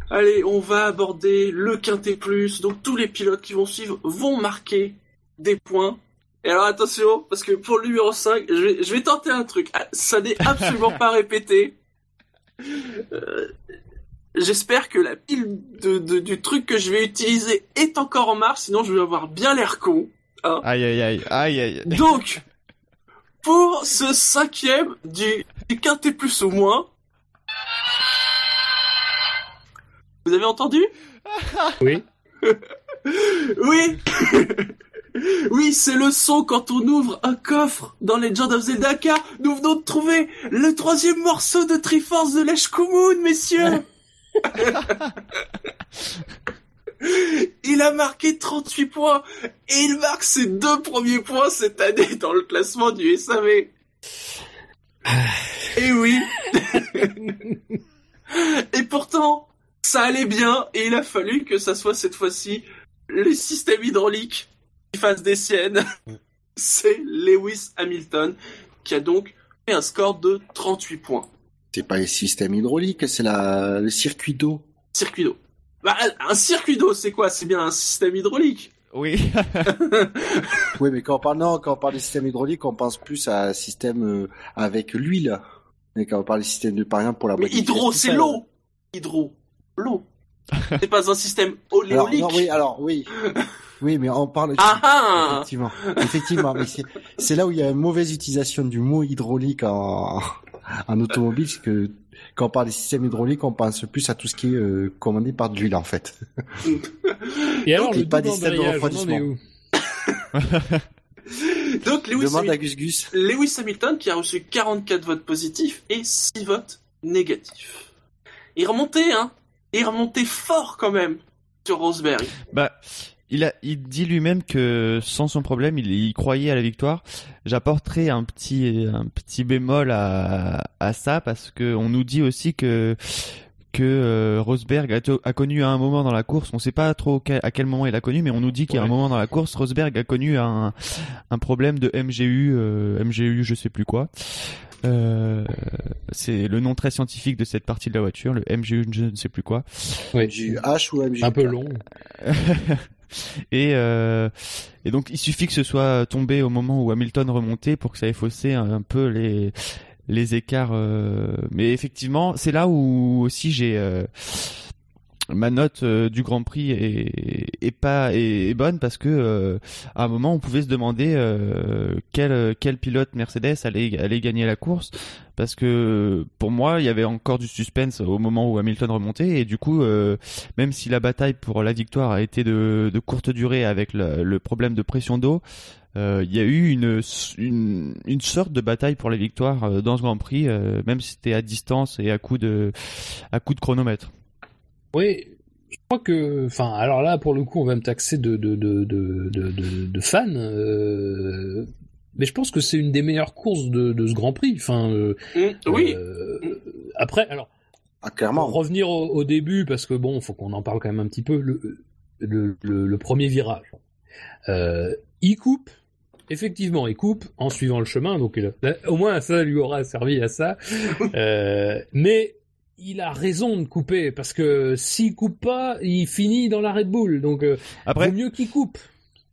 Allez, on va aborder le quintet plus. Donc tous les pilotes qui vont suivre vont marquer des points. Et alors attention, parce que pour le numéro 5, je vais, je vais tenter un truc. Ah, ça n'est absolument pas répété. Euh, j'espère que la pile de, du truc que je vais utiliser est encore en marche, sinon je vais avoir bien l'air con. Hein. Aïe aïe aïe aïe aïe. Donc, pour ce cinquième du, du quintet plus ou moins, Vous avez entendu? Oui. oui. Oui, c'est le son quand on ouvre un coffre dans Legend of Zelda car nous venons de trouver le troisième morceau de Triforce de Lesh messieurs. il a marqué 38 points et il marque ses deux premiers points cette année dans le classement du SAV. et oui. et pourtant, ça allait bien et il a fallu que ça soit cette fois-ci le système hydraulique qui fasse des siennes. C'est Lewis Hamilton qui a donc fait un score de 38 points. C'est pas le système hydraulique, c'est la... le circuit d'eau. Circuit d'eau. Bah, un circuit d'eau, c'est quoi? C'est bien un système hydraulique. Oui. oui, mais quand on parle non, quand on parle de système hydraulique, on pense plus à un système euh, avec l'huile. Mais quand on parle de système de, par exemple, pour la. Mais hydro, c'est l'eau. Hydro l'eau. C'est pas un système oléolique. Alors, oui, alors oui. Oui, mais on parle. Ah, ah effectivement, effectivement, mais c'est là où il y a une mauvaise utilisation du mot hydraulique en, en automobile, parce que quand on parle des systèmes hydrauliques, on pense plus à tout ce qui est euh, commandé par de l'huile en fait. Et alors, le pas des systèmes de refroidissement. Donc Lewis, Hamilton, Lewis Hamilton qui a reçu 44 votes positifs et 6 votes négatifs. Il remontait, hein il remontait fort quand même sur Rosberg. Bah, il a, il dit lui-même que sans son problème, il, croyait à la victoire. J'apporterai un petit, un petit bémol à, à ça parce que on nous dit aussi que que euh, Rosberg a, connu à un moment dans la course, on sait pas trop à quel moment il a connu, mais on nous dit qu'à un moment dans la course, Rosberg a connu un, un problème de MGU, euh, MGU, je sais plus quoi. Euh, c'est le nom très scientifique de cette partie de la voiture, le MGU, je ne sais plus quoi. Oui. H ou MGU. Un peu long. et euh, et donc il suffit que ce soit tombé au moment où Hamilton remontait pour que ça ait faussé un, peu les les écarts. Euh... Mais effectivement, c'est là où aussi j'ai euh, ma note euh, du Grand Prix est, pas est, bonne parce que euh, à un moment on pouvait se demander euh, quel quel pilote Mercedes allait allait gagner la course parce que pour moi il y avait encore du suspense au moment où Hamilton remontait et du coup même si la bataille pour la victoire a été de, de courte durée avec le, le problème de pression d'eau il y a eu une, une, une sorte de bataille pour la victoire dans ce Grand Prix même si c'était à distance et à coup de à coup de chronomètre. Oui, je crois que, enfin, alors là, pour le coup, on va me taxer de de de de de, de fan, euh, mais je pense que c'est une des meilleures courses de, de ce Grand Prix. Enfin, euh, mmh, oui. Euh, après, alors, ah, clairement. Pour revenir au, début, parce que bon, faut qu'on en parle quand même un petit peu. Le le, le, le premier virage, il coupe, effectivement, il coupe en suivant le chemin, donc là, au moins ça lui aura servi à ça. Euh, mais il a raison de couper parce que s'il coupe pas, il finit dans la Red Bull, donc euh, Après, vaut mieux qu'il coupe.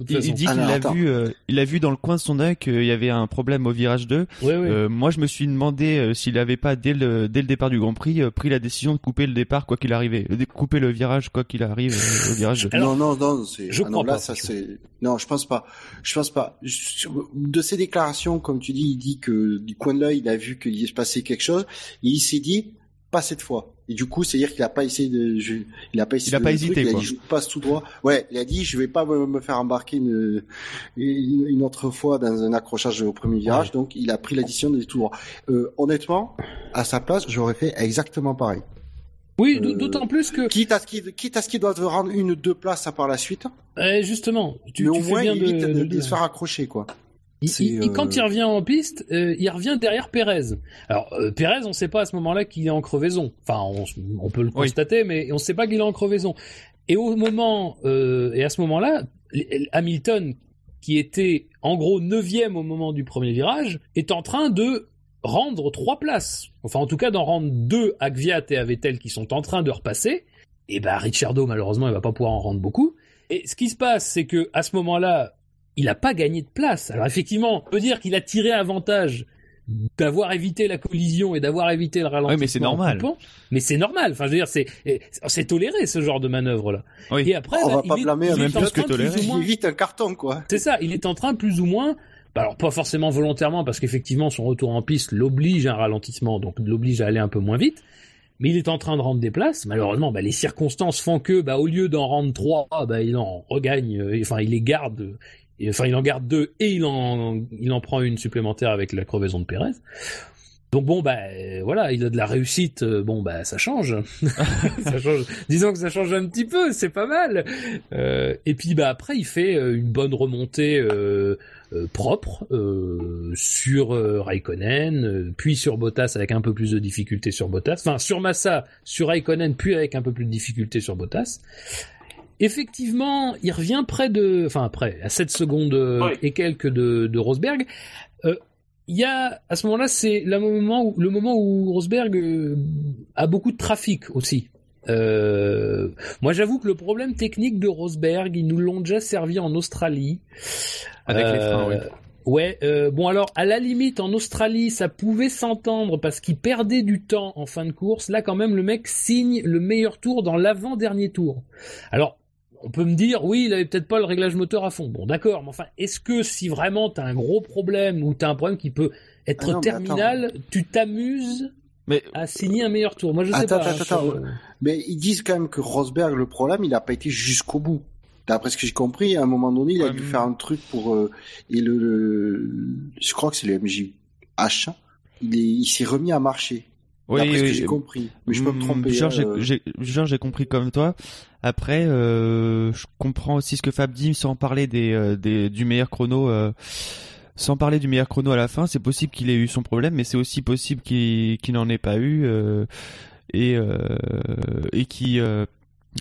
Il, dit qu'il Alors, a vu, euh, il a vu dans le coin de son œil qu'il y avait un problème au virage 2. Ouais, ouais. Euh, moi, je me suis demandé euh, s'il avait pas dès le dès le départ du Grand Prix euh, pris la décision de couper le départ quoi qu'il arrivait, de couper le virage quoi qu'il arrive euh, au virage 2. Alors, non, non, non, c'est. je ah non, là, pas, ça je- c'est. Non, je pense pas. Je pense pas. Je- De ses déclarations, comme tu dis, il dit que du coin de l'œil, il a vu qu'il se passait quelque chose, et il s'est dit pas cette fois. Et du coup, c'est-à-dire qu'il a pas essayé de, je- il a pas essayé Il a de pas hésité, truc, il a quoi. dit je passe tout droit. Ouais, il a dit je vais pas me, faire embarquer une, une, une autre fois dans un accrochage au premier virage, donc il a pris la décision d'aller tout droit. Euh, honnêtement, à sa place, j'aurais fait exactement pareil. oui, euh, d'autant plus que Quitte à ce qu'il, quitte à ce qu'il doit rendre une ou deux places à par la suite, euh, justement, tu, mais tu au moins bien de, de de, de se faire accrocher, quoi. Il- quand euh, il revient en piste, euh, il revient derrière Pérez. Alors euh, Pérez, on ne sait pas à ce moment-là qu'il est en crevaison. Enfin, on, on peut le Oui. constater, mais on ne sait pas qu'il est en crevaison. Et au moment euh, et à ce moment-là, Hamilton, qui était en gros neuvième au moment du premier virage, est en train de rendre trois places. Enfin, en tout cas, d'en rendre deux à Gviat et à Vettel qui sont en train de repasser. Et ben, Ricciardo, malheureusement, il va pas pouvoir en rendre beaucoup. Et ce qui se passe, c'est que à ce moment-là, il n'a pas gagné de place. Alors effectivement, on peut dire qu'il a tiré avantage d'avoir évité la collision et d'avoir évité le ralentissement. Ouais, mais c'est normal. coupant. Mais c'est normal. Enfin, je veux dire, c'est c'est toléré ce genre de manœuvre là. Oui. Et après, On bah, va il pas est- blâmer il est même en plus que plus toléré. Il évite un carton, quoi. c'est ça, il est en train plus ou moins, bah alors pas forcément volontairement parce qu'effectivement son retour en piste l'oblige à un ralentissement, donc l'oblige à aller un peu moins vite. Mais il est en train de rendre des places. Malheureusement, bah, les circonstances font que, bah, au lieu d'en rendre trois, bah, il en regagne, euh, enfin, il les garde, et- enfin, il en garde deux et il en, il en prend une supplémentaire avec la crevaison de Pérez. Donc bon, bah, voilà, il a de la réussite, euh, bon, bah, ça change. ça change. Disons que ça change un petit peu, c'est pas mal. Euh, et puis, bah, après, il fait euh, une bonne remontée, euh, euh, propre sur Raikkonen, puis sur Bottas avec un peu plus de difficulté sur Bottas, enfin sur Massa, sur Raikkonen, puis avec un peu plus de difficulté sur Bottas. Effectivement, il revient près de, enfin près à 7 secondes euh, Ouais. et quelques de, de Rosberg. Euh, Il y a à ce moment-là, c'est le moment où le moment où Rosberg euh, a beaucoup de trafic aussi. Euh, moi, j'avoue que le problème technique de Rosberg, ils nous l'ont déjà servi en Australie. Avec les freins, oui. Ouais, euh, bon alors à la limite en Australie ça pouvait s'entendre parce qu'il perdait du temps en fin de course. Là quand même le mec signe le meilleur tour dans l'avant-dernier tour. Alors on peut me dire oui il avait peut-être pas le réglage moteur à fond. Bon d'accord, mais enfin est-ce que si vraiment t'as un gros problème ou t'as un problème qui peut être Ah non, terminal, tu t'amuses Mais à signer un meilleur tour? Moi je sais Attends, pas. attends, hein, attends, sur- Mais ils disent quand même que Rosberg, le problème, il a pas été jusqu'au bout. D'après ce que j'ai compris, à un moment donné, il a Ouais, dû faire un truc pour euh, et le, le- je crois que c'est le MJH. Il est, il s'est remis à marcher. oui, D'après ce que oui, j'ai compris. Mais je peux me Hmm, tromper. J'ai genre, j'ai compris comme toi. Après, euh, je comprends aussi ce que Fab dit sans parler des, euh, des du meilleur chrono. euh, sans parler du meilleur chrono à la fin, c'est possible qu'il ait eu son problème, mais c'est aussi possible qu'il qu'il n'en ait pas eu euh, et euh, et qui euh,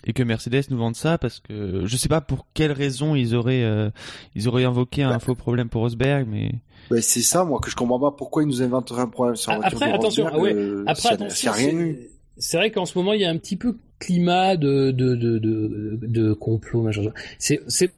et que Mercedes nous vende ça parce que je sais pas pour quelle raison ils auraient euh, ils auraient invoqué un Bah. faux problème pour Rosberg, mais Ben, c'est ça, moi, que je comprends pas pourquoi ils nous inventeraient un problème sur la voiture Après, de attention, Rosberg, ah ouais, Après, attention, rien eu. c'est vrai qu'en ce moment, il y a un petit peu climat de de de de, de complot, machin. C'est c'est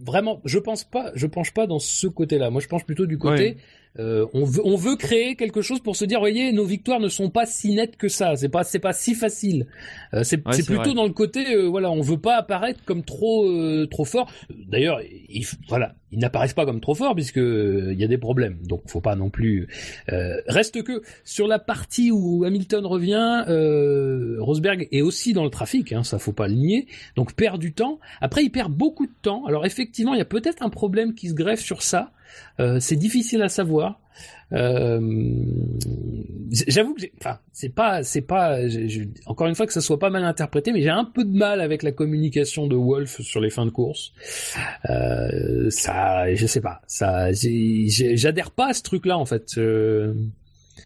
vraiment, je pense pas, je penche pas dans ce côté-là. Moi, je penche plutôt du côté. Ouais. euh, on veut on veut créer quelque chose pour se dire, voyez, nos victoires ne sont pas si nettes que ça. C'est pas c'est pas si facile. Euh, c'est Ouais, c'est c'est plutôt vrai. dans le côté, euh, voilà, on veut pas apparaître comme trop euh, trop fort. D'ailleurs, ils, voilà, ils n'apparaissent pas comme trop forts puisque euh, il y a des problèmes. Donc, faut pas non plus. Euh, reste que sur la partie où Hamilton revient, euh, Rosberg est aussi dans le trafic, hein, ça faut pas le nier, donc perd du temps. Après, il perd beaucoup de temps. Alors effectivement, il y a peut-être un problème qui se greffe sur ça. C'est difficile à savoir. Euh, J'avoue que, enfin, c'est pas, c'est pas, encore une fois que ça soit pas mal interprété, mais j'ai un peu de mal avec la communication de Wolf sur les fins de course. Euh, ça, je sais pas, ça, j'adhère pas à ce truc-là en fait. Euh,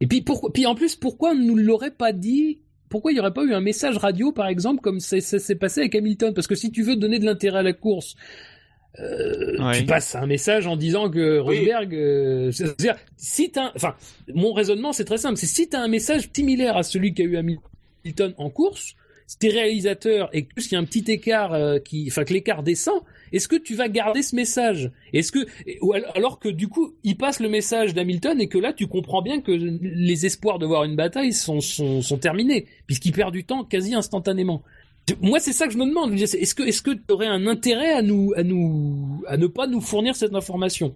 Et puis, pourquoi, puis en plus, pourquoi on nous l'aurait pas dit? Pourquoi il n'y aurait pas eu un message radio, par exemple, comme ça s'est passé avec Hamilton? Parce que si tu veux donner de l'intérêt à la course, euh, Ouais. tu passes un message en disant que Oui. Rosberg, euh, c'est-à-dire, si t'as, enfin, mon raisonnement c'est très simple, c'est si t'as un message similaire à celui qu'a eu Hamilton en course, si t'es réalisateur et que plus il y a un petit écart euh, qui, enfin que l'écart descend, est-ce que tu vas garder ce message? Est-ce que, ou alors que du coup il passe le message d'Hamilton et que là tu comprends bien que les espoirs de voir une bataille sont sont, sont terminés puisqu'il perd du temps quasi instantanément. Moi, c'est ça que je me demande. Est-ce que, est-ce que tu aurais un intérêt à nous, à nous, à ne pas nous fournir cette information?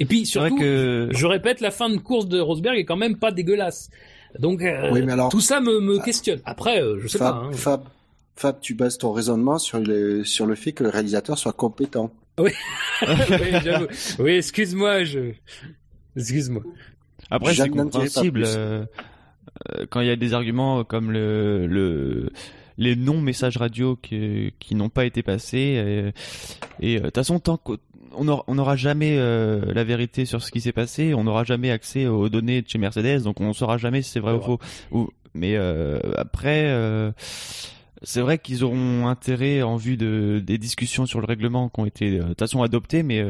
Et puis surtout, que je répète, la fin de course de Rosberg est quand même pas dégueulasse. Donc, euh, Oui, mais alors- tout ça me, me questionne. Après, euh, je sais Fab, pas. hein. Fab, Fab, tu bases ton raisonnement sur le, sur le fait que le réalisateur soit compétent. oui, j'avoue. oui, excuse-moi, je, excuse-moi. Après, c'est compréhensible euh, quand il y a des arguments comme le, le les non-messages radio qui, qui n'ont pas été passés. euh, Et euh, de toute façon, tant qu'on on aura, on n'aura jamais euh, la vérité sur ce qui s'est passé, on n'aura jamais accès aux données de chez Mercedes, donc on saura jamais si c'est vrai ou faux. Ou, mais euh, après, euh, c'est vrai qu'ils auront intérêt en vue de des discussions sur le règlement qui ont été de toute façon adoptées, mais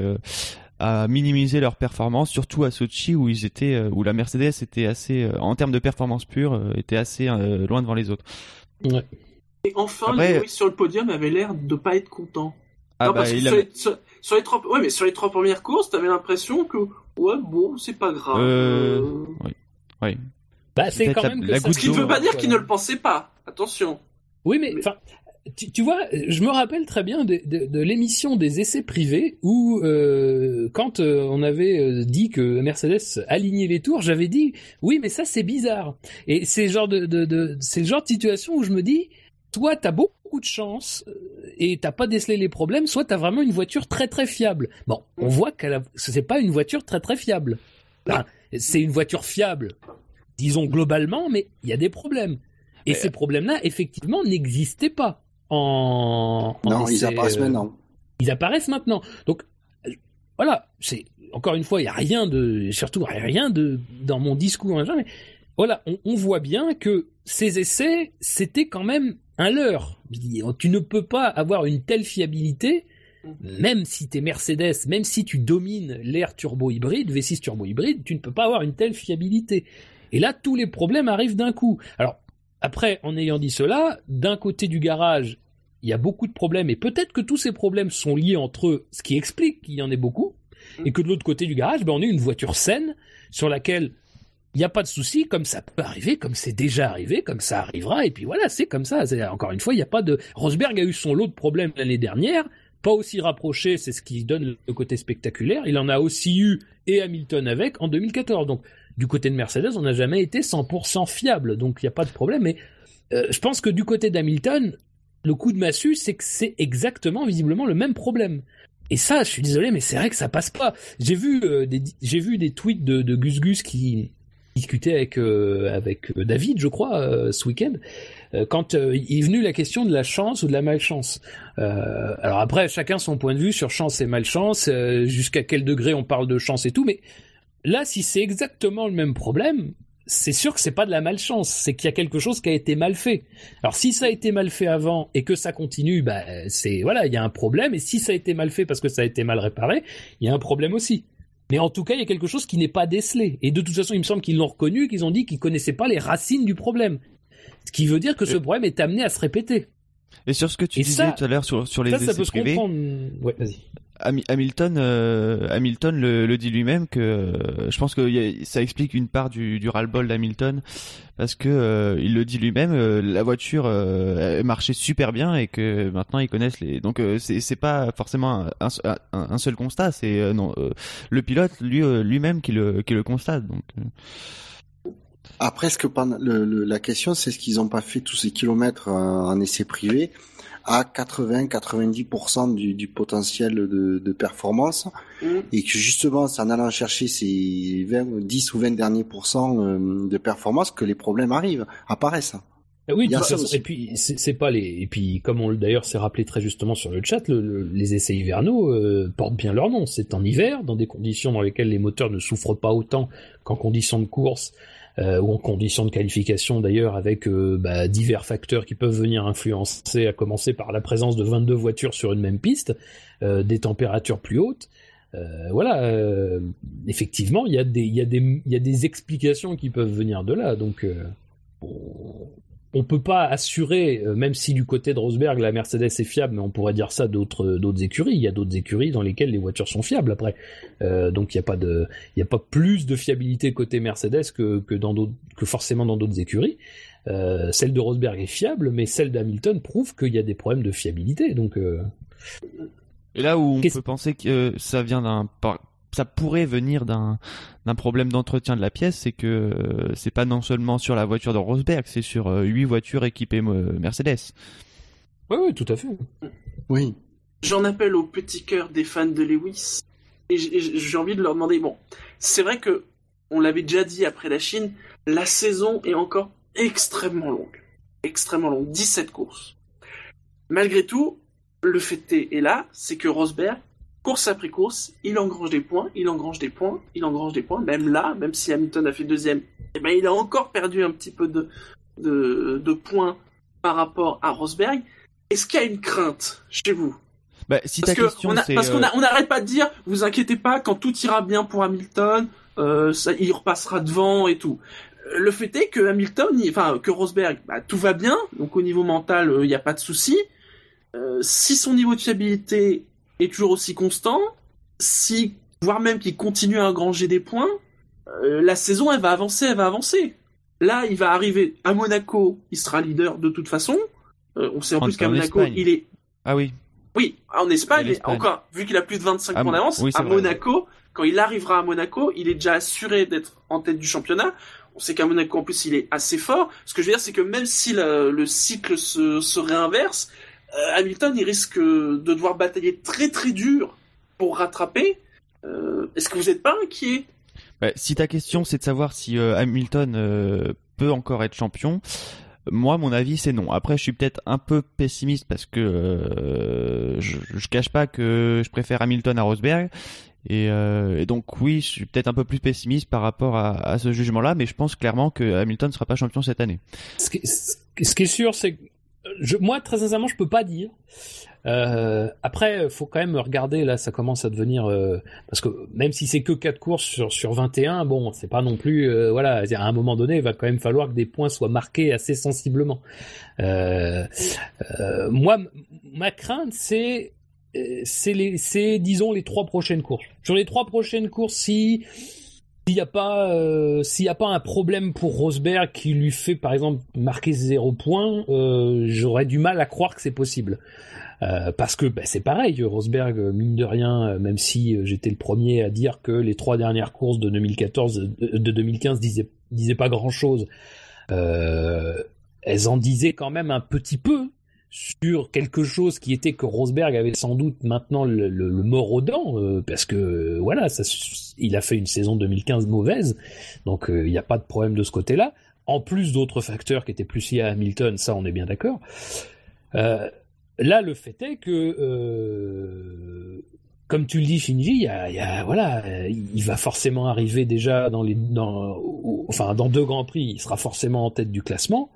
à minimiser leur performance, surtout à Sochi où ils étaient, où la Mercedes était assez, en termes de performance pure, était assez loin devant les autres. Ouais. Et enfin, Après- Lewis sur le podium avait l'air de pas être content. Ah non, bah, parce que il a- sur, les, sur- sur les trois, ouais, mais sur les trois premières courses, t'avais l'impression que, ouais, bon, c'est pas grave. Euh, Euh, oui. Bah, c'est quand la- même que la Ce qui ne veut pas dire qu'il ne le pensait pas. Attention. Oui, mais enfin, tu, tu vois, je me rappelle très bien de, de- de l'émission des essais privés où, euh, quand euh, on avait dit que Mercedes alignait les tours, j'avais dit oui, mais ça c'est bizarre. Et c'est genre de, de, de c'est le genre de situation où je me dis, soit t'as beaucoup de chance euh, et t'as pas décelé les problèmes, soit t'as vraiment une voiture très très fiable. Bon, on voit qu'elle a- c'est pas une voiture très très fiable. Enfin, c'est une voiture fiable, disons globalement, mais il y a des problèmes. Et Mais- ces problèmes-là, effectivement, n'existaient pas en. en non, ils apparaissent euh, maintenant. Ils apparaissent maintenant. Donc, euh, voilà, c'est encore une fois, il y a rien de, surtout rien de dans mon discours, hein, mais voilà, on, on voit bien que ces essais, c'était quand même un leurre. Dis, Tu ne peux pas avoir une telle fiabilité, même si tu es Mercedes, même si tu domines l'air turbo hybride, V6 turbo hybride, tu ne peux pas avoir une telle fiabilité. Et là, tous les problèmes arrivent d'un coup. Alors, après, en ayant dit cela, d'un côté du garage, il y a beaucoup de problèmes, et peut-être que tous ces problèmes sont liés entre eux, ce qui explique qu'il y en ait beaucoup, et que de l'autre côté du garage, ben, on a une voiture saine, sur laquelle il n'y a pas de souci, comme ça peut arriver, comme c'est déjà arrivé, comme ça arrivera, et puis voilà, c'est comme ça. Encore une fois, il n'y a pas de... Rosberg a eu son lot de problèmes l'année dernière, pas aussi rapproché, c'est ce qui donne le côté spectaculaire. Il en a aussi eu, et Hamilton avec, en 2014. Donc, du côté de Mercedes, on n'a jamais été 100% fiable, donc il n'y a pas de problème. Mais euh, je pense que du côté d'Hamilton, le coup de massue, c'est que c'est exactement, visiblement, le même problème. Et ça, je suis désolé, mais c'est vrai que ça passe pas. J'ai vu euh, des j'ai vu des tweets de Gus Gus qui discutait avec euh, avec euh, David, je crois, euh, ce week-end, quand il est venu la question de la chance ou de la malchance. Alors après, chacun son point de vue sur chance et malchance, jusqu'à quel degré on parle de chance et tout, mais là, si c'est exactement le même problème, c'est sûr que c'est pas de la malchance, c'est qu'il y a quelque chose qui a été mal fait. Alors si ça a été mal fait avant et que ça continue, bah c'est voilà, il y a un problème. Et si ça a été mal fait parce que ça a été mal réparé, il y a un problème aussi. Mais en tout cas, il y a quelque chose qui n'est pas décelé. Et de toute façon, il me semble qu'ils l'ont reconnu, qu'ils ont dit qu'ils connaissaient pas les racines du problème. Ce qui veut dire que ce problème est amené à se répéter. Et sur ce que tu Et disais ça- tout à l'heure sur, sur les ça, ça essais peut se privés, comprendre. Ouais, vas-y. Hami- Hamilton, euh, Hamilton le, le dit lui-même que euh, je pense que a- ça explique une part du, du ras-le-bol d'Hamilton parce que euh, il le dit lui-même, euh, la voiture euh, marchait super bien et que maintenant ils connaissent les. Donc euh, c'est c'est pas forcément un, un- seul constat, c'est euh, non euh, le pilote lui euh, lui-même qui le qui le constate. Donc euh, Après, ce que pendant- le, le- la question, c'est ce qu'ils n'ont pas fait tous ces kilomètres euh, en essai privé à 80-90% du, du potentiel de, de performance Mm. et que justement, c'est en allant chercher ces 20, 10 ou 20 derniers pourcents euh, de performance que les problèmes arrivent, apparaissent. Oui, toute ça et puis c'est pas les et puis comme on le- d'ailleurs s'est rappelé très justement sur le chat, le- le- les essais hivernaux euh, portent bien leur nom. C'est en hiver, dans des conditions dans lesquelles les moteurs ne souffrent pas autant qu'en conditions de course, euh, ou en conditions de qualification d'ailleurs, avec euh, bah, divers facteurs qui peuvent venir influencer, à commencer par la présence de 22 voitures sur une même piste, euh, des températures plus hautes. Euh, voilà, euh, effectivement, il y, y y a des explications qui peuvent venir de là. Donc, on, peut pas assurer, euh, même si du côté de Rosberg la Mercedes est fiable, mais on pourrait dire ça d'autres d'autres écuries. Il y a d'autres écuries dans lesquelles les voitures sont fiables après. Euh, donc il y a pas de, il y a pas plus de fiabilité côté Mercedes que que dans d'autres que forcément dans d'autres écuries. Euh, celle de Rosberg est fiable, mais celle d'Hamilton prouve qu'il y a des problèmes de fiabilité. Donc euh, Et là où on peut penser que euh, ça vient d'un, par- ça pourrait venir d'un d'un problème d'entretien de la pièce, c'est que euh, c'est pas non seulement sur la voiture de Rosberg, c'est sur euh, huit voitures équipées euh, Mercedes. ouais, ouais, tout à fait. Oui. J'en appelle au petit cœur des fans de Lewis. Et j'ai- envie de leur demander, bon, c'est vrai que, on l'avait déjà dit après la Chine, la saison est encore extrêmement longue. Extrêmement longue. 17 courses. Malgré tout, le fait est, est là, c'est que Rosberg, course après course, il engrange des points, il engrange des points, il engrange des points, même là, même si Hamilton a fait deuxième, eh ben, il a encore perdu un petit peu de, de, de points par rapport à Rosberg. Est-ce qu'il y a une crainte chez vous? Bah, si parce ta que question on a- c'est parce qu'on euh, on n'arrête pas de dire, vous inquiétez pas, quand tout ira bien pour Hamilton, euh, ça, il repassera devant et tout. Euh, Le fait est que Hamilton, il- enfin que Rosberg, bah, tout va bien, donc au niveau mental, il n'y a pas de souci. Euh, si son niveau de fiabilité est toujours aussi constant, si voire même qu'il continue à engranger des points, euh, la saison elle va avancer, elle va avancer. Là, il va arriver à Monaco, il sera leader de toute façon. Euh, on sait en En- plus qu'à Monaco, Espagne. il est ah oui, oui, en Espagne, Et l'Espagne. encore, vu qu'il a plus de 25 Ah, points d'avance, oui, à vrai. Monaco, quand il arrivera à Monaco, il est déjà assuré d'être en tête du championnat. On sait qu'à Monaco, en plus, il est assez fort. Ce que je veux dire, c'est que même si le, le cycle se, se réinverse, Hamilton, il risque de devoir batailler très très dur pour rattraper. Euh, Est-ce que vous n'êtes pas inquiet? Bah, si ta question c'est de savoir si euh, Hamilton euh, peut encore être champion, moi mon avis c'est non. Après je suis peut-être un peu pessimiste parce que euh, je, je cache pas que je préfère Hamilton à Rosberg et, euh, et donc oui je suis peut-être un peu plus pessimiste par rapport à, à ce jugement-là, mais je pense clairement que Hamilton sera pas champion cette année. Ce qui, ce qui est sûr, c'est que je, moi, très sincèrement, je peux pas dire. Euh, après, faut quand même regarder. Là, ça commence à devenir euh, parce que même si c'est que quatre courses sur sur 21, bon, c'est pas non plus. euh, voilà, à un moment donné, il va quand même falloir que des points soient marqués assez sensiblement. Euh, euh, moi, ma crainte, c'est euh, c'est les, c'est disons les trois prochaines courses. Sur les trois prochaines courses, si s'il n'y a pas euh, s'il a pas un problème pour Rosberg qui lui fait par exemple marquer zéro point, euh, j'aurais du mal à croire que c'est possible. Euh, parce que bah, c'est pareil, Rosberg, euh, mine de rien, même si j'étais le premier à dire que les trois dernières courses de 2014, de, de 2015 disaient, disaient pas grand-chose, euh, elles en disaient quand même un petit peu sur quelque chose qui était que Rosberg avait sans doute maintenant le, le, mort aux dents, euh, parce que euh, voilà, il a fait une saison 2015 mauvaise, donc il n'y a pas de problème de ce côté-là. En plus d'autres facteurs qui étaient plus liés à Hamilton, ça on est bien d'accord. Euh, là, le fait est que, euh, comme tu le dis, Shinji, y a, y a, voilà, il va forcément arriver déjà dans les, dans, enfin, dans deux grands prix, il sera forcément en tête du classement.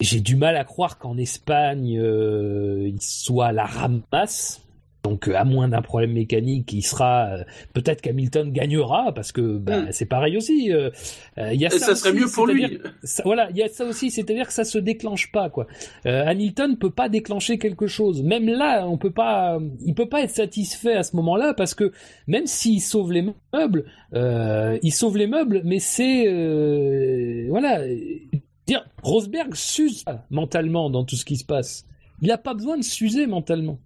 Euh, j'ai du mal à croire qu'en Espagne, euh, il soit à la ramasse. Donc, à moins d'un problème mécanique, il sera euh, peut-être qu'Hamilton gagnera parce que bah, mm. c'est pareil aussi. Euh, y a Et ça, ça serait mieux pour lui. Ça, voilà, il y a ça aussi, c'est-à-dire que ça se déclenche pas quoi. Euh, Hamilton peut pas déclencher quelque chose. Même là, on peut pas, il peut pas être satisfait à ce moment-là parce que même s'il sauve les meubles, euh, il sauve les meubles, mais c'est euh, voilà. Dire, Rosberg s'use mentalement dans tout ce qui se passe. Il n'a pas besoin de s'user mentalement.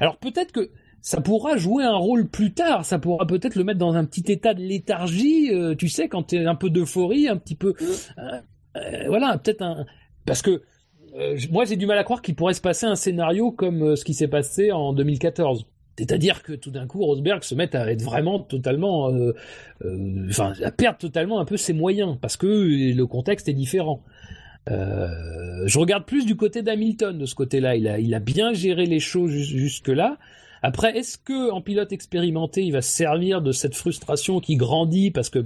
Alors peut-être que ça pourra jouer un rôle plus tard, ça pourra peut-être le mettre dans un petit état de léthargie, euh, tu sais, quand tu un peu d'euphorie, un petit peu... Euh, euh, voilà, peut-être un... Parce que moi j'ai du mal à croire qu'il pourrait se passer un scénario comme ce qui s'est passé en 2014. C'est-à-dire que tout d'un coup, Rosberg se met à être vraiment totalement, euh, euh, enfin, à perdre totalement un peu ses moyens parce que le contexte est différent. Euh, je regarde plus du côté d'Hamilton de ce côté-là. Il a, bien géré les choses jusque là. Après, est-ce que en pilote expérimenté, il va se servir de cette frustration qui grandit parce que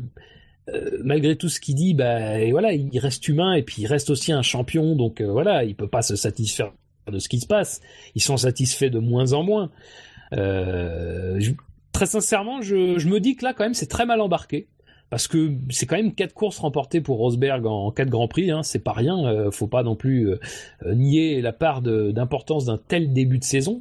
malgré tout ce qu'il dit, bah voilà, il reste humain et puis il reste aussi un champion, donc euh, voilà, il peut pas se satisfaire de ce qui se passe. Ils sont satisfaits de moins en moins. Euh, très sincèrement, je, me dis que là, quand même, c'est très mal embarqué. Parce que c'est quand même quatre courses remportées pour Rosberg en quatre grands prix, hein, c'est pas rien. euh, faut pas non plus euh, euh, nier la part d'importance d'un tel début de saison.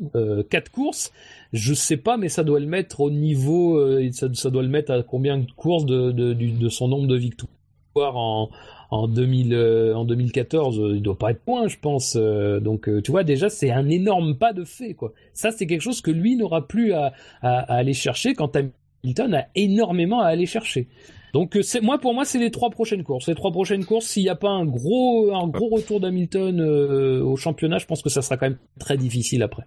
Quatre courses, je sais pas, mais ça doit le mettre au niveau, ça, doit le mettre à combien de courses de son nombre de victoires en, en 2000, euh, en 2014, euh, il doit pas être point, je pense. euh, donc, euh, tu vois, déjà, c'est un énorme pas de fait, quoi. Ça, c'est quelque chose que lui n'aura plus à, à, à aller chercher quand Hamilton a énormément à aller chercher. Donc, c'est, moi, pour moi, c'est les trois prochaines courses. Les trois prochaines courses, s'il n'y a pas un gros, un gros retour d'Hamilton euh, au championnat, je pense que ça sera quand même très difficile après.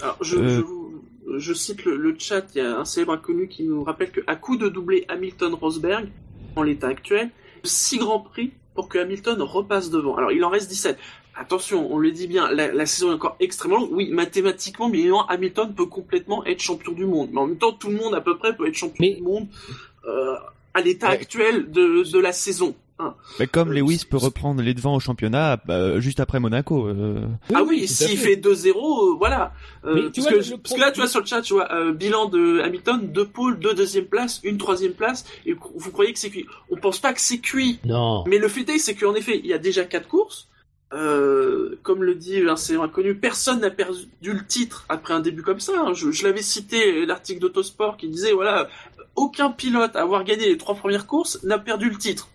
Alors, je, Euh. je, vous- je cite le, le chat, il y a un célèbre inconnu qui nous rappelle qu'à coup de doubler Hamilton-Rosberg, en l'état actuel, 6 grands prix pour que Hamilton repasse devant. Alors, il en reste 17. Attention, on le dit bien, la, la saison est encore extrêmement longue. Oui, mathématiquement, bien évidemment, Hamilton peut complètement être champion du monde. Mais en même temps, tout le monde, à peu près, peut être champion Mais- du monde euh, à l'état Ouais. actuel de, de la saison. Hein. Bah, comme Euh, Lewis peut reprendre les devants au championnat bah, juste après Monaco. euh. ah oui, s'il fait 2-0, euh, voilà. Euh, Mais parce, vois, que, le- le parce que là, tu vois, sur le chat, tu vois, euh, bilan de Hamilton, deux pôles, deux deuxième place, une troisième place, et vous croyez que c'est cuit. On pense pas que c'est cuit. Non. Mais le fait est, c'est qu'en effet, il y a déjà quatre courses. Euh, comme le dit un inconnu, personne n'a perdu le titre après un début comme ça. hein. Je, je l'avais cité, l'article d'Autosport qui disait, voilà, aucun pilote à avoir gagné les trois premières courses n'a perdu le titre.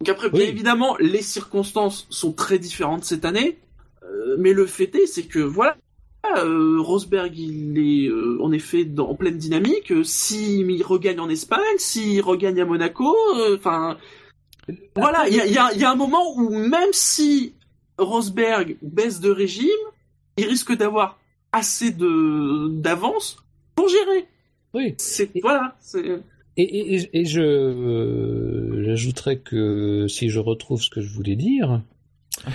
Donc après, bien évidemment, les circonstances sont très différentes cette année. Euh, mais le fait est, c'est que voilà, euh, Rosberg, il est euh, en effet dans, en pleine dynamique. S'il regagne en Espagne, s'il regagne à Monaco, enfin, voilà, il y a, il y a- il y a un moment où même si Rosberg baisse de régime, il risque d'avoir assez de d'avance pour gérer. Oui. C'est voilà, Et, et, je j'ajouterais que si je retrouve ce que je voulais dire.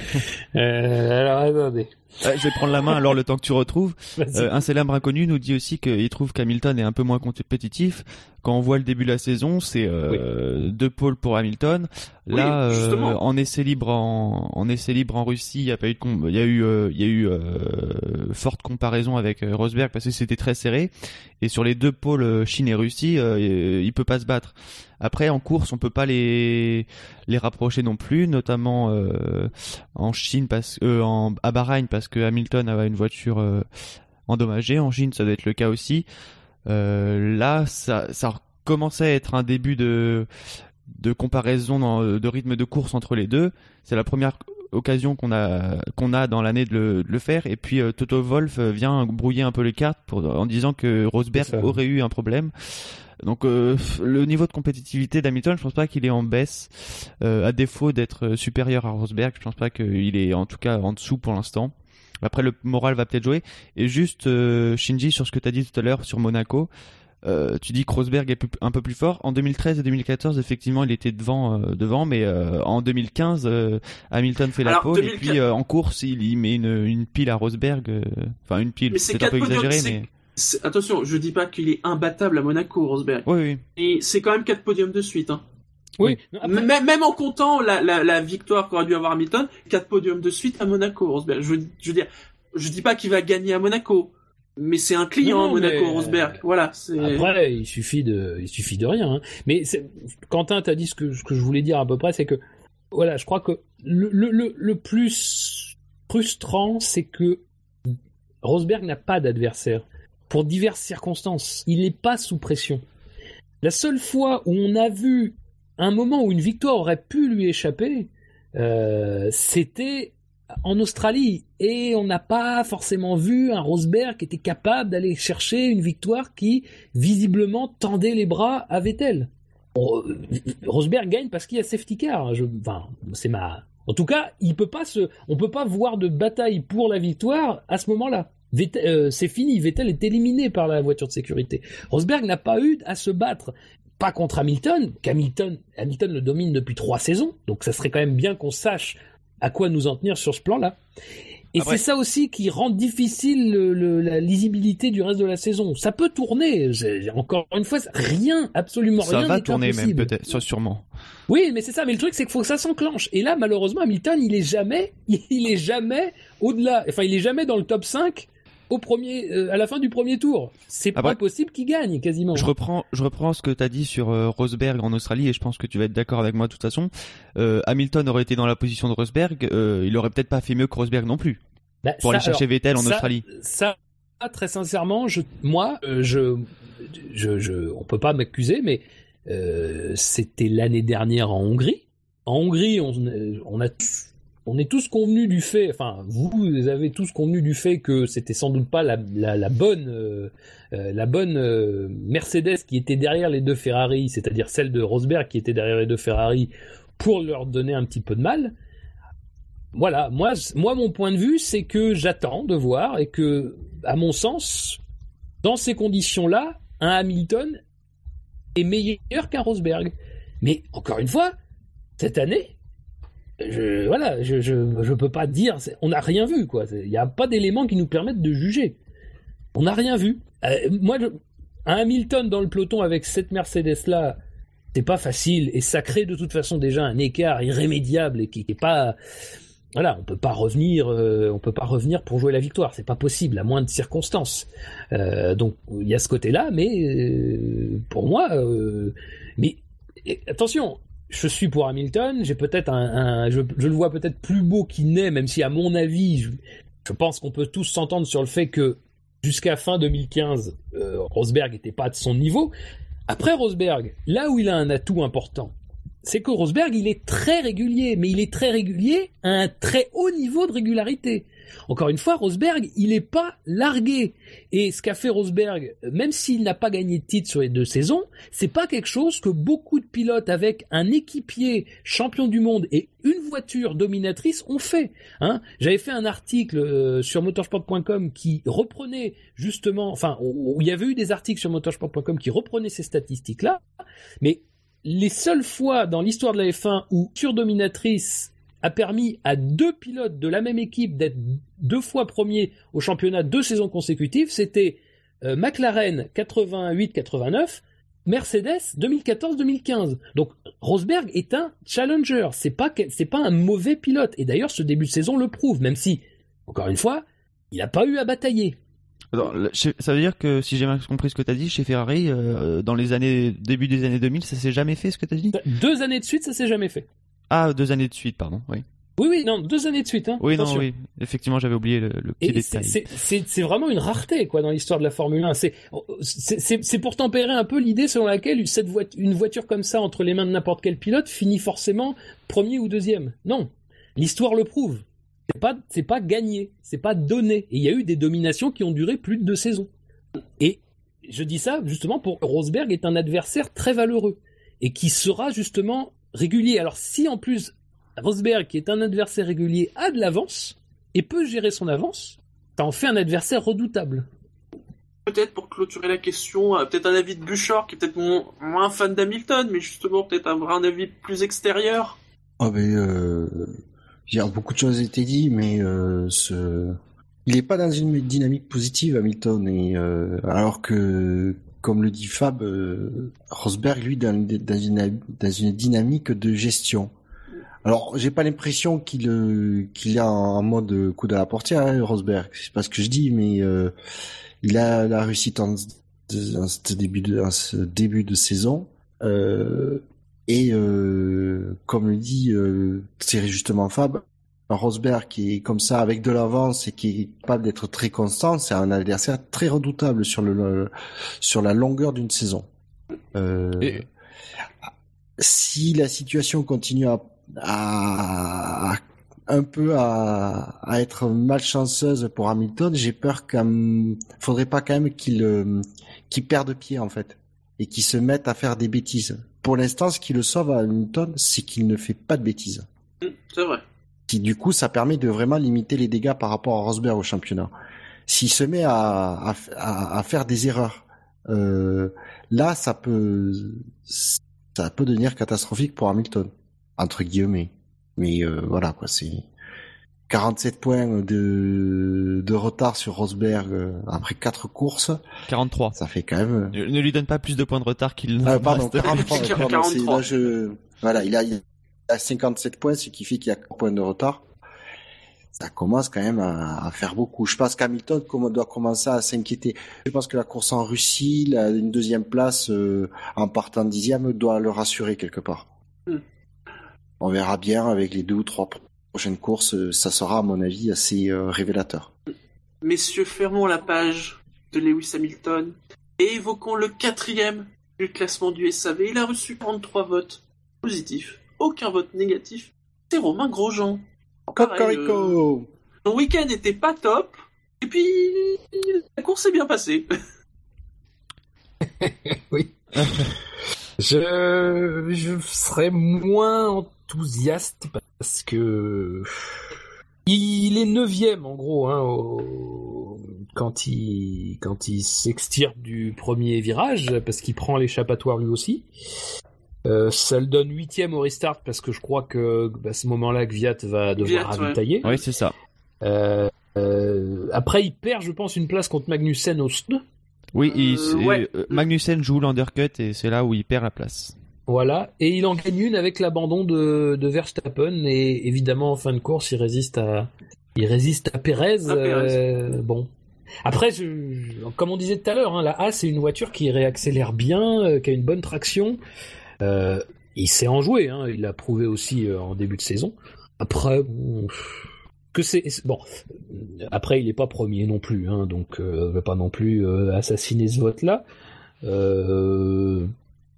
Euh, alors attendez. Ouais, je vais prendre la main alors le temps que tu retrouves. Euh, un célèbre inconnu nous dit aussi qu'il trouve qu'Hamilton est un peu moins compétitif. Quand on voit le début de la saison, c'est euh, deux pôles pour Hamilton. Là, euh, en essai libre en, en essai libre en Russie, il y a pas eu de il y a eu euh, il y a eu euh, forte comparaison avec euh, Rosberg parce que c'était très serré. Et sur les deux pôles euh, Chine et Russie, euh, il peut pas se battre. Après, en course, on peut pas les les rapprocher non plus, notamment euh, en Chine parce euh, en à Bahreïn parce que Hamilton avait une voiture euh, endommagée. En Chine, ça doit être le cas aussi. Euh, là, ça ça commençait à être un début de de comparaison dans- de rythme de course entre les deux. C'est la première occasion qu'on a qu'on a dans l'année de le, de le faire. Et puis euh, Toto Wolff euh, vient brouiller un peu les cartes pour, en disant que Rosberg aurait eu un problème. Donc euh, le niveau de compétitivité d'Hamilton, je pense pas qu'il est en baisse. Euh, à défaut d'être supérieur à Rosberg, je pense pas qu'il est en tout cas en dessous pour l'instant. Après le moral va peut-être jouer. Et juste euh, Shinji sur ce que tu as dit tout à l'heure sur Monaco. Euh, tu dis que Rosberg est un peu plus fort. En 2013 et 2014, effectivement, il était devant, euh, devant, mais euh, en 2015, euh, Hamilton fait la pole 2015 et puis en course, il, il met une, une pile à Rosberg. Enfin, une pile, c'est un peu exagéré, mais attention, je dis pas qu'il est imbattable à Monaco, Rosberg. oui, oui. Et c'est quand même quatre podiums de suite. Hein. Oui. Après, Même, même en comptant la, la, la victoire qu'aurait dû avoir Hamilton, quatre podiums de suite à Monaco, Rosberg. Je, veux- je veux dire, je dis pas qu'il va gagner à Monaco, mais c'est un client Non, non, Monaco, mais- Rosberg. Voilà. Après, il suffit de, il suffit de rien. hein. Mais Quentin, t'as dit ce que, ce que je voulais dire à peu près, c'est que, voilà, je crois que le, le, le, le plus frustrant, c'est que Rosberg n'a pas d'adversaire pour diverses circonstances. Il n'est pas sous pression. La seule fois où on a vu un moment où une victoire aurait pu lui échapper, euh, c'était en Australie. Et on n'a pas forcément vu un Rosberg qui était capable d'aller chercher une victoire qui, visiblement, tendait les bras à Vettel. Euh, Rosberg gagne parce qu'il y a safety car. Ma. En tout cas, il peut pas se, on peut pas voir de bataille pour la victoire à ce moment-là. Euh, c'est fini. Vettel est éliminé par la voiture de sécurité. Rosberg n'a pas eu à se battre. Pas contre Hamilton, qu'Hamilton Hamilton le domine depuis trois saisons, donc ça serait quand même bien qu'on sache à quoi nous en tenir sur ce plan-là. Et c'est ça aussi qui rend difficile le- le- la lisibilité du reste de la saison. Ça peut tourner. Encore une fois, rien, absolument Ça rien va n'est tourner même peut-être, sû- sûrement. Oui, mais c'est ça. Mais le truc, c'est qu'il faut que ça s'enclenche. Et là, malheureusement, Hamilton, il est jamais, il est jamais au-delà. Enfin, il est jamais dans le top 5 au premier, euh, à la fin du premier tour. C'est Ah pas bah, possible qu'il gagne quasiment. Je reprends, je reprends ce que tu as dit sur euh, Rosberg en Australie et je pense que tu vas être d'accord avec moi de toute façon. Euh, Hamilton aurait été dans la position de Rosberg, il aurait peut-être pas fait mieux que Rosberg non plus Bah, pour ça, aller chercher alors, Vettel en ça- Australie. Ça, très sincèrement, je, moi, je, je, je, on peut pas m'accuser, mais c'était l'année dernière en Hongrie. En Hongrie, on, on a, tous- on est tous convenus du fait, enfin, vous avez tous convenu du fait que c'était sans doute pas la, la, la bonne, euh, euh, bonne euh, Mercedes qui était derrière les deux Ferrari, c'est-à-dire celle de Rosberg qui était derrière les deux Ferrari, pour leur donner un petit peu de mal. Voilà, moi, moi, mon point de vue, c'est que j'attends de voir et que, à mon sens, dans ces conditions-là, un Hamilton est meilleur qu'un Rosberg. Mais encore une fois, cette année, je, voilà, je, je, je peux pas dire, on n'a rien vu, quoi. Il n'y a pas d'éléments qui nous permettent de juger. On n'a rien vu. Euh, moi, je- un Hamilton dans le peloton avec cette Mercedes-là, c'est pas facile et ça crée de toute façon déjà un écart irrémédiable et qui n'est pas voilà, on peut pas revenir, euh, on peut pas revenir pour jouer la victoire, c'est pas possible à moins de circonstances. Euh, donc il y a ce côté-là, mais pour moi, mais attention, je suis pour Hamilton, j'ai peut-être un, je, le vois peut-être plus beau qu'il n'est, même si à mon avis, je, je pense qu'on peut tous s'entendre sur le fait que jusqu'à fin 2015, euh, Rosberg n'était pas de son niveau. Après Rosberg, là où il a un atout important, c'est que Rosberg, il est très régulier, mais il est très régulier à un très haut niveau de régularité. Encore une fois, Rosberg, il n'est pas largué. Et ce qu'a fait Rosberg, même s'il n'a pas gagné de titre sur les deux saisons, c'est pas quelque chose que beaucoup de pilotes avec un équipier champion du monde et une voiture dominatrice ont fait. Hein J'avais fait un article euh, sur motorsport.com qui reprenait justement, enfin, il y avait eu des articles sur motorsport.com qui reprenaient ces statistiques-là, mais les seules fois dans l'histoire de la F1 où surdominatrice a permis à deux pilotes de la même équipe d'être deux fois premiers au championnat deux saisons consécutives, c'était euh, McLaren 88-89, Mercedes 2014-2015. Donc Rosberg est un challenger, c'est pas c'est pas un mauvais pilote et d'ailleurs ce début de saison le prouve même si encore une fois, il n'a pas eu à batailler. Attends, ça veut dire que si j'ai bien compris ce que tu as dit, chez Ferrari, euh, dans les années début des années 2000, ça s'est jamais fait ce que tu as dit Deux années de suite, ça s'est jamais fait. Ah, deux années de suite, pardon. Oui, Oui, oui, non, deux années de suite. Hein. oui, non, oui. Effectivement, j'avais oublié le, le petit Et détail. c'est- vraiment une rareté quoi dans l'histoire de la Formule 1. C'est pour tempérer un peu l'idée selon laquelle cette une voiture comme ça entre les mains de n'importe quel pilote finit forcément premier ou deuxième. Non, l'histoire le prouve. C'est pas c'est pas gagné, c'est pas donné. Et il y a eu des dominations qui ont duré plus de deux saisons. Et je dis ça justement pour Rosberg est un adversaire très valeureux et qui sera justement régulier. Alors si en plus Rosberg, qui est un adversaire régulier, a de l'avance et peut gérer son avance, ça en fait un adversaire redoutable. Peut-être pour clôturer la question, euh, peut-être un avis de Bouchard qui est peut-être mon- moins fan d'Hamilton, mais justement peut-être avoir un avis plus extérieur. Ah ben, euh, a beaucoup de choses été dites, mais euh, il est pas dans une dynamique positive, Hamilton, et euh, alors que, comme le dit Fab, euh, Rosberg, lui, dans, dans, une, dynamique de gestion. Alors, j'ai pas l'impression qu'il qu'il est en mode coup de la portière, hein, Rosberg. C'est pas ce que je dis, mais il a la réussite en, ce début de, saison. Et euh, comme le dit euh, c'est justement Fab, un Rosberg qui est comme ça avec de l'avance et qui est capable d'être très constant, c'est un adversaire très redoutable sur le, le- sur la longueur d'une saison. Euh, Et- Si la situation continue à, à- à- un peu à, à être malchanceuse pour Hamilton, j'ai peur qu'il faudrait pas quand même qu'il euh, qu'il perde pied en fait et qu'il se mette à faire des bêtises. Pour l'instant, ce qui le sauve à Hamilton, c'est qu'il ne fait pas de bêtises. Hmm, C'est vrai. Qui du coup, ça permet de vraiment limiter les dégâts par rapport à Rosberg au championnat. S'il se met à, à, à- à faire des erreurs, euh, là, ça peut, ça peut devenir catastrophique pour Hamilton, entre guillemets. Mais euh, voilà quoi, c'est. 47 points de, de retard sur Rosberg euh, après quatre courses. 43. Ça fait quand même. Ne, ne lui donne pas plus de points de retard qu'il Ah, pardon, reste. 43. pardon, 43. c'est- là, je... Voilà, il a, il a 57 points, ce qui fait qu'il y a 4 points de retard. Ça commence quand même à, à faire beaucoup. Je pense qu'Hamilton comme- doit commencer à s'inquiéter. Je pense que la course en Russie, la, une deuxième place euh, en partant dixième, doit le rassurer quelque part. Hmm. On verra bien avec les deux ou trois prochaines courses. euh, Ça sera, à mon avis, assez euh, révélateur. Messieurs, fermons la page de Lewis Hamilton et évoquons le quatrième du classement du SAV. Il a reçu 33 votes positifs, aucun vote négatif. C'est Romain Grosjean. Euh, Cocorico Son week-end était pas top, et puis la course s'est bien passée. Oui. je, je serais moins enthousiaste parce que il est neuvième en gros hein, au- quand il quand il s'extirpe du premier virage parce qu'il prend l'échappatoire lui aussi. Euh, ça le donne huitième au restart parce que je crois que bah, à ce moment-là Gviat va devoir ravitailler. Oui, c'est ça. Euh, euh, après il perd je pense une place contre Magnussen au sud. Oui, il- Euh, ouais. euh, Magnussen joue l'undercut et c'est là où il perd la place. Voilà, et il en gagne une avec l'abandon de, de Verstappen et évidemment en fin de course il résiste à il résiste à Pérez. euh, bon, après je, je- comme on disait tout à l'heure, hein, la A c'est une voiture qui réaccélère bien, euh, qui a une bonne traction. Euh, il sait en jouer, hein, il l'a prouvé aussi en début de saison. Après, pff, que c'est bon. Après il est pas premier non plus, hein, donc va pas non plus assassiner ce vote là. Euh,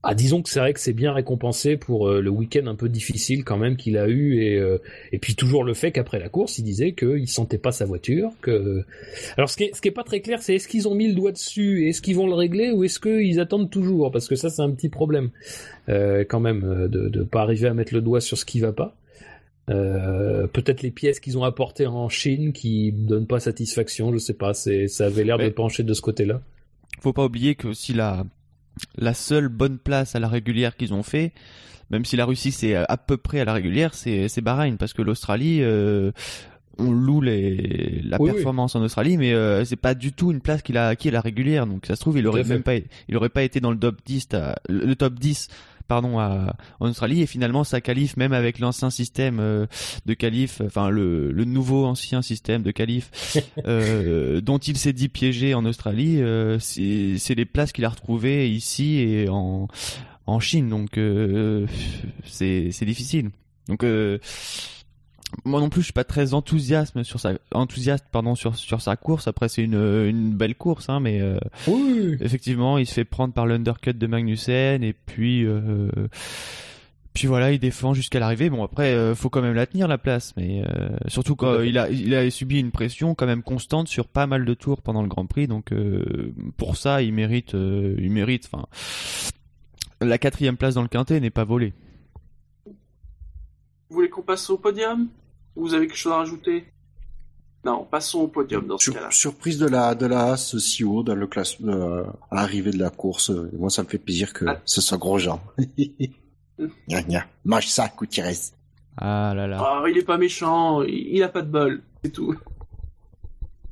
ah, disons que c'est vrai que c'est bien récompensé pour euh, le week-end un peu difficile quand même qu'il a eu et euh, et puis toujours le fait qu'après la course il disait qu'il sentait pas sa voiture que alors ce qui est, ce qui est pas très clair c'est est-ce qu'ils ont mis le doigt dessus? Est-ce qu'ils vont le régler ou est-ce qu'ils attendent toujours? Parce que ça c'est un petit problème euh, quand même de de pas arriver à mettre le doigt sur ce qui va pas. Euh, peut-être les pièces qu'ils ont apportées en Chine qui donnent pas satisfaction je sais pas c'est ça avait l'air de pencher de ce côté-là. Faut pas oublier que aussi la la seule bonne place à la régulière qu'ils ont fait, même si la Russie c'est à peu près à la régulière, c'est c'est Bahreïn parce que l'Australie euh, on loue les la Oui, oui. performance en Australie mais euh, c'est pas du tout une place qu'il a acquis à la régulière donc ça se trouve il aurait même pas il aurait pas été dans le top 10 à- le top 10 pardon à, en Australie. Et finalement ça qualifie même avec l'ancien système euh, de qualif enfin le, le nouveau ancien système de qualif euh, dont il s'est dit piégé en Australie euh, c'est c'est les places qu'il a retrouvées ici et en en Chine. Donc euh, c'est c'est difficile. Donc euh, moi non plus, je suis pas très enthousiaste sur sa enthousiaste pardon sur sur sa course. Après, c'est une une belle course, hein, mais euh, oui effectivement, il se fait prendre par l'undercut de Magnussen et puis euh, puis voilà, il défend jusqu'à l'arrivée. Bon après, euh, faut quand même la tenir la place, mais euh, surtout quand il a il a subi une pression quand même constante sur pas mal de tours pendant le Grand Prix, donc pour ça, il mérite il mérite. Enfin, la quatrième place dans le quintet n'est pas volée. Vous voulez qu'on passe au podium? Ou vous avez quelque chose à rajouter? Non, passons au podium dans ce Sur- cas-là. surprise de la de la si haut dans le classement euh, à l'arrivée de la course. Euh, Moi, ça me fait plaisir que Ah. ce soit Grosjean. Gna, gna. Mange ça, Gutiérrez. Ah là là. Ah, il est pas méchant, il, il a pas de bol, c'est tout.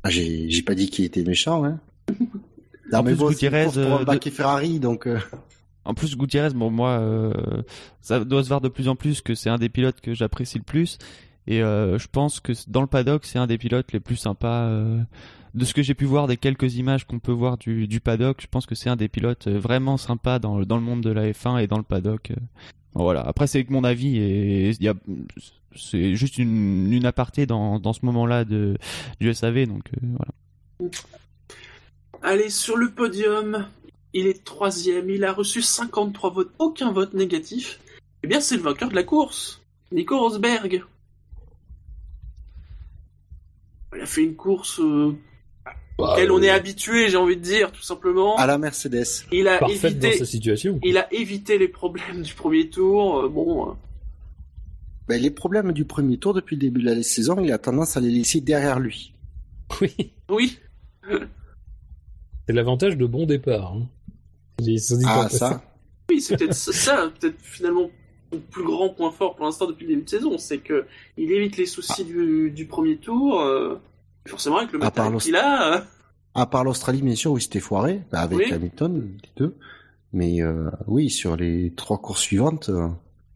Ah, j'ai j'ai pas dit qu'il était méchant, hein. Non, mais bon, c'est une Gutiérrez, course pour un euh, baquet Ferrari, donc. euh, En plus, Gutiérrez, bon, moi, euh, ça doit se voir de plus en plus que c'est un des pilotes que j'apprécie le plus. Et euh, je pense que dans le paddock, c'est un des pilotes les plus sympas. euh, de ce que j'ai pu voir, des quelques images qu'on peut voir du, paddock, je pense que c'est un des pilotes vraiment sympas dans, dans le monde de la F1 et dans le paddock. Voilà. Après, c'est mon avis et c'est juste une, une aparté dans, dans ce moment-là de du SAV. Donc voilà. Allez, sur le podium, il est troisième, il a reçu 53 votes, aucun vote négatif. Eh bien, c'est le vainqueur de la course, Nico Rosberg. Il a fait une course euh, Bah, auquel on est euh, habitué, j'ai envie de dire, tout simplement. À la Mercedes. Il a dans évité, sa situation. il a évité les problèmes du premier tour. euh, bon, euh, Ben, les problèmes du premier tour depuis le début de la saison, il a tendance à les laisser derrière lui. Oui, oui, c'est l'avantage de bon départ. hein. Ils se disent Ah, pas- ça. oui, c'est peut-être ça, peut-être finalement son plus grand point fort pour l'instant depuis le début de saison, c'est que il évite les soucis du, du premier tour. euh, forcément, avec le matériel qu'il a, euh, À part l'Australie, bien sûr, où il s'était foiré, bah, avec Oui. Hamilton, les deux. Mais euh, oui, sur les trois courses suivantes, euh,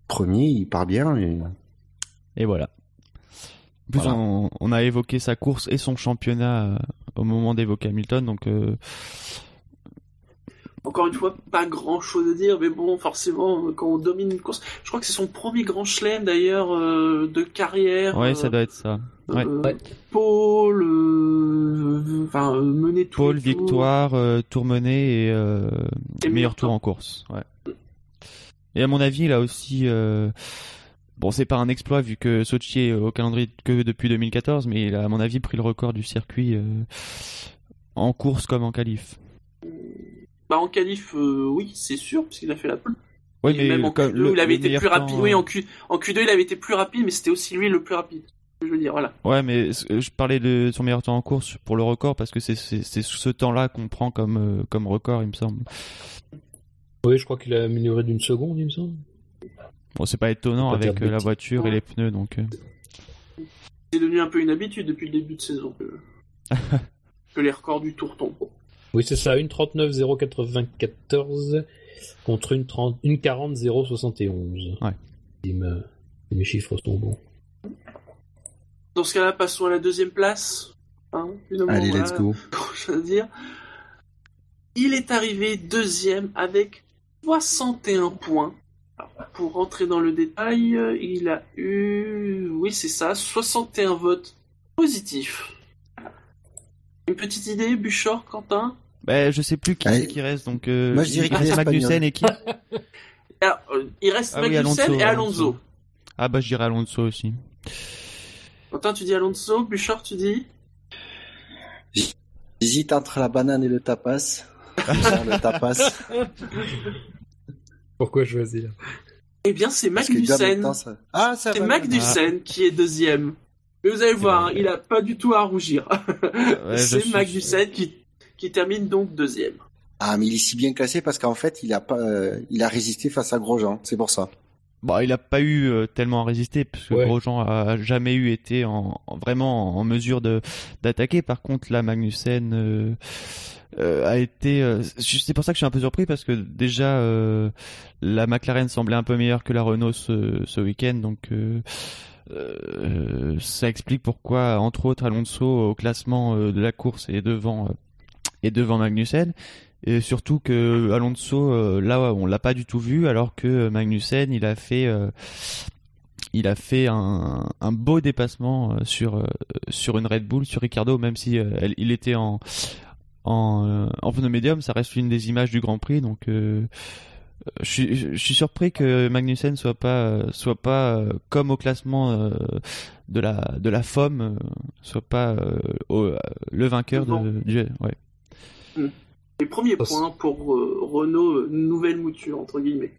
premier, il part bien. Et... Et voilà. En plus, Voilà. on, on a évoqué sa course et son championnat euh, au moment d'évoquer Hamilton, donc euh, encore une fois, pas grand chose à dire, mais bon, forcément, euh, quand on domine une course, je crois que c'est son premier grand chelem d'ailleurs euh, de carrière. ouais, euh, ça doit être ça. ouais. euh, Ouais. Paul, euh, enfin, euh, mener tout. Tour. victoire, euh, tour mené et, euh, Et meilleur meilleur tour en course. Ouais. Et à mon avis, là aussi, euh, bon, c'est pas un exploit vu que Sochi est au calendrier que depuis 2014, mais il a, à mon avis, pris le record du circuit euh, en course comme en qualif. Bah en qualif, euh, oui, c'est sûr, puisqu'il a fait la pole. Ouais, Et même en comme Q2, le- il avait été plus rapide. temps, Oui, euh, en, Q... en Q2, il avait été plus rapide, mais c'était aussi lui le plus rapide. Je veux dire, voilà. Ouais, mais ce- je parlais de son meilleur temps en course pour le record parce que c'est ce temps-là qu'on prend comme euh, comme record, il me semble. Oui, je crois qu'il a amélioré d'une seconde, il me semble. Bon, c'est pas étonnant avec euh, la voiture et les pneus, donc. euh. C'est devenu un peu une habitude depuis le début de saison que, que les records du tour tombent. Oui, c'est ça, une 39 094 contre une 30, une 40 071. Ouais. Si, me- mes chiffres sont bons. Dans ce cas-là, passons à la deuxième place. Hein, Allez, let's go. Dire. Il est arrivé deuxième avec 61 points. Alors, pour rentrer dans le détail, euh, il a eu, oui c'est ça, 61 votes positifs. Une petite idée, Buchor, Quentin Bah, je sais plus qui Allez. qui reste, donc. Euh, Moi, je dirais il qu'il reste est Magnussen et qui Alors, euh, Il reste Ah oui, Magnussen Alonso, et Alonso. Alonso. Ah bah, je dirais Alonso aussi. Quentin, tu dis Alonso, Buchor, tu dis J'hésite entre la banane et le tapas. le tapas. Pourquoi choisir? Eh bien, c'est Magnussen. ça- Ah, C'est. Magnussen qui est deuxième. Mais vous allez voir, hein, il a pas du tout à rougir. Ouais, c'est suis- Magnussen qui, qui termine donc deuxième. Ah, mais il est si bien classé parce qu'en fait, il a pas, euh, il a résisté face à Grosjean. C'est pour ça. Bon, il a pas eu euh, tellement à résister parce que Ouais. Grosjean a jamais eu été en, en- vraiment en mesure de d'attaquer. Par contre, là, Magnussen euh, euh, a été. euh, c'est pour ça que je suis un peu surpris parce que déjà euh, la McLaren semblait un peu meilleure que la Renault ce, ce week-end, donc. Euh, ça explique pourquoi, entre autres, Alonso au classement euh, de la course est devant euh, devant Magnussen. Et surtout que Alonso, là, on l'a pas du tout vu, alors que Magnussen, il a fait, il a fait un, beau dépassement sur sur une Red Bull, sur Ricardo, même si il était en en, en pneu médium, ça reste une des images du Grand Prix, donc. Euh, je suis, je suis surpris que Magnussen soit pas euh, soit pas euh, comme au classement de la de la FOM soit pas au- le vainqueur de, du ouais. Les premiers Ça, c'est- points pour euh, Renault, nouvelle mouture, entre guillemets.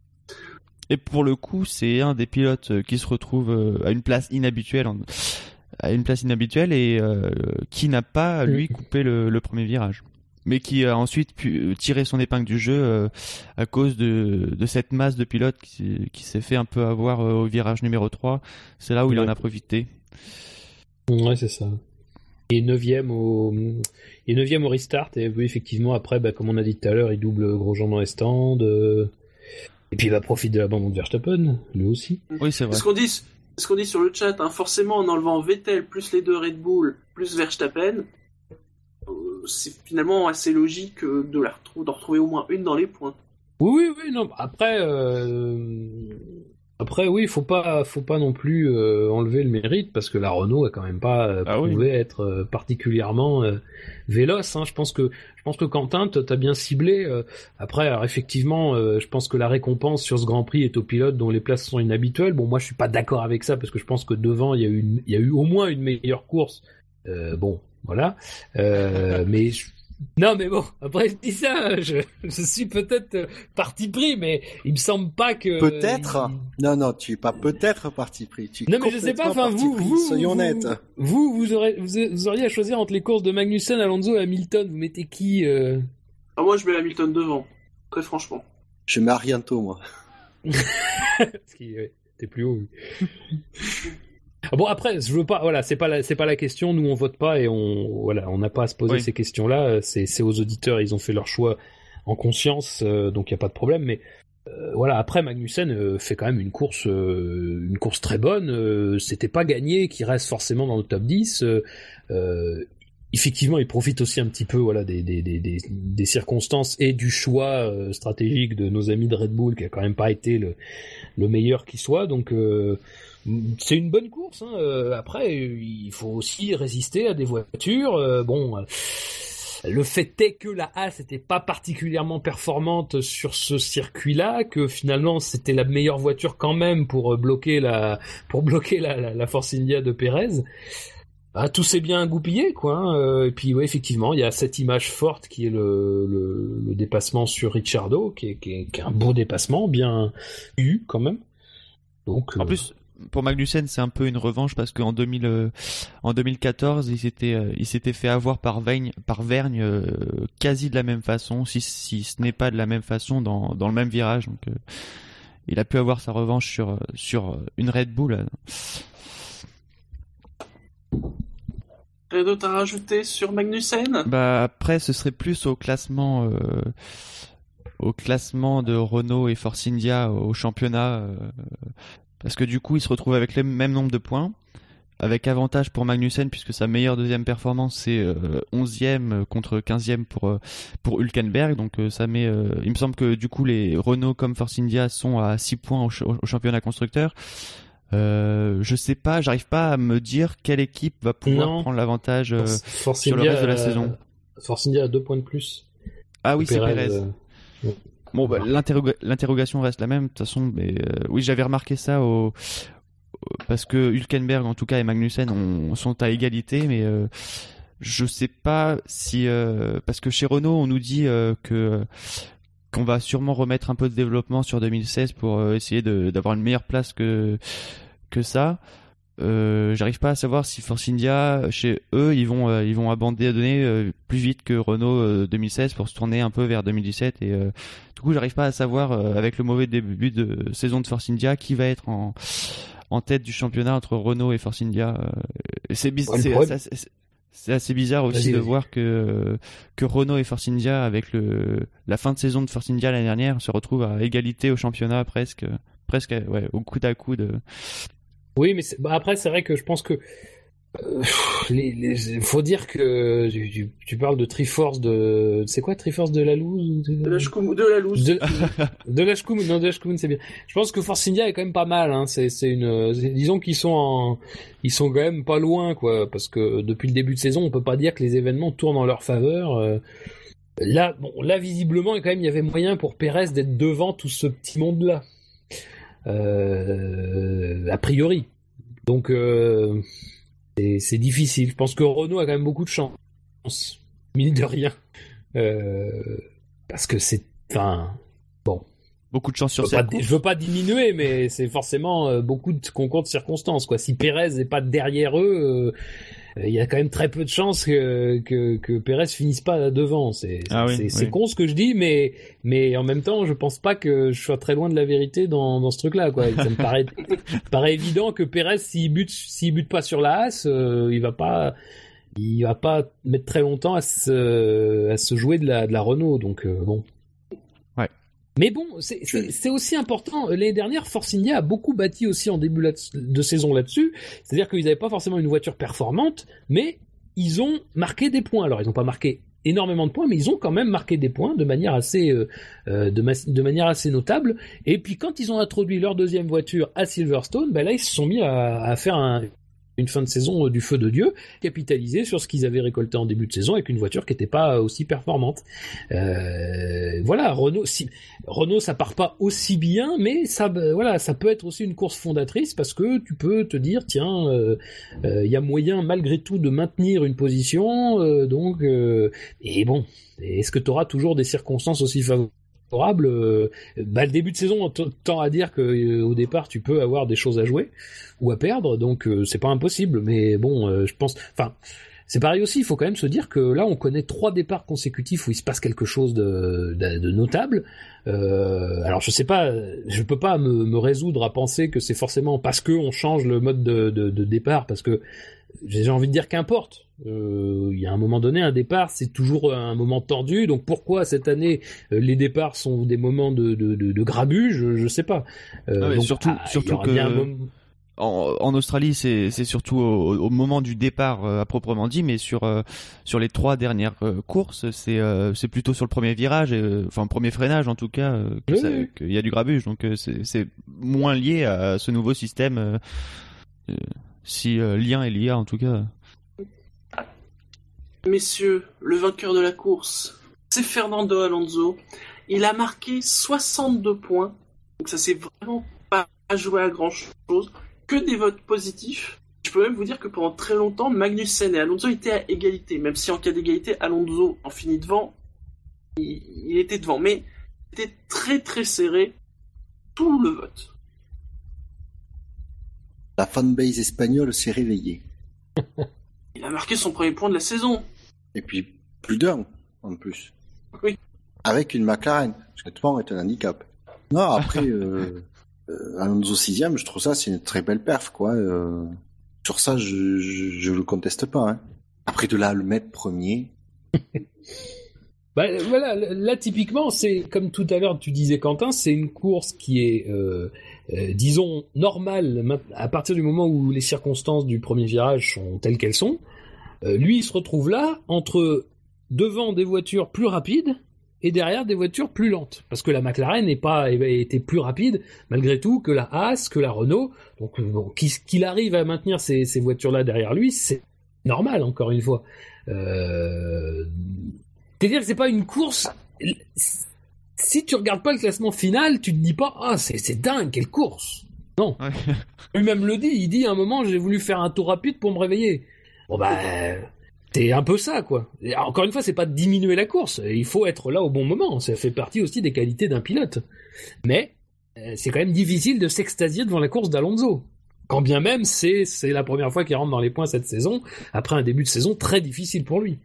Et pour le coup, c'est un des pilotes qui se retrouve euh, à une place inhabituelle, en- à une place inhabituelle et euh, qui n'a pas lui coupé le, le premier virage, mais qui a ensuite pu tirer son épingle du jeu euh, à cause de, de cette masse de pilotes qui, qui s'est fait un peu avoir euh, au virage numéro 3 C'est là où il en a profité. Ouais, c'est ça. Et neuvième au, et neuvième au restart. Et oui, effectivement, après, bah, comme on a dit tout à l'heure, il double Grosjean dans les stands. euh, Et puis, il va profiter de l'abandon de Verstappen, lui aussi. Oui, c'est vrai. Ce qu'on dit, ce qu'on dit sur le chat, hein, forcément en enlevant Vettel plus les deux Red Bull plus Verstappen, euh, c'est finalement assez logique euh, de la retrou- d'en retrouver au moins une dans les points. Oui, oui, oui, non. Après, euh, après, oui, faut pas, faut pas non plus euh, enlever le mérite parce que la Renault a quand même pas euh, Ah oui. prouvé être euh, particulièrement euh, véloce. Hein. Je pense que, je pense que Quentin, t'as bien ciblé. euh, après, alors, effectivement, euh, je pense que la récompense sur ce Grand Prix est aux pilotes dont les places sont inhabituelles. Bon, moi, je suis pas d'accord avec ça parce que je pense que devant, il y a eu, il y a eu au moins une meilleure course. Euh, bon, voilà. Euh, mais je- non, mais bon, après je dis ça, je, je suis peut-être parti pris, mais il me semble pas que. Peut-être. il- Non, non, tu es pas peut-être parti pris. Tu es Non, mais je sais pas, enfin, vous, pris, vous, soyons vous, honnêtes. Vous, vous, aurez, vous, vous auriez à choisir entre les courses de Magnussen, Alonso et Hamilton. Vous mettez qui euh Ah, moi je mets Hamilton devant, très franchement. Je mets Arianto, moi. Parce qu'il était plus haut. Ah bon après, je veux pas, voilà, c'est pas la, c'est pas la question. Nous on vote pas et on, voilà, on n'a pas à se poser Oui. ces questions-là. C'est, c'est aux auditeurs, ils ont fait leur choix en conscience, euh, donc il y a pas de problème. Mais euh, voilà, après Magnussen euh, fait quand même une course, une course très bonne. C'était pas gagné, qui reste forcément dans le top 10. Euh, euh, effectivement, il profite aussi un petit peu, voilà, des, des, des, des, circonstances et du choix stratégique de nos amis de Red Bull, qui a quand même pas été le, le meilleur qui soit. Donc euh, c'est une bonne course. Hein. Euh, Après, il faut aussi résister à des voitures. Euh, bon, euh, le fait est que la Haas n'était pas particulièrement performante sur ce circuit-là, que finalement c'était la meilleure voiture quand même pour bloquer la pour bloquer la, la, la Force India de Pérez. Ah, tout s'est bien goupillé, quoi. hein. Euh, Et puis, ouais, effectivement, il y a cette image forte qui est le, le, le dépassement sur Ricciardo, qui est, qui, est, qui est un beau dépassement, bien eu quand même. Donc, En euh, plus, pour Magnussen, c'est un peu une revanche parce qu'en 2000, euh, en 2014, il s'était, euh, il s'était fait avoir par Vergne, par Vergne euh, quasi de la même façon, si, si ce n'est pas de la même façon dans, dans le même virage. Donc, euh, il a pu avoir sa revanche sur, euh, sur une Red Bull. euh. Rien d'autre à rajouter sur Magnussen? Bah après, ce serait plus au classement, euh, au classement de Renault et Force India au championnat, euh, parce que du coup, il se retrouve avec le même nombre de points, avec avantage pour Magnussen puisque sa meilleure deuxième performance c'est euh, 11e contre 15e pour euh, pour Hülkenberg, donc euh, ça met, euh, il me semble que du coup les Renault comme Force India sont à 6 points au, ch- au championnat constructeur. Euh, je sais pas, j'arrive pas à me dire quelle équipe va pouvoir Non. prendre l'avantage. euh, sur le reste de la saison. Force India a deux points de plus. Ah oui, c'est Perez. euh, Bon, bah, l'interroga- l'interrogation reste la même, de toute façon. Mais euh, oui, j'avais remarqué ça parce que Hülkenberg, en tout cas, et Magnussen ont- sont à égalité, mais euh, je sais pas si euh, parce que chez Renault, on nous dit euh, que qu'on va sûrement remettre un peu de développement sur 2016 pour essayer d'avoir une meilleure place que que ça. J'arrive pas à savoir si Force India, chez eux, ils vont ils vont abandonner plus vite que Renault euh, 2016 pour se tourner un peu vers 2017 et du coup, j'arrive pas à savoir euh, avec le mauvais début de saison de Force India qui va être en en tête du championnat entre Renault et Force India. euh, c'est assez bizarre aussi de voir que que Renault et Force India avec le la fin de saison de Force India l'année dernière se retrouvent à égalité au championnat presque presque ouais au coude à coude. Oui, mais bah, après, c'est vrai que je pense que. Euh, les, les- faut dire que tu, tu, tu parles de Triforce de. C'est quoi Triforce de la loose De la, Shkoum- de la loose. De, de la Shkoum, non, de la Shkoum, c'est bien. Je pense que Force India est quand même pas mal. Hein. C'est, c'est une, disons qu'ils sont en, ils sont quand même pas loin, quoi. Parce que depuis le début de saison, on peut pas dire que les événements tournent en leur faveur. euh. Là, bon, là visiblement, quand même, il y avait moyen pour Pérez d'être devant tout ce petit monde-là. Euh, a priori. Donc, euh, c'est, difficile. Je pense que Renault a quand même beaucoup de chance, mine de rien. Euh, parce que c'est, enfin, Beaucoup de chance sur course. je veux pas diminuer, mais c'est forcément euh, beaucoup de concours de circonstances. Quoi. Si Pérez n'est pas derrière eux, euh, il y a quand même très peu de chances que, que, que Pérez finisse pas devant. C'est Ah oui, oui. con ce que je dis, mais, mais en même temps, je pense pas que je sois très loin de la vérité dans, dans ce truc-là. Quoi. Ça me paraît, paraît évident que Pérez, s'il bute, s'il bute pas sur la Haas, euh, il va pas... Il va pas mettre très longtemps à se, à se jouer de la, de la Renault, donc euh, bon. Mais bon, c'est- aussi important. L'année dernière, Force India a beaucoup bâti aussi en début de saison là-dessus. C'est-à-dire qu'ils n'avaient pas forcément une voiture performante, mais ils ont marqué des points. Alors, ils n'ont pas marqué énormément de points, mais ils ont quand même marqué des points de manière assez, euh, euh, de, ma- de manière assez notable. Et puis, quand ils ont introduit leur deuxième voiture à Silverstone, ben là, ils se sont mis à, à faire un- fin de saison euh, du feu de Dieu, capitaliser sur ce qu'ils avaient récolté en début de saison avec une voiture qui n'était pas aussi performante. Euh, voilà, Renault, si, Renault, ça part pas aussi bien, mais ça, bah, voilà, ça peut être aussi une course fondatrice parce que tu peux te dire, tiens, euh, euh, il y a moyen malgré tout de maintenir une position, euh, donc, euh, et bon, est-ce que tu auras toujours des circonstances aussi favorables euh, bah, le début de saison tend à dire que euh, au départ tu peux avoir des choses à jouer ou à perdre, donc euh, c'est pas impossible, mais bon, je pense, enfin c'est pareil aussi. Il faut quand même se dire que là, on connaît trois départs consécutifs où il se passe quelque chose de, de, notable. Euh, alors, je sais pas, je peux pas me, me résoudre à penser que c'est forcément parce que on change le mode de, de, de départ, parce que j'ai envie de dire qu'importe. Euh, il y a un moment donné, un départ, c'est toujours un moment tendu. Donc pourquoi cette année euh, les départs sont des moments de, de, de, de grabuge Je, je sais pas. Ah, mais donc, surtout, ah, surtout que moment- en, en Australie, c'est surtout au, au moment du départ euh, à proprement dit, mais sur euh, sur les trois dernières euh, courses, c'est euh, c'est plutôt sur le premier virage, euh, enfin premier freinage en tout cas, euh, Oui, oui. qu'il y a du grabuge. Donc euh, c'est moins lié à ce nouveau système, euh, euh, si euh, lien est lié en tout cas. Messieurs, le vainqueur de la course, c'est Fernando Alonso. Il a marqué 62 points. Donc ça s'est vraiment pas joué à grand chose. Que des votes positifs. Je peux même vous dire que pendant très longtemps, Magnussen et Alonso étaient à égalité. Même si en cas d'égalité, Alonso en finit devant. Il, il était devant. Mais c'était très très serré. Tout le vote. La fanbase espagnole s'est réveillée. Il a marqué son premier point de la saison. Et puis, plus d'un, en plus. Oui. Avec une McLaren, honnêtement est un handicap. Non, après, euh, euh, Alonso 6 je trouve ça, c'est une très belle perf, quoi. Euh, sur ça, je, je, je le conteste pas. Hein. Après, de là, le mettre premier, Bah, voilà, là typiquement, c'est comme tout à l'heure tu disais Quentin, c'est une course qui est, euh, disons, normale ma- à partir du moment où les circonstances du premier virage sont telles qu'elles sont. Euh, lui, il se retrouve là entre devant des voitures plus rapides et derrière des voitures plus lentes, parce que la McLaren n'est pas était plus rapide malgré tout que la Haas, que la Renault. Donc, euh, qu'il arrive à maintenir ces, ces voitures-là derrière lui, c'est normal encore une fois. C'est-à-dire que c'est pas une course. Si tu regardes pas le classement final, tu te dis pas ah c'est c'est dingue quelle course. Non. Ouais. Lui-même le dit. Il dit à un moment j'ai voulu faire un tour rapide pour me réveiller. Bon bah t'es un peu ça quoi. Et encore une fois c'est pas de diminuer la course. Il faut être là au bon moment. Ça fait partie aussi des qualités d'un pilote. Mais euh, c'est quand même difficile de s'extasier devant la course d'Alonso. Quand bien même c'est c'est la première fois qu'il rentre dans les points cette saison après un début de saison très difficile pour lui.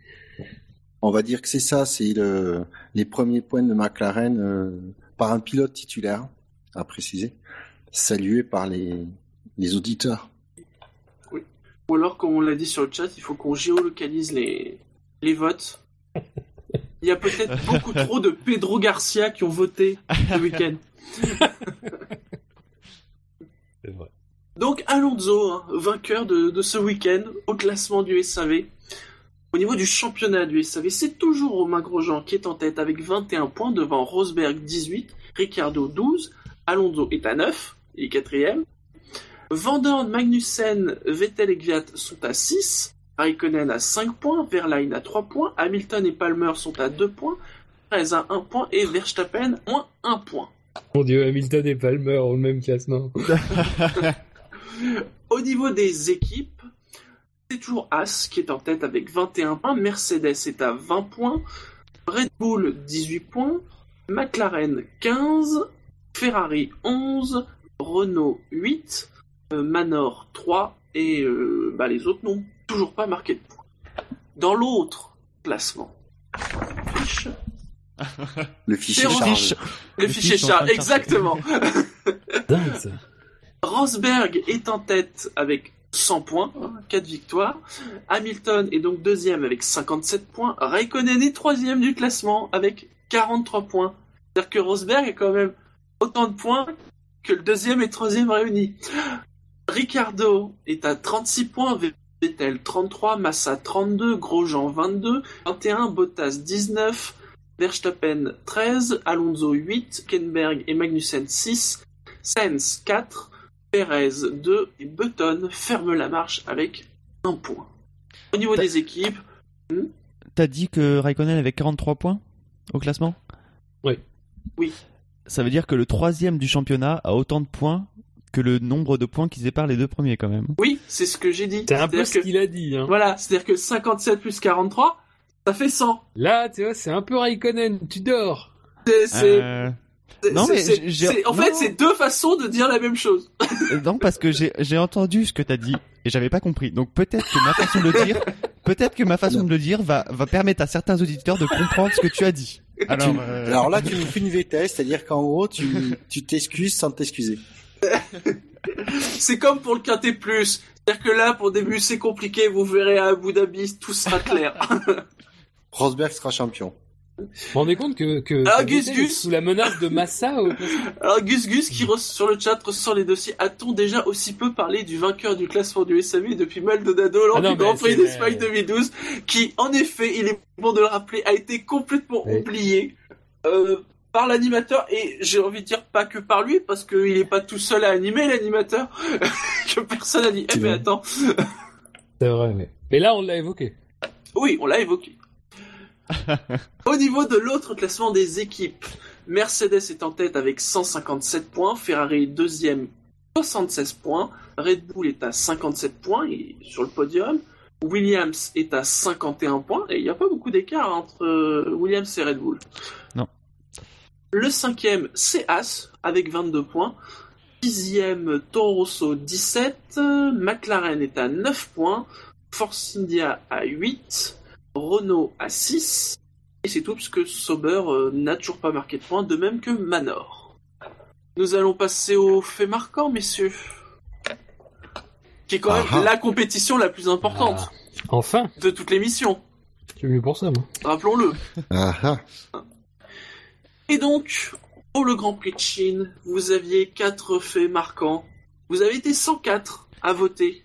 On va dire que c'est ça, c'est le, les premiers points de McLaren euh, par un pilote titulaire, à préciser, salué par les, les auditeurs. Ou alors, comme on l'a dit sur le chat, il faut qu'on géolocalise les, les votes. Il y a peut-être beaucoup trop de Pedro Garcia qui ont voté ce week-end. C'est vrai. Donc Alonso, hein, vainqueur de, de ce week-end au classement du SAV. Au niveau du championnat du SAV, c'est toujours Romain Grosjean qui est en tête avec 21 points devant Rosberg 18, Ricardo 12, Alonso est à 9, il est quatrième. Vandorn, Magnussen, Vettel et Gviat sont à 6, Raikkonen à 5 points, Verlaine à 3 points, Hamilton et Palmer sont à 2 points, Perez à 1 point et Verstappen moins 1 point. Mon dieu, Hamilton et Palmer ont le même classement. Au niveau des équipes, c'est toujours As qui est en tête avec 21 points, Mercedes est à 20 points, Red Bull 18 points, McLaren 15, Ferrari 11, Renault 8, euh, Manor 3 et euh, bah, les autres n'ont toujours pas marqué de points. Dans l'autre classement, fiche, Le fichier charge. le, Le fichier fiche en train char, de exactement. Dingue ça. Rosberg est en tête avec 100 points, 4 victoires. Hamilton est donc deuxième avec 57 points. Raikkonen est troisième du classement avec 43 points. C'est-à-dire que Rosberg a quand même autant de points que le deuxième et troisième réunis. Ricardo est à 36 points, Vettel 33, Massa 32, Grosjean 22, 21, Bottas 19, Verstappen 13, Alonso 8, Kenberg et Magnussen 6, Sainz 4, Perez 2 et Button ferme la marche avec un point. Au niveau des équipes, T'as dit que Raikkonen avait 43 points au classement? Oui. Oui. Ça veut dire que le troisième du championnat a autant de points que le nombre de points qui séparent les deux premiers quand même. oui, c'est ce que j'ai dit. C'est un peu ce qu'il a dit. Hein. voilà, c'est-à-dire que 57 plus 43, ça fait 100. Là, tu vois, c'est un peu Raikkonen. Tu dors. C'est, Euh, c'est- non, mais en non. fait, c'est deux façons de dire la même chose. non, parce que j'ai j'ai entendu ce que t'as dit et j'avais pas compris. Donc peut-être que ma façon de le dire peut-être que ma façon de le dire va, va permettre à certains auditeurs de comprendre ce que tu as dit. Alors, Tu- euh, Alors là, tu nous fais une VTS, c'est-à-dire qu'en gros, tu tu t'excuses sans t'excuser. C'est comme pour le Quintet Plus. C'est-à-dire que là, pour début, c'est compliqué. Vous verrez à Abu Dhabi, tout sera clair. Rosberg sera champion. Vous vous rendez compte que, que Ah, Gus Gus. sous la menace de Massa au Alors Gus Gus qui sur le chat ressort les dossiers. A-t-on déjà aussi peu parlé du vainqueur du classement du SAV depuis Maldonado lors Ah non, du Grand Prix d'Espagne 2012, qui en effet, il est bon de le rappeler, a été complètement Oui. oublié euh, par l'animateur et j'ai envie de dire pas que par lui parce qu'il est pas tout seul à animer l'animateur que personne a dit. Eh mais attends, C'est vrai, mais... Mais là, on l'a évoqué. oui, on l'a évoqué. Au niveau de l'autre classement des équipes, Mercedes est en tête avec 157 points, Ferrari est deuxième 76 points, Red Bull est à 57 points et sur le podium, Williams est à 51 points et il n'y a pas beaucoup d'écart entre euh, Williams et Red Bull. Non. Le cinquième c'est As avec 22 points, sixième Toro Rosso 17, euh, McLaren est à 9 points, Force India à 8, Renault à 6, et c'est tout parce que Sauber euh, n'a toujours pas marqué de points, de même que Manor. Nous allons passer au fait marquant, messieurs. Qui est quand même Ah ah. la compétition la plus importante Ah. Enfin, de toute l'émission, tu es pour ça, moi. rappelons-le. Et donc, pour le Grand Prix de Chine, vous aviez quatre faits marquants. Vous avez été 104 à voter.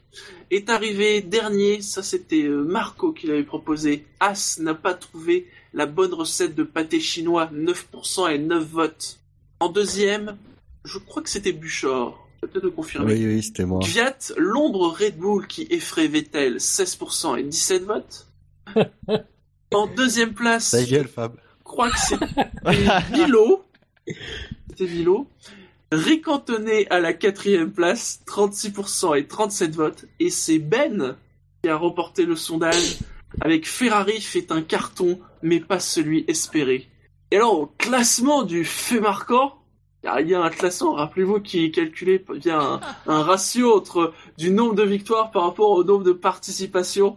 Est arrivé dernier, ça c'était euh, Marco qui l'avait proposé. As n'a pas trouvé la bonne recette de pâté chinois, 9% et 9 votes. En deuxième, je crois que c'était Buchor. Peut-être de confirmer. Oui, oui, c'était moi. L'ombre Red Bull qui effraie Vettel, 16% et 17 votes. en deuxième place, Ta gueule, Fab. je crois que c'était Milo. C'était Milo. Ricantonné à la quatrième place, 36% et 37 votes. Et c'est Ben qui a remporté le sondage avec Ferrari fait un carton, mais pas celui espéré. Et alors, au classement du fait marquant, il y a- il y a un classement, rappelez-vous, qui est calculé via un, un ratio entre du nombre de victoires par rapport au nombre de participations.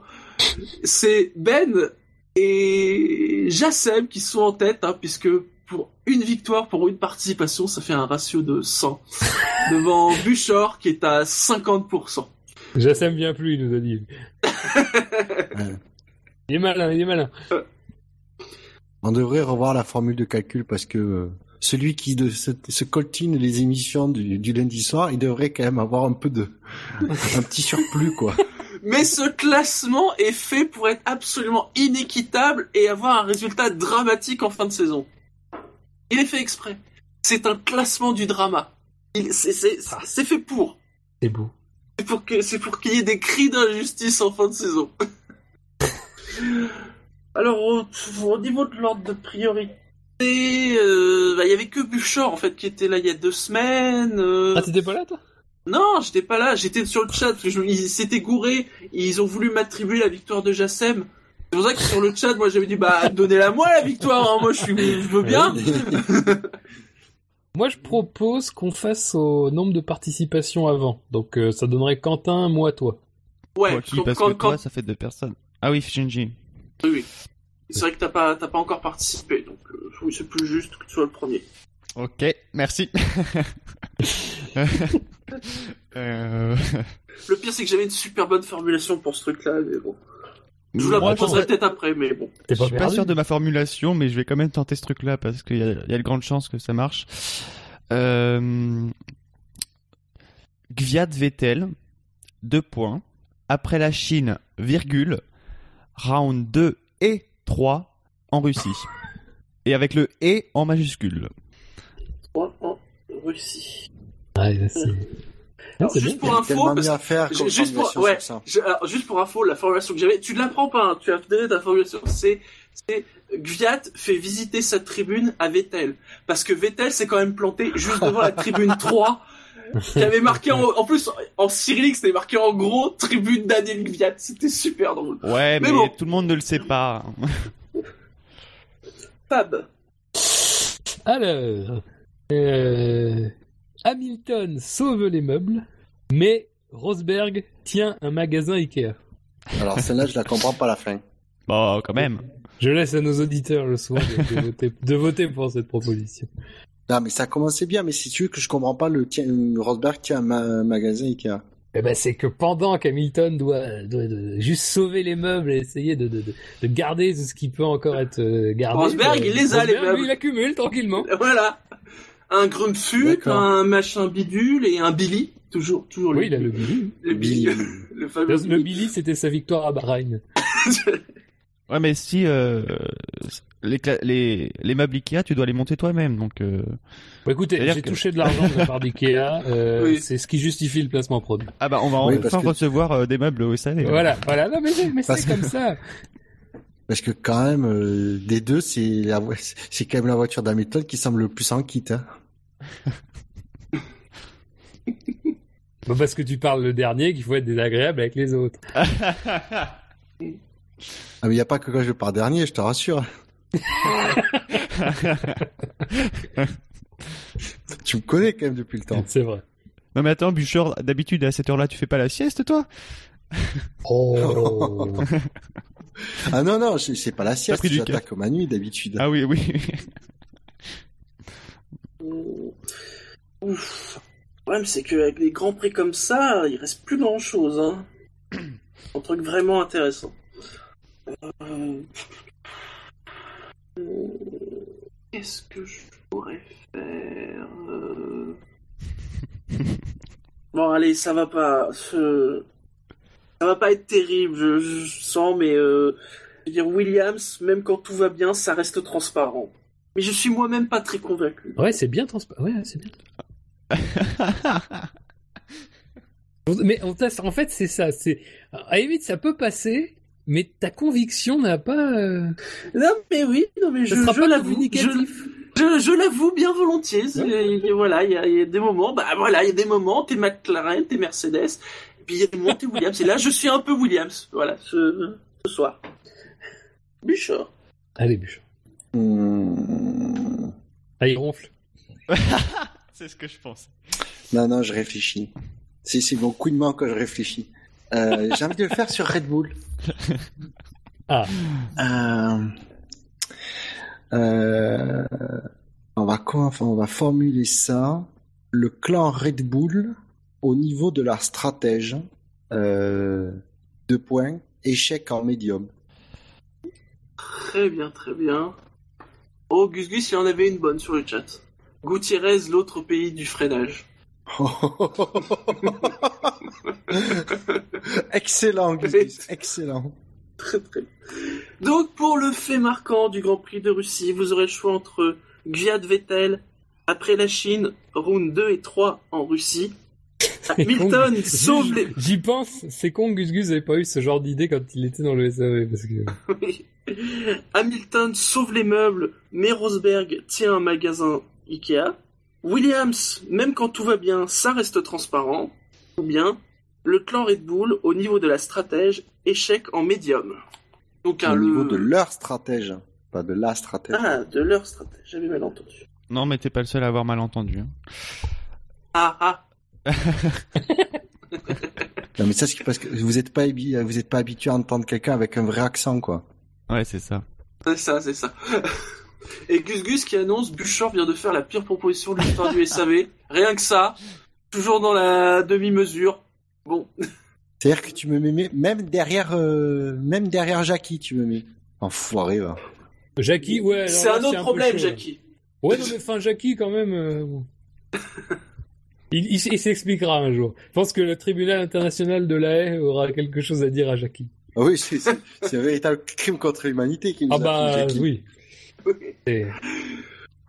C'est Ben et Jassem qui sont en tête, hein, puisque pour une victoire, pour une participation, ça fait un ratio de 100. Devant Buchor qui est à 50%. Jassem vient plus, il nous a dit. il est malin, il est malin. On devrait revoir la formule de calcul parce que euh, celui qui de, se, se coltine les émissions du, du lundi soir, il devrait quand même avoir un peu de, un petit surplus, quoi. Mais ce classement est fait pour être absolument inéquitable et avoir un résultat dramatique en fin de saison. Il est fait exprès. C'est un classement du drama. Il- C'est fait pour. C'est beau. C'est pour qu'il y ait des cris d'injustice en fin de saison. Alors au, au niveau de l'ordre de priorité, euh, bah, il y avait que Buchor en fait qui était là il y a deux semaines. euh, Ah, t'étais pas là, toi? Non, j'étais pas là, j'étais sur le chat, parce que je- ils s'étaient gourés, ils ont voulu m'attribuer la victoire de Jassem. C'est pour ça que sur le chat, moi j'avais dit, bah donnez-la moi la victoire, hein, moi je, suis, je veux bien. Moi, je propose qu'on fasse au nombre de participations avant. Donc, euh, ça donnerait Quentin, moi, toi. Ouais, qui, quand- parce quand- que toi, quand- ça fait deux personnes. Ah oui, Shinji. oui, oui. C'est vrai que t'as pas, t'as pas encore participé, donc euh, oui, c'est plus juste que tu sois le premier. Ok, merci. euh... Le pire, c'est que j'avais une super bonne formulation pour ce truc-là, mais bon. Je vous la proposerai je- peut-être après, mais bon. Je suis pas sûr de ma formulation, mais je vais quand même tenter ce truc-là parce qu'il y, a- il y a de grandes chances que ça marche. Euh... Gviat Vettel, deux points. Après la Chine, virgule. Round 2 et 3 en Russie. Et avec le et en majuscule. 3 en Russie. Ah, Alors, juste bien. pour info, parce faire juste pour, ouais, je- alors, juste pour info, la formulation que j'avais, tu ne l'apprends pas, hein, tu as donné ta formulation, c'est, c'est Gviat fait visiter sa tribune à Vettel. Parce que Vettel s'est quand même planté juste devant la tribune 3, qui avait marqué en, en plus, en cyrillique, c'était marqué en gros, tribune Daniel Gviat. C'était super drôle. Ouais, mais, Mais bon. tout le monde ne le sait pas. Fab. Alors, euh, Hamilton sauve les meubles, mais Rosberg tient un magasin Ikea. Alors celle-là, je la comprends pas la fin. Bon, quand même. Je laisse à nos auditeurs le soin de, de voter, de voter pour cette proposition. Non, mais ça commençait bien, mais si tu veux que je comprends pas le tien, Rosberg tient un ma- magasin Ikea. Eh ben, c'est que pendant qu'Hamilton doit, doit, doit juste sauver les meubles et essayer de, de, de, de garder ce qui peut encore être euh, gardé. Rosberg, il les a, les meubles. lui, il accumule tranquillement. Voilà. Un Grumpfut, D'accord. un machin bidule et un Billy. Toujours, toujours Oui, il le, a le Billy. le Billy. Billy. Le fameux Le, le Billy, c'était sa victoire à Bahreïn. Ouais, mais si euh, les, les les meubles Ikea, tu dois les monter toi-même, donc. Euh... Bon, écoutez, j'ai que- touché de l'argent de la part d'Ikea. Euh, Oui. C'est ce qui justifie le placement produit. Ah bah on va Oui, enfin que- recevoir euh, des meubles au SAV. Voilà, voilà. Non, mais, c'est que- comme ça. Parce que quand même, euh, des deux, c'est la c'est quand même la voiture d'Hamilton qui semble le plus en kit. Hein. Bon, parce que tu parles le dernier, qu'il faut être désagréable avec les autres. Ah mais y a pas que quand je pars dernier, je te rassure. tu me connais quand même depuis le temps. C'est vrai. Non mais attends, Bûcher, d'habitude à cette heure-là, tu fais pas la sieste, toi? Oh. Ah non non, c'est pas la sieste, pris du j'attaque ma nuit d'habitude. Ah oui, oui. Ouf. Le problème, c'est qu'avec des grands prix comme ça, il reste plus grand chose. Hein. Un truc vraiment intéressant. Euh, Qu'est-ce que je pourrais faire euh, Bon, allez, ça va pas. Ça va pas être terrible, je, sens, mais euh, dire, Williams, même quand tout va bien, ça reste transparent. Mais je suis moi-même pas très convaincu. Ouais, c'est bien transparent. Ouais, c'est bien. mais en en fait, c'est ça. C'est à la limite, ça peut passer, mais ta conviction n'a pas. euh, Non, mais oui, non, mais je, sera je pas l'avoue. communicatif. Je, je, je l'avoue bien volontiers. voilà, il y a, il y a des moments, bah voilà, il y a des moments, t'es McLaren, t'es Mercedes, et puis il y a des moments, t'es Williams. Et là, je suis un peu Williams, voilà, ce, ce soir. Bûcher. Allez, bûche. Hmm. Ah, il ronfle. C'est ce que je pense. Non non, je réfléchis. C'est c'est mon coup de main quand je réfléchis. Euh, J'ai envie de le faire sur Red Bull. Ah. Euh, euh, on va quoi enfin, on va formuler ça. Le clan Red Bull au niveau de leur stratège. Euh, deux points. Échec en médium. Très bien, très bien. Oh, Gus Gus, il en avait une bonne sur le chat. Gutiérrez, l'autre pays du freinage. excellent, Gus Gus, excellent. Très très bien. Donc pour le fait marquant du Grand Prix de Russie, vous aurez le choix entre Gviat Vettel, après la Chine, round 2 et 3 en Russie. Hamilton J'y- sauve les... J'y pense, c'est con que Gus Gus n'avait pas eu ce genre d'idée quand il était dans le SAV. Parce que... Oui. Hamilton sauve les meubles, mais Rosberg tient un magasin Ikea. Williams, même quand tout va bien, ça reste transparent. Ou bien, le clan Red Bull, au niveau de la stratège, échec en médium. Donc, hein, Au le... niveau de leur stratège, pas de la stratège. Ah, de leur stratège, j'avais mal entendu. Non, mais t'es pas le seul à avoir mal entendu. hein. Ah, ah, Non, mais ça, c'est parce que vous êtes pas, habi- vous êtes pas habitué à entendre quelqu'un avec un vrai accent, quoi. Ouais, c'est ça. c'est ça, c'est ça. Et Gus Gus qui annonce Bouchard vient de faire la pire proposition de l'histoire du SAV. Rien que ça. Toujours dans la demi-mesure. Bon. C'est-à-dire que tu me mets même derrière, euh, même derrière Jackie, tu me mets. Enfoiré, va. Jackie, ouais. alors C'est là, un autre problème, chaud, là. Jackie. Ouais, non, mais enfin, Jackie, quand même. euh, bon. il il s'expliquera un jour. Je pense que le tribunal international de la haie aura quelque chose à dire à Jackie. Ah oui, c'est, un véritable crime contre l'humanité qui nous Ah a fait bah oui. Et-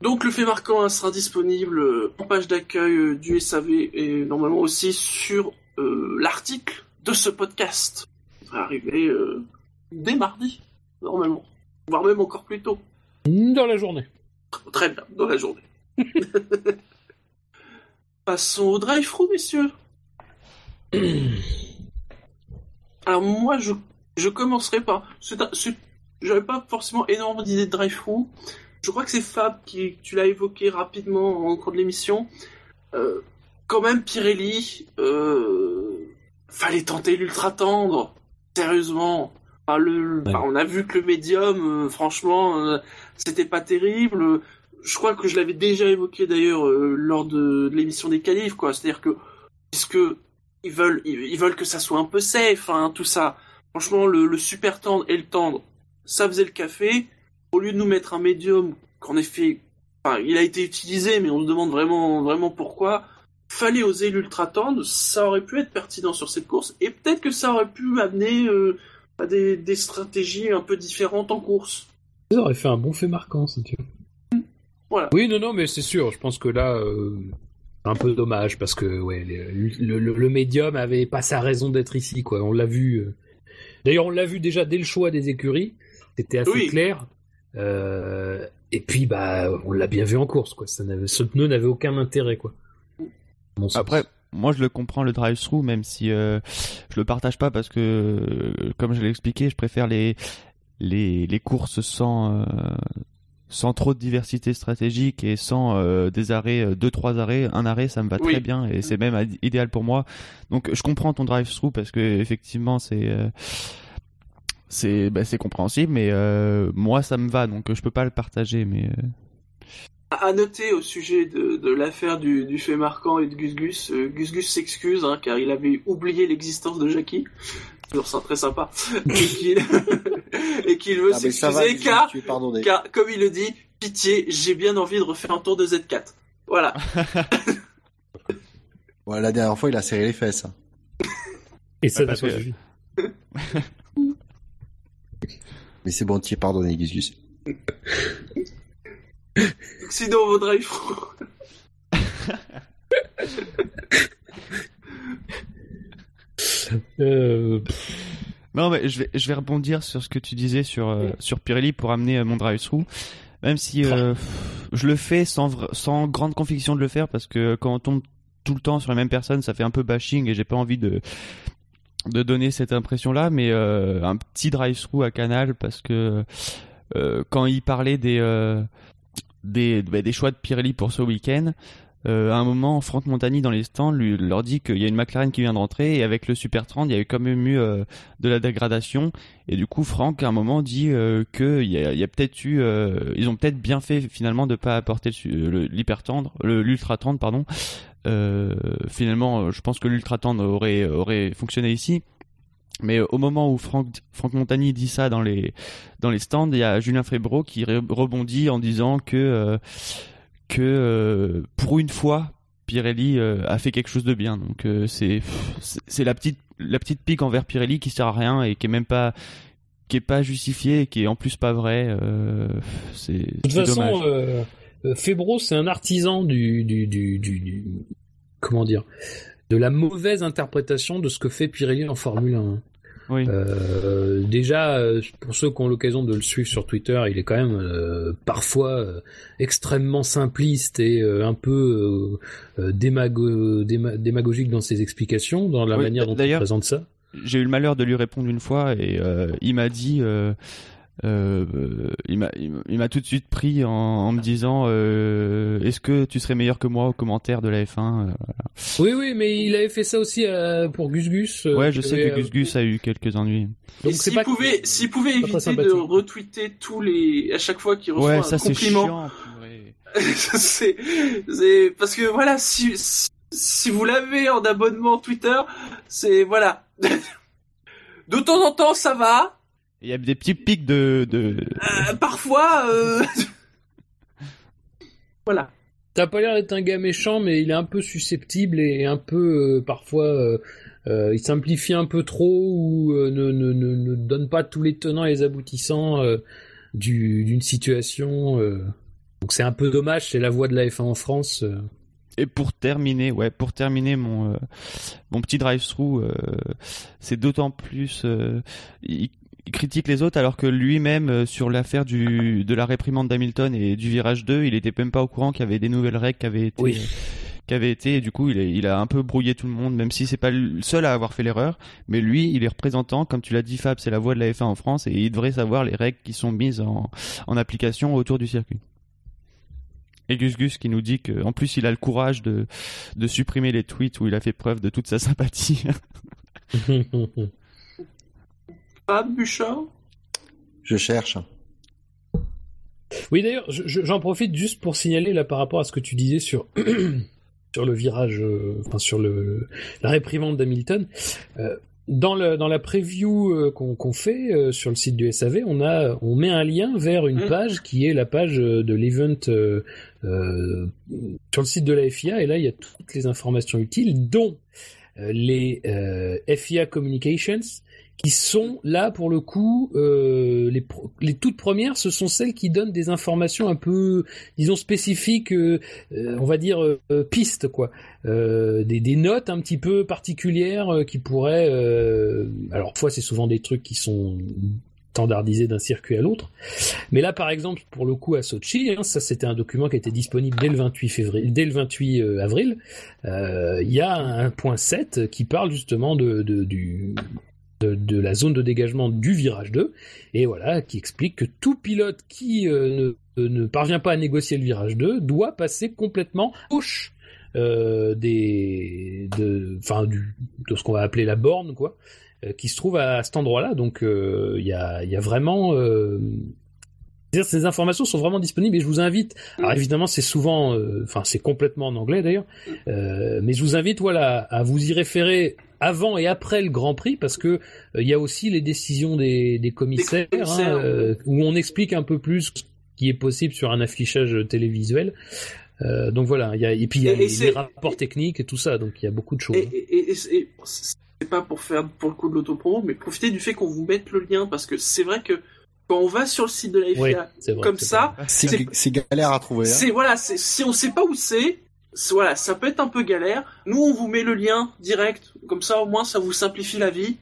Donc le fait marquant hein, sera disponible euh, en page d'accueil euh, du SAV et normalement aussi sur euh, l'article de ce podcast. Ça va arriver euh, dès mardi, normalement. Voire même encore plus tôt. Dans la journée. Très bien, dans la journée. Passons au drive-thru, messieurs. Alors moi, je, je commencerai par... J'avais pas forcément énormément d'idées de drive-thru. Je crois que c'est Fab qui tu l'as évoqué rapidement en cours de l'émission. Euh, quand même, Pirelli, euh, fallait tenter l'ultra tendre. sérieusement, enfin, le, Ouais. enfin, on a vu que le médium, euh, franchement, euh, c'était pas terrible. Je crois que je l'avais déjà évoqué d'ailleurs lors de, de l'émission des qualifs, quoi. C'est-à-dire que puisque ils veulent, ils, ils veulent que ça soit un peu safe, hein, tout ça. Franchement, le, le super tendre et le tendre, ça faisait le café. Au lieu de nous mettre un médium qu'en effet, enfin, il a été utilisé, mais on se demande vraiment, vraiment pourquoi. Fallait oser l'ultra tendre, ça aurait pu être pertinent sur cette course, et peut-être que ça aurait pu amener euh, à des, des stratégies un peu différentes en course. Ça aurait fait un bon fait marquant, si tu veux. Voilà. Oui, non, non, mais c'est sûr. Je pense que là, euh, c'est un peu dommage parce que ouais, le, le, le médium avait pas sa raison d'être ici, quoi. On l'a vu. D'ailleurs, on l'a vu déjà dès le choix des écuries. C'était assez Oui. clair. Euh, et puis, bah, on l'a bien vu en course, quoi. Ça n'avait, ce pneu n'avait aucun intérêt, quoi. Après, moi je le comprends le drive-through, même si euh, je le partage pas parce que, euh, comme je l'ai expliqué, je préfère les les, les courses sans euh, sans trop de diversité stratégique et sans euh, des arrêts, euh, deux trois arrêts, un arrêt, ça me va Oui. très bien et c'est même id- idéal pour moi. Donc je comprends ton drive-through parce que effectivement c'est euh, c'est bah, c'est compréhensible, mais euh, moi ça me va donc je peux pas le partager, mais À noter au sujet de, de l'affaire du, du fait marquant et de Gus Gus, Gus Gus s'excuse hein, car il avait oublié l'existence de Jackie. Ça très sympa. et qu'il et qu'il veut Ah, s'excuser car, car, comme il le dit, pitié, j'ai bien envie de refaire un tour de Z4. Voilà. La dernière fois, il a serré les fesses. hein. et ça n'a pas suffi. Mais c'est bon, tu es pardonné. Sinon, drive through. Euh, Non, mais je vais, je vais rebondir sur ce que tu disais sur, euh, sur Pirelli pour amener euh, mon drive-through. Même si euh, je le fais sans, sans grande conviction de le faire parce que quand on tombe tout le temps sur la même personne, ça fait un peu bashing et j'ai pas envie de, de donner cette impression-là. Mais un petit drive-through à Canal parce que quand il parlait des, des, bah, des choix de Pirelli pour ce week-end, euh, à un moment, Franck Montagny dans les stands lui, leur dit qu'il y a une McLaren qui vient de rentrer et avec le Super 30, il y a quand même eu euh, de la dégradation. Et du coup, Franck, à un moment, dit euh, que il y a, peut-être eu, euh, ils ont peut-être bien fait finalement de pas apporter l'hyper tendre, l'ultra tendre, pardon. Finalement, je pense que l'ultra tendre aurait aurait fonctionné ici. Mais au moment où Franck, Franck Montagny dit ça dans les dans les stands, il y a Julien Fébreau qui re- rebondit en disant que que euh, pour une fois Pirelli euh, a fait quelque chose de bien. Donc euh, c'est c'est- la petite la petite pique envers Pirelli qui sert à rien et qui est même pas qui est pas justifiée et qui est en plus pas vrai. C'est De toute façon, Febro, c'est un artisan du, du, du, du, du- comment dire, de la mauvaise interprétation de ce que fait Pirelli en Formule 1. Oui. Euh, déjà, euh, pour ceux qui ont l'occasion de le suivre sur Twitter, il est quand même euh, parfois euh, extrêmement simpliste et euh, un peu démago- déma- démagogique dans ses explications, dans la Oui, manière dont il présente ça. J'ai eu le malheur de lui répondre une fois et euh, il m'a dit, euh, il m'a, il tout de suite pris en, en me disant, euh, est-ce que tu serais meilleur que moi au commentaire de la F1 Euh, Oui, oui, mais il avait fait ça aussi euh, pour Gus Gus. euh, Ouais, je sais que euh, Gus Gus a eu quelques ennuis. Donc s'il pas pouvait, s'il pouvait éviter de retweeter tous les, à chaque fois qu'il reçoit Ouais, un ça c'est compliment, c'est, c'est parce que voilà, si, si, si vous l'avez en abonnement Twitter, c'est voilà. De temps en temps, ça va. Il y a des petits pics de, de... Euh, parfois, euh... voilà. T'as pas l'air d'être un gars méchant, mais il est un peu susceptible et un peu euh, parfois euh, euh, il simplifie un peu trop ou euh, ne, ne, ne, ne donne pas tous les tenants et les aboutissants euh, du- d'une situation. euh. Donc c'est un peu dommage, c'est la voie de la F1 en France. euh. Et pour terminer, ouais, pour terminer mon euh, mon petit drive-through, euh, c'est d'autant plus euh, il, il critique les autres alors que lui-même euh, sur l'affaire du de la réprimande d'Hamilton et du virage 2, il était même pas au courant qu'il y avait des nouvelles règles qui avaient été Oui. qui avaient été et du coup il, est- il a un peu brouillé tout le monde même si c'est pas le seul à avoir fait l'erreur. Mais lui il est représentant comme tu l'as dit Fab c'est la voix de la F1 en France et il devrait savoir les règles qui sont mises en, en application autour du circuit. Et Gus Gus qui nous dit que en plus il a le courage de, de supprimer les tweets où il a fait preuve de toute sa sympathie Fab Bouchard? Je cherche. Oui, d'ailleurs, je- je- j'en profite juste pour signaler là par rapport à ce que tu disais sur sur le virage, euh, enfin sur le la réprimande d'Hamilton. Euh, dans le dans la preview euh, qu'on fait euh, sur le site du SAV, on a on met un lien vers une Mm. page qui est la page de l'event euh, euh, sur le site de la FIA et là il y a toutes les informations utiles, dont euh, les euh, FIA Communications qui sont là pour le coup euh, les, toutes premières ce sont celles qui donnent des informations un peu disons spécifiques euh, euh, on va dire pistes quoi. Des, notes un petit peu particulières qui pourraient alors parfois c'est souvent des trucs qui sont standardisés d'un circuit à l'autre. Mais là par exemple pour le coup à Sochi hein, ça c'était un document qui était disponible dès le 28 février dès le 28 euh, avril. Il y a un point 7 qui parle justement de- du de, de la zone de dégagement du virage 2 et voilà qui explique que tout pilote qui euh, ne, ne parvient pas à négocier le virage 2 doit passer complètement gauche euh, des de enfin du de ce qu'on va appeler la borne quoi euh, qui se trouve à, cet endroit-là donc euh, il y a il y a vraiment euh, ces informations sont vraiment disponibles et je vous invite. Alors évidemment, c'est souvent, euh, enfin c'est complètement en anglais d'ailleurs, euh, mais je vous invite voilà à vous y référer avant et après le Grand Prix parce que euh, il y a aussi les décisions des, des commissaires, Des commissaires, hein, euh, où on explique un peu plus ce qui est possible sur un affichage télévisuel. Euh, donc voilà, il y a, et puis il y a Et- les, rapports techniques et tout ça, donc il y a beaucoup de choses. Et, et, et- c'est pas pour faire pour le coup de l'autopromo, mais profitez du fait qu'on vous mette le lien parce que c'est vrai que quand on va sur le site de la FIA Oui, c'est vrai. comme ça, C'est galère à trouver. Hein. c'est voilà, si on sait pas où c'est- voilà, ça peut être un peu galère. Nous, on vous met le lien direct, comme ça au moins ça vous simplifie la vie.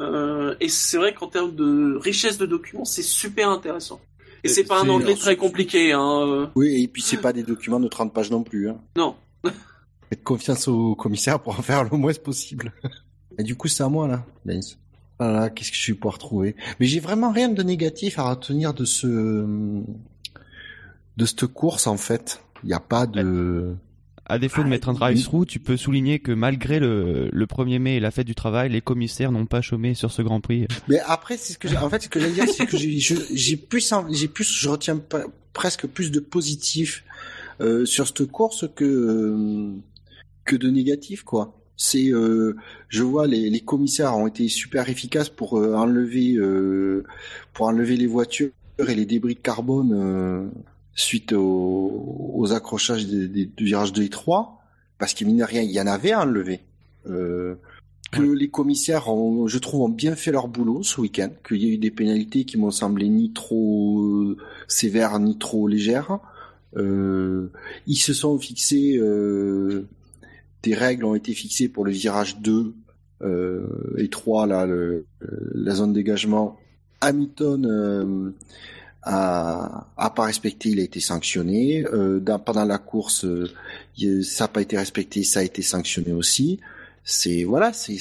Euh, et c'est vrai qu'en termes de richesse de documents, c'est super intéressant. Et c'est pas un anglais très compliqué, hein. euh, Oui, et puis c'est pas des documents de 30 pages non plus. Hein. Non. Faites confiance au commissaire pour en faire le moins possible. Et du coup, c'est à moi là. Nice. Voilà, qu'est-ce que je vais pouvoir trouver Mais j'ai vraiment rien de négatif à retenir de ce de cette course en fait. Il n'y a pas de. À défaut de Ah, mettre un drive-through, tu peux souligner que malgré le, le 1er mai et la fête du travail, les commissaires n'ont pas chômé sur ce Grand Prix. Mais après, c'est ce que j'ai- en fait, ce que j'allais dire, c'est que j'ai plus, j'ai plus, je retiens pas- presque plus de positif euh, sur cette course que euh, que de négatif, quoi. C'est, euh, je vois les, les commissaires ont été super efficaces pour enlever, pour enlever les voitures et les débris de carbone suite aux, aux accrochages des, des, du virage 2 et 3, parce qu'il mine de rien, il y en avait à enlever. Euh, que les commissaires, ont, je trouve, ont bien fait leur boulot ce week-end, qu'il y a eu des pénalités qui m'ont semblé ni trop euh, sévères ni trop légères. Euh, ils se sont fixés, euh, des règles ont été fixées pour le virage 2 euh, et 3, là, le, la zone dégagement. Hamilton euh, a, a pas respecté, il a été sanctionné. Euh, dans- pendant la course, euh, ça n'a pas été respecté, ça a été sanctionné aussi. C'est voilà, c'est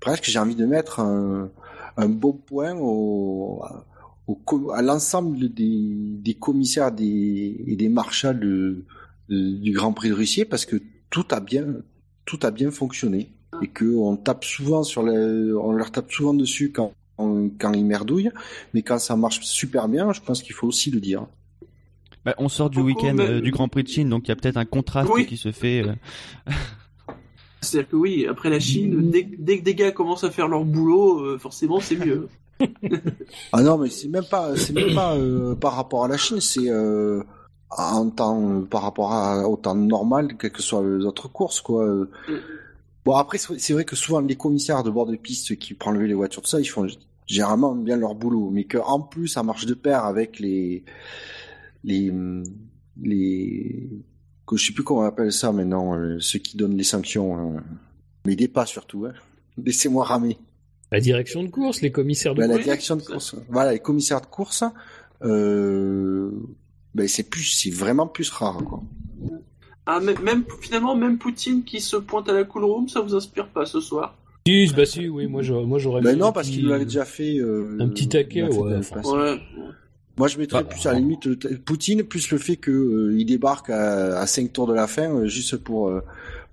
presque j'ai envie de mettre un, un bon point à l'ensemble des, commissaires et des marshals du Grand Prix de Russie parce que tout a bien tout a bien fonctionné et que on tape souvent sur on leur tape souvent dessus quand quand ils merdouillent, mais quand ça marche super bien, je pense qu'il faut aussi le dire. Bah, on sort du week-end mais- euh, du Grand Prix de Chine, donc il y a peut-être un contraste Oui. qui se fait. euh, C'est-à-dire que oui, après la Chine, dès, dès que des gars commencent à faire leur boulot, euh, forcément c'est mieux. Ah non, mais c'est même pas, c'est même pas euh, par rapport à la Chine, c'est euh, en temps, par rapport à, au temps normal, quelles que soient les autres courses, quoi. Mm. Bon, après, c'est vrai que souvent les commissaires de bord de piste qui prennent les voitures, tout ça, ils font généralement bien leur boulot, mais que en plus, ça marche de pair avec les, les, les, que je sais plus comment on appelle ça maintenant, euh, ceux qui donnent les sanctions, euh, mais des pas surtout, hein. Laissez-moi ramer. La direction de course, les commissaires de Bah, la Oui, direction de course. Voilà, les commissaires de course, euh, ben c'est plus, c'est vraiment plus rare, quoi. Ah, même, même finalement, même Poutine qui se pointe à la cool room, ça vous inspire pas ce soir? Si, bah si, oui, moi j'aurais, moi j'aurais. Ben fait non, parce qu'il l'avait déjà fait. euh, un petit taquet, ouais. Moi, je mettrais Bah, plus à la limite euh, Poutine plus le fait que euh, il débarque à, à 5 tours de la fin euh, juste pour euh,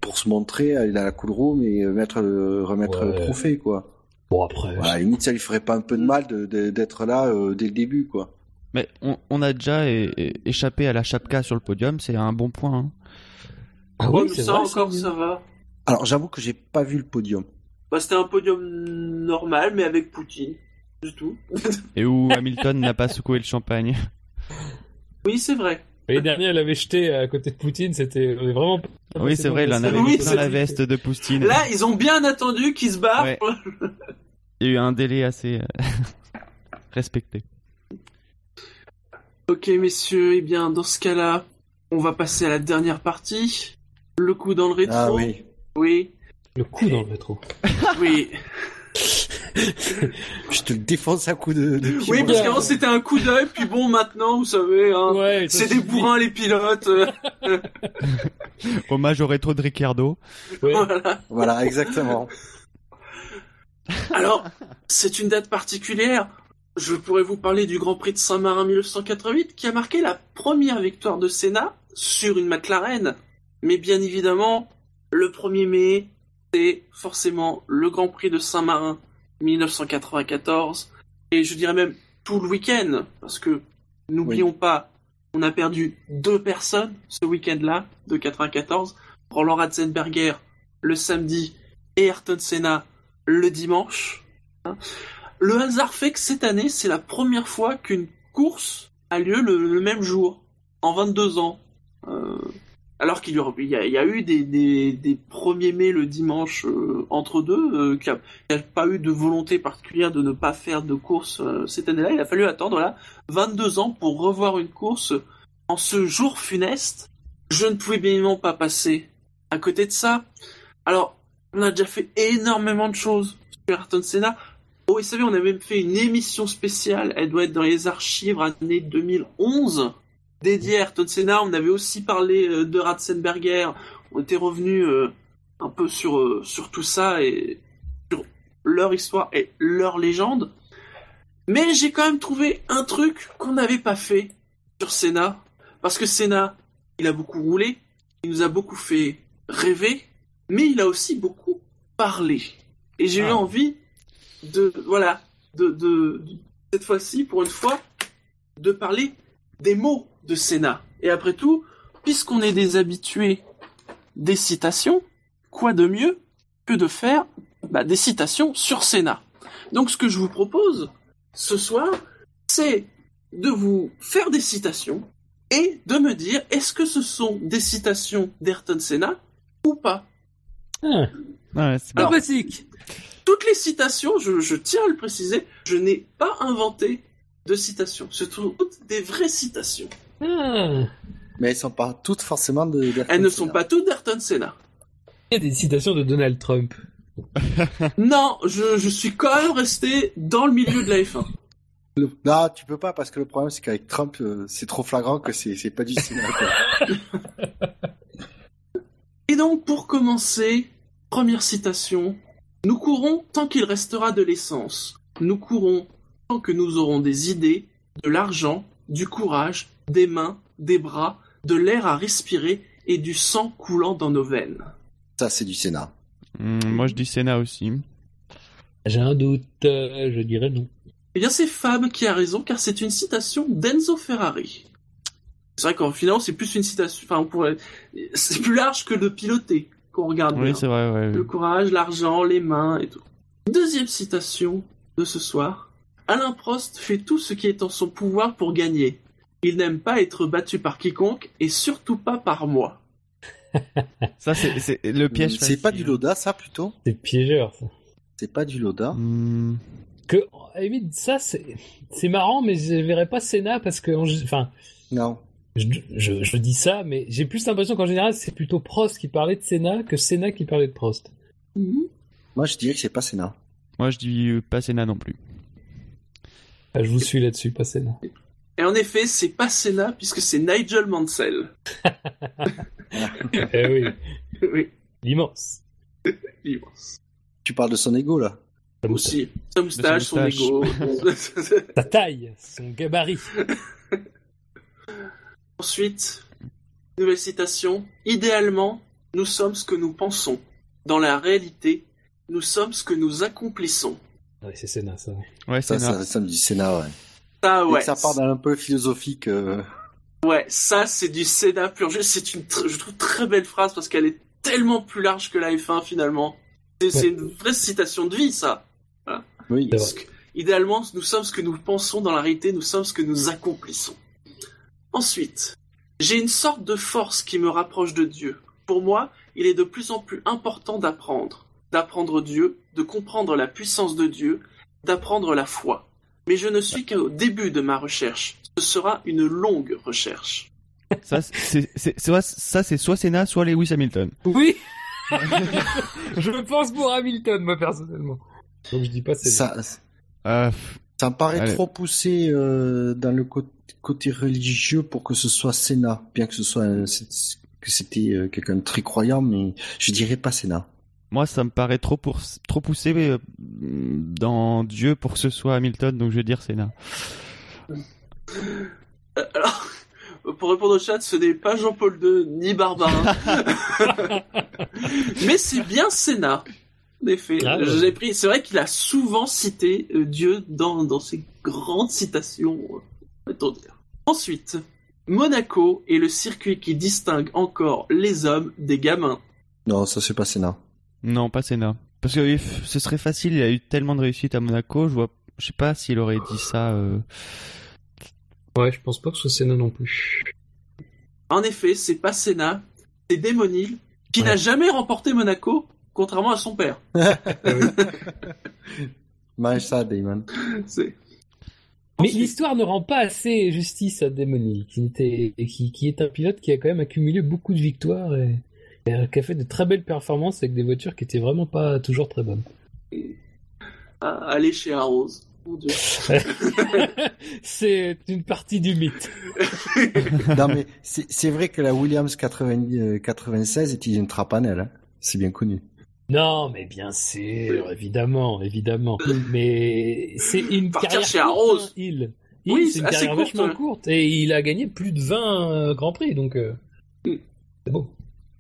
pour se montrer aller dans la cool room et euh, mettre le- remettre Ouais. le trophée, quoi. Bon, après. Voilà, à la limite, ça lui ferait pas un peu de mal de- de- d'être là euh, dès le début, quoi. Mais on, on a déjà é- é- échappé à la chapka sur le podium, c'est un bon point. hein. Ah oui, mais ça vrai, encore, ça. ça va. Alors, j'avoue que j'ai pas vu le podium. Bah, c'était un podium normal, mais avec Poutine. Du tout. Et où Hamilton n'a pas secoué le champagne. oui, c'est vrai. L'année dernière, il avait jeté à côté de Poutine, c'était vraiment. Oui, c'est vrai, il en avait Oui, mis plein c'est- la veste de Poutine. Là, ils ont bien attendu qu'il se barre. Ouais. Il y a eu un délai assez euh, respecté. Ok, messieurs, eh bien, dans ce cas-là, on va passer à la dernière partie. Le coup dans le rétro. Ah oui. Oui, Le coup dans le métro. oui. Je te le défonce à coup de. Oui, parce qu'avant c'était un coup d'œil, puis bon, maintenant, vous savez, hein, Ouais, c'est des bourrins les pilotes. Hommage au rétro de Ricciardo. Ouais. voilà. Voilà, exactement. Alors, c'est une date particulière. Je pourrais vous parler du Grand Prix de Saint-Marin 1988 qui a marqué la première victoire de Senna sur une McLaren. Mais bien évidemment, le 1er mai, c'est forcément le Grand Prix de Saint-Marin 1994. Et je dirais même tout le week-end, parce que n'oublions pas, on a perdu deux personnes ce week-end-là de 94. Roland Ratzenberger le samedi et Ayrton Senna le dimanche. Le hasard fait que cette année, c'est la première fois qu'une course a lieu le, le même jour, en 22 ans. Euh, alors qu'il y, y a, eu des, des, des 1er mai le dimanche euh, entre deux, euh, qu'il n'y a, pas eu de volonté particulière de ne pas faire de course euh, cette année-là. Il a fallu attendre là 22 ans pour revoir une course en ce jour funeste. Je ne pouvais bien évidemment pas passer à côté de ça. Alors, on a déjà fait énormément de choses sur Ayrton Senna. Oh, vous savez, on a même fait une émission spéciale, elle doit être dans les archives année 2011, à Ayrton Senna. On avait aussi parlé euh, de Ratzenberger. On était revenu euh, un peu sur, euh, sur tout ça et sur leur histoire et leur légende. Mais j'ai quand même trouvé un truc qu'on n'avait pas fait sur Senna. Parce que Senna, il a beaucoup roulé, il nous a beaucoup fait rêver, mais il a aussi beaucoup parlé. Et j'ai eu Ah. envie de, voilà, de, de, de- cette fois-ci, pour une fois, de parler des mots de Senna. Et après tout, puisqu'on est des habitués des citations, quoi de mieux que de faire bah, des citations sur Senna. Donc ce que je vous propose ce soir, c'est de vous faire des citations et de me dire est-ce que ce sont des citations d'Ayrton Senna ou pas? Ah, Ouais, Alors-. Toutes les citations, je, je tiens à le préciser, je n'ai pas inventé de citations. Ce sont toutes des vraies citations. Ah. Mais elles sont pas toutes forcément de. Elles ne Senna. sont pas toutes d'Ayrton Senna. Il y a des citations de Donald Trump. Non, je, je suis quand même resté dans le milieu de la F1. Le- Non, tu peux pas parce que le problème c'est qu'avec Trump, euh, c'est trop flagrant que c'est pas du cinéma. Et donc, pour commencer, première citation. Nous courons tant qu'il restera de l'essence. Nous courons tant que nous aurons des idées, de l'argent, du courage, des mains, des bras, de l'air à respirer et du sang coulant dans nos veines. Ça, c'est du Sénat. Hum, moi, je dis Senna aussi. J'ai un doute, euh, je dirais non. Eh bien, c'est Fab qui a raison, car c'est une citation d'Enzo Ferrari. C'est vrai qu'en final, c'est plus une citation, enfin, on pourrait, c'est plus large que de piloter, qu'on regarde bien. Oui, c'est vrai, ouais. Le courage, l'argent, les mains et tout. Deuxième citation de ce soir. Alain Prost fait tout ce qui est en son pouvoir pour gagner. Il n'aime pas être battu par quiconque et surtout pas par moi. Ça, c'est le piège. C'est pas du Loda, ça plutôt? C'est piégeur, ça. C'est pas du Loda. Hum, Que, à la limite, ça, c'est, marrant, mais je verrais pas Senna parce que, en- enfin, Non. je, je, je dis ça, mais j'ai plus l'impression qu'en général, c'est plutôt Prost qui parlait de Senna que Senna qui parlait de Prost. Moi, je dirais que c'est pas Sénat. Moi, je dis pas Senna non plus. Ah, je vous suis là-dessus, pas Senna. Et en effet, c'est pas Senna puisque c'est Nigel Mansell. eh oui, oui, l'immense. immense. Tu parles de son ego là. Aussi. Sa moustache, son moustache. ego. Sa taille, son gabarit. Ensuite, nouvelle citation. Idéalement, nous sommes ce que nous pensons. Dans la réalité, nous sommes ce que nous accomplissons. Ouais, c'est Senna, ça. Ouais, Ça, Senna. ça, ça me dit Sénat, ouais. Ça, ouais. ça part dans un peu philosophique. euh, Ouais, ça, c'est du Sénat pur jeu. C'est une, tr- je trouve, très belle phrase parce qu'elle est tellement plus large que la F1 finalement. C'est une vraie citation de vie, ça. Oui. C'est Parce que, idéalement, nous sommes ce que nous pensons dans la réalité, nous sommes ce que nous accomplissons. Ensuite, j'ai une sorte de force qui me rapproche de Dieu. Pour moi, il est de plus en plus important d'apprendre. D'apprendre Dieu, de comprendre la puissance de Dieu, d'apprendre la foi. Mais je ne suis qu'au début de ma recherche. Ce sera une longue recherche. Ça, c'est, soit, ça, c'est soit Senna, soit Lewis Hamilton. Oui Je pense pour Hamilton, moi, personnellement. Donc je dis pas Senna. Ça, Euh, ça me paraît Allez. trop poussé euh, dans le côté, religieux pour que ce soit Sénat, bien que ce soit un- c'est- que c'était euh, quelqu'un de très croyant, mais je dirais pas Sénat. Moi, ça me paraît trop, pour, trop poussé euh, dans Dieu pour que ce soit Hamilton, donc je vais dire Senna. Euh, Alors, pour répondre au chat, ce n'est pas Jean-Paul II ni Barbarin. Mais c'est bien Sénat. En effet, Ah, ouais. j'ai pris. C'est vrai qu'il a souvent cité euh, Dieu dans, dans ses grandes citations. dire. Ensuite, Monaco est le circuit qui distingue encore les hommes des gamins. Non, ça c'est pas Sénat. Non, pas Senna. Parce que ce serait facile, il a eu tellement de réussite à Monaco, je vois, je sais pas s'il aurait dit ça. euh, Ouais, je pense pas que ce soit Senna non plus. En effet, c'est pas Sénat, c'est Démonil, qui Ouais. n'a jamais remporté Monaco, contrairement à son père. Mange ça, Damon. C'est- Mais Ensuite- l'histoire ne rend pas assez justice à Demony, qui, était, qui, qui est un pilote qui a quand même accumulé beaucoup de victoires et, et qui a fait de très belles performances avec des voitures qui étaient vraiment pas toujours très bonnes. Aller chez Dieu. C'est une partie du mythe. non mais c'est vrai que la Williams 80, euh, 96 était une trapanelle, hein. c'est bien connu. Non, mais bien sûr, évidemment, évidemment. Mais c'est une Partir carrière chez hein, il. Oui, Il, c'est une carrière courte, vachement courte et il a gagné plus de 20 euh, grands prix, donc euh, Mm. c'est beau.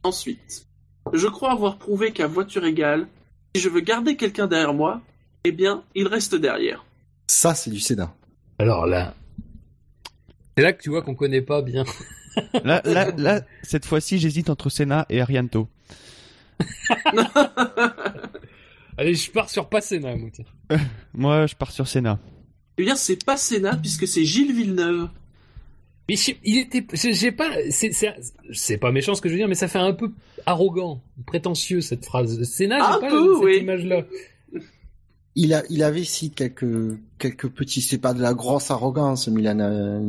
Ensuite, je crois avoir prouvé qu'à voiture égale, si je veux garder quelqu'un derrière moi, eh bien, il reste derrière. Ça c'est du Sénat. Alors là, c'est là que tu vois qu'on connaît pas bien. Là, là, là, cette fois-ci, j'hésite entre Senna et Arianto. Allez, je pars sur Passena, moi. tiens. Moi, je pars sur Senna. Eh bien, c'est pas Sénat, puisque c'est Gilles Villeneuve. Mais je- il était, j'ai pas, c'est, pas méchant ce que je veux dire, mais ça fait un peu arrogant, prétentieux cette phrase. Sénat, j'ai pas peu, cette oui. image-là. Il a, il avait si quelques, quelques petits, c'est pas de la grosse arrogance, mais il en a,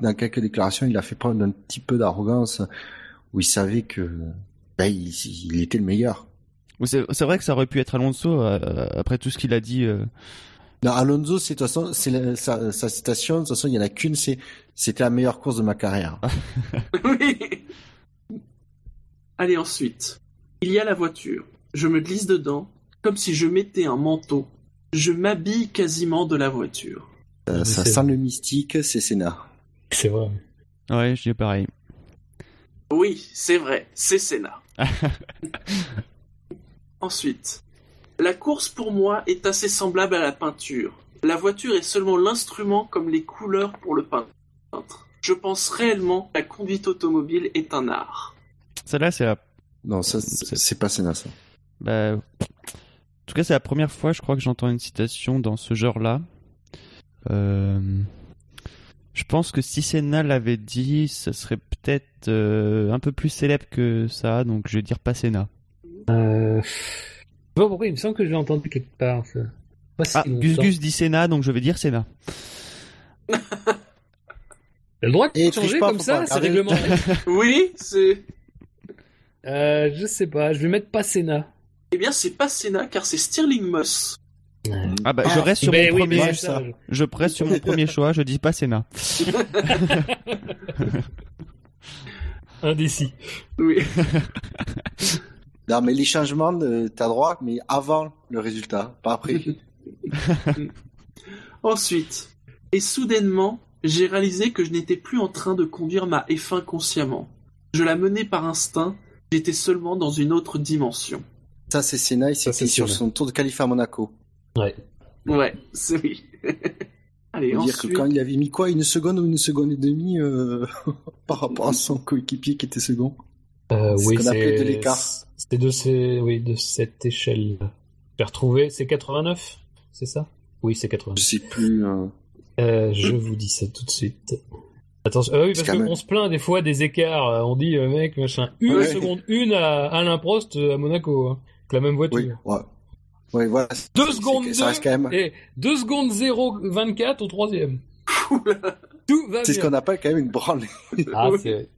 dans quelques déclarations, il a fait preuve d'un petit peu d'arrogance, où il savait que, ben, il, il était le meilleur. C'est vrai que ça aurait pu être Alonso, euh, après tout ce qu'il a dit. euh. Non, Alonso, c'est, de toute façon, c'est la- sa, sa citation, de toute façon, il y en a qu'une, c'est, c'était la meilleure course de ma carrière. Oui. Allez, ensuite. Il y a la voiture. Je me glisse dedans, comme si je mettais un manteau. Je m'habille quasiment de la voiture. Euh, ça sent le mystique, c'est Sénat. C'est vrai. Ouais, je dis pareil. Oui, c'est vrai, c'est Senna. Ensuite, la course pour moi est assez semblable à la peinture. La voiture est seulement l'instrument comme les couleurs pour le peintre. Je pense réellement que la conduite automobile est un art. Celle-là, c'est la... Non, ça, c'est pas Sénat, ça. bah, En tout cas, c'est la première fois, je crois, que j'entends une citation dans ce genre-là. Euh, Je pense que si Senna l'avait dit, ce serait peut-être euh, un peu plus célèbre que ça, donc je vais dire pas Senna. Euh... Je pas pourquoi, il me semble que je l'ai entendu quelque part. Ça. Pas si Ah, Gus. Gus dit Senna, donc je vais dire Senna. T'as le droit de Et changer pas, comme ça, pas c'est réglementé. Oui, c'est... euh, je sais pas, je vais mettre Passena. Eh bien, c'est pas Senna, car c'est Stirling Moss. Ah bah, je Ah, reste sur Mais mon oui, premier... ça. ça. Je reste sur mon premier choix, je dis pas Senna. Indécis. Oui. Non, mais les changements, de- t'as droit, mais avant le résultat, pas après. Ensuite, et soudainement, j'ai réalisé que je n'étais plus en train de conduire ma F1 consciemment. Je la menais par instinct, j'étais seulement dans une autre dimension. Ça, c'est Ça, c'était c'est sur Senna. son tour de qualif à Monaco. Ouais. Ouais, c'est oui. Allez, Faut dire ensuite... que quand il avait mis quoi, une seconde ou une seconde et demie euh, par rapport à son coéquipier qui était second? Euh, oui, de c'est de ces, oui, de cette échelle. J'ai retrouvé, c'est 89, c'est ça? Oui, c'est Je 89. sais plus. euh, Euh, je vous dis ça tout de suite. Attention, oui, C'est parce qu'on se plaint des fois des écarts. euh, On dit, euh, mec, machin, une Ouais. seconde, une à Alain Prost euh, à Monaco, hein, avec la même voiture. Oui, ouais. Ouais, voilà. Deux C'est- secondes Ça reste quand même. Et 2 secondes 0,24 au troisième. Tout va C'est ce qu'on appelle quand même une branlée. Ah, c'est...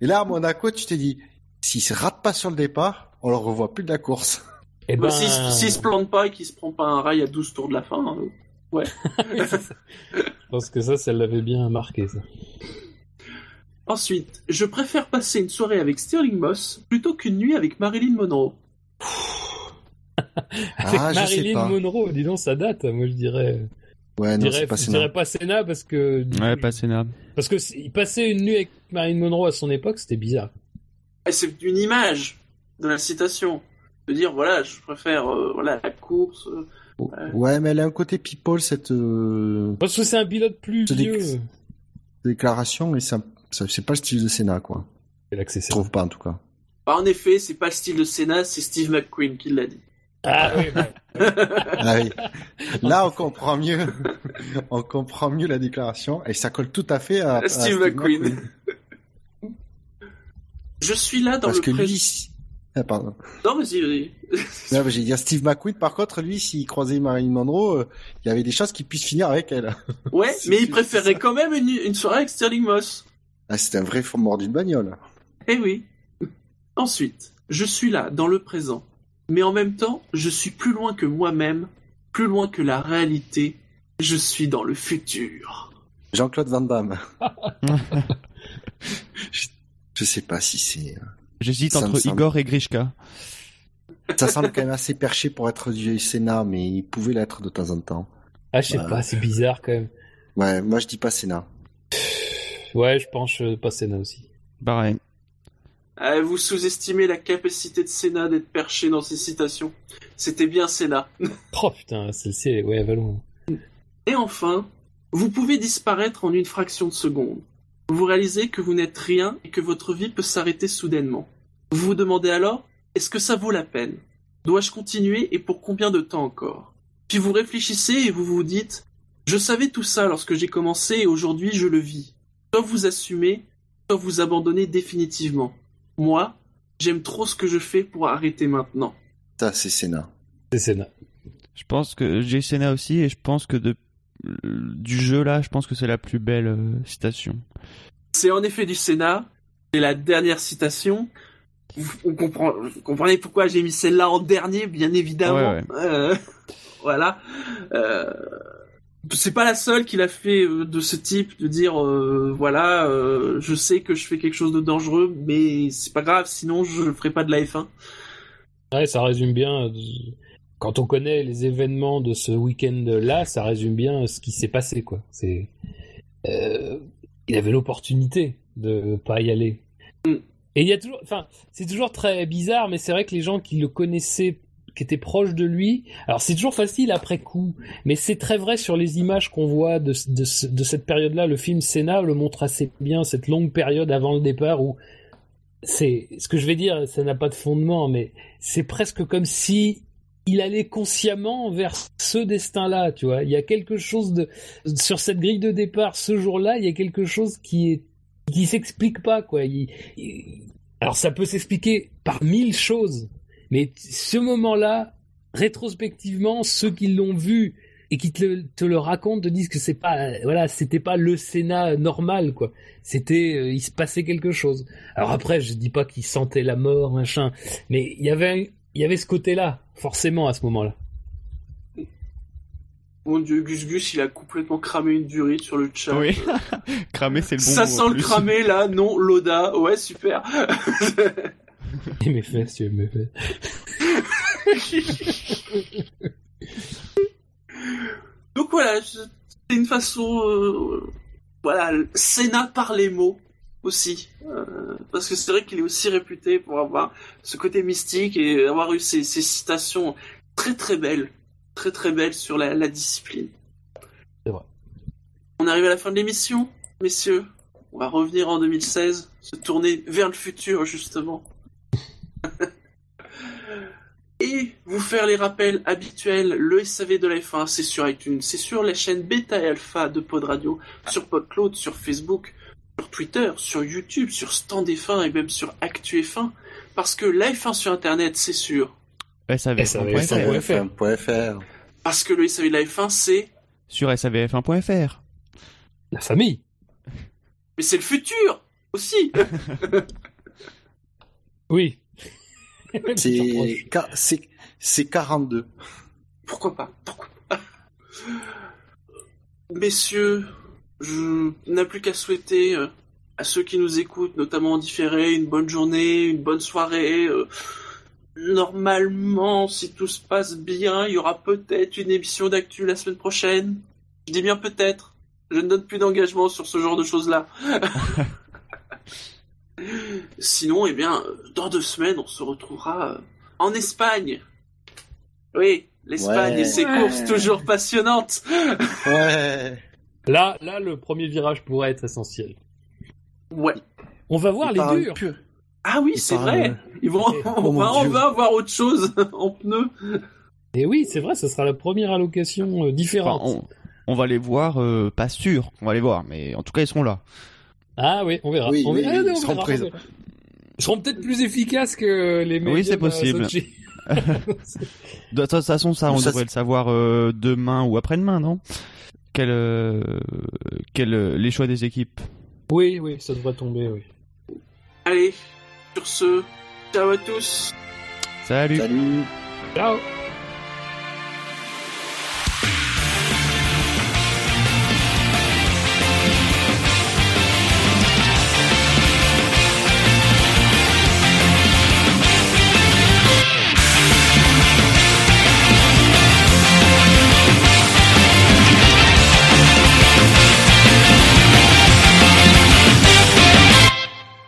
Et là, à Monaco, tu t'es dit, s'il se rate pas sur le départ, on le revoit plus de la course. Eh Bah, ben... S'il s'il se plante pas et qu'il se prend pas un rail à 12 tours de la fin, hein. Je pense que ça, ça l'avait bien marqué, ça. Ensuite, je préfère passer une soirée avec Sterling Moss plutôt qu'une nuit avec Marilyn Monroe. Avec Ah, je sais Marilyn pas. Monroe, dis donc, ça date. Moi, je dirais... Ouais, Je non, dirais, c'est pas je Senna. dirais pas Senna parce que... Ouais, pas Senna. Parce que passait une nuit avec Marilyn Monroe à son époque, c'était bizarre. C'est une image de la citation. De dire, voilà, je préfère euh, voilà, la course. euh, Ouais, mais elle a un côté people, cette euh, Parce que c'est un pilote plus vieux. déclaration, et ça, ça c'est pas le style de Senna, quoi. C'est là que c'est Je trouve pas, en tout cas. Bah, en effet, c'est pas le style de Senna, c'est Steve McQueen qui l'a dit. Ah oui, bah, Ah oui. Là, on comprend mieux. on comprend mieux la déclaration, et ça colle tout à fait à, à Steve McQueen. Je suis là dans Parce le que pré- lui, ah, pardon. Non, vas-y, vas-y. Non, mais j'ai dit Steve McQueen, par contre, lui, s'il croisait Marilyn Monroe, euh, il y avait des chances qu'il puisse finir avec elle. Ouais, C'est- mais il préférait ça. quand même une, une soirée avec Sterling Moss. Ah, c'était un vrai mort d'une bagnole. Eh oui. Ensuite, je suis là, dans le présent. Mais en même temps, je suis plus loin que moi-même, plus loin que la réalité. Je suis dans le futur. Jean-Claude Van Damme. je, je sais pas si c'est. euh, J'hésite entre semble- Igor et Grishka. Ça semble quand même assez perché pour être du Sénat, mais il pouvait l'être de temps en temps. ah, je sais Ouais. pas, c'est bizarre quand même. Ouais, moi je dis pas Sénat. Ouais, je pense euh, pas Senna aussi. Pareil. Ah, vous sous-estimez la capacité de Senna d'être perché dans ses citations? C'était bien Senna. Oh putain, celle-ci, elle- ouais. Et enfin, vous pouvez disparaître en une fraction de seconde. Vous réalisez que vous n'êtes rien et que votre vie peut s'arrêter soudainement. Vous vous demandez alors, est-ce que ça vaut la peine? Dois-je continuer et pour combien de temps encore? Puis vous réfléchissez et vous vous dites, je savais tout ça lorsque j'ai commencé et aujourd'hui je le vis. Soit vous assumez, soit vous abandonnez définitivement. Moi, j'aime trop ce que je fais pour arrêter maintenant. Ça, c'est Sénat. C'est Senna. Je pense que j'ai Senna aussi et je pense que de du jeu là, je pense que c'est la plus belle euh, citation. C'est en effet du Sénat. C'est la dernière citation. Vous, on comprend, vous comprenez pourquoi j'ai mis celle-là en dernier, bien évidemment. Ouais, Euh, voilà. Euh, c'est pas la seule qu'il a fait euh, de ce type, de dire euh, voilà, euh, je sais que je fais quelque chose de dangereux, mais c'est pas grave, sinon je ferai pas de la F1. Ouais, ça résume bien. Quand on connaît les événements de ce week-end-là, ça résume bien ce qui s'est passé, quoi. C'est, euh, il avait l'opportunité de pas y aller. Mm. Et il y a toujours, enfin, c'est toujours très bizarre, mais c'est vrai que les gens qui le connaissaient, qui étaient proches de lui, alors c'est toujours facile après coup, mais c'est très vrai sur les images qu'on voit de, de, ce- de cette période-là. Le film Senna le montre assez bien, cette longue période avant le départ où c'est ce que je vais dire, ça n'a pas de fondement, mais c'est presque comme si il allait consciemment vers ce destin-là, tu vois. Il y a quelque chose de sur cette grille de départ ce jour-là, il y a quelque chose qui est qui s'explique pas, quoi. Alors ça peut s'expliquer par mille choses, mais ce moment-là, rétrospectivement, ceux qui l'ont vu et qui te, le- te le racontent te disent que c'est pas, voilà, c'était pas le Sénat normal, quoi. C'était, euh, il se passait quelque chose. Alors après, je dis pas qu'il sentait la mort, machin, mais il y avait, il y avait ce côté-là, forcément, à ce moment-là. Mon dieu, Gus Gus, il a complètement cramé une durite sur le chat. Oui. Cramer c'est le bon Ça mot, sent en le cramé là, non, Loda, ouais, super. Et mes fesses, tu veux mes fesses. Donc voilà, c'est une façon, euh, voilà, Sénat par les mots aussi, Euh, parce que c'est vrai qu'il est aussi réputé pour avoir ce côté mystique et avoir eu ces, ces citations très très belles très très belle sur la, la discipline. C'est vrai. On arrive à la fin de l'émission, messieurs. On va revenir en 2016, se tourner vers le futur justement. Et vous faire les rappels habituels, le SAV de la F1, c'est sur iTunes, c'est sur les chaînes Beta et Alpha de Pod Radio, sur PodCloud, sur Facebook, sur Twitter, sur YouTube, sur Stand F1 et même sur Actu F1. Parce que la F1 sur Internet, c'est sûr. SAVF1.fr. SAVF1.fr. Parce que le SAV de la F1, c'est... Sur SAVF1.fr. La famille. Mais c'est le futur aussi Oui. C'est ca- c'est c'est 42. Pourquoi pas? Pourquoi pas? Messieurs, je n'ai plus qu'à souhaiter euh, à ceux qui nous écoutent, notamment en différé, une bonne journée, une bonne soirée. euh, Normalement, si tout se passe bien, il y aura peut-être une émission d'actu la semaine prochaine. Je dis bien peut-être. Je ne donne plus d'engagement sur ce genre de choses-là. Sinon, eh bien, euh, dans deux semaines, on se retrouvera euh, en Espagne. Oui, l'Espagne Ouais. et ses Ouais. courses toujours passionnantes. Ouais. Là, là, le premier virage pourrait être essentiel. Ouais. On va voir Il les durs. pur. Ah oui, c'est vrai. Ils vont, Oh on, mon va, on va avoir autre chose en pneus. Et oui, c'est vrai, ça sera la première allocation euh, Enfin, différente. on, on va les voir, euh, pas sûr qu'on va les voir, mais en tout cas ils seront là. Ah oui, on verra. Oui, on oui, verra. oui, Ah, ils on seront verra, on présents. verra. Ils seront peut-être plus efficaces que les médias Oui, c'est de possible. De toute façon, ça, on Ça, devrait le savoir euh, demain ou après-demain, non? Quel, euh, quel, euh, les choix des équipes? Oui, oui, ça devrait tomber, oui. Allez, sur ce, ciao à tous. Salut Salut. Ciao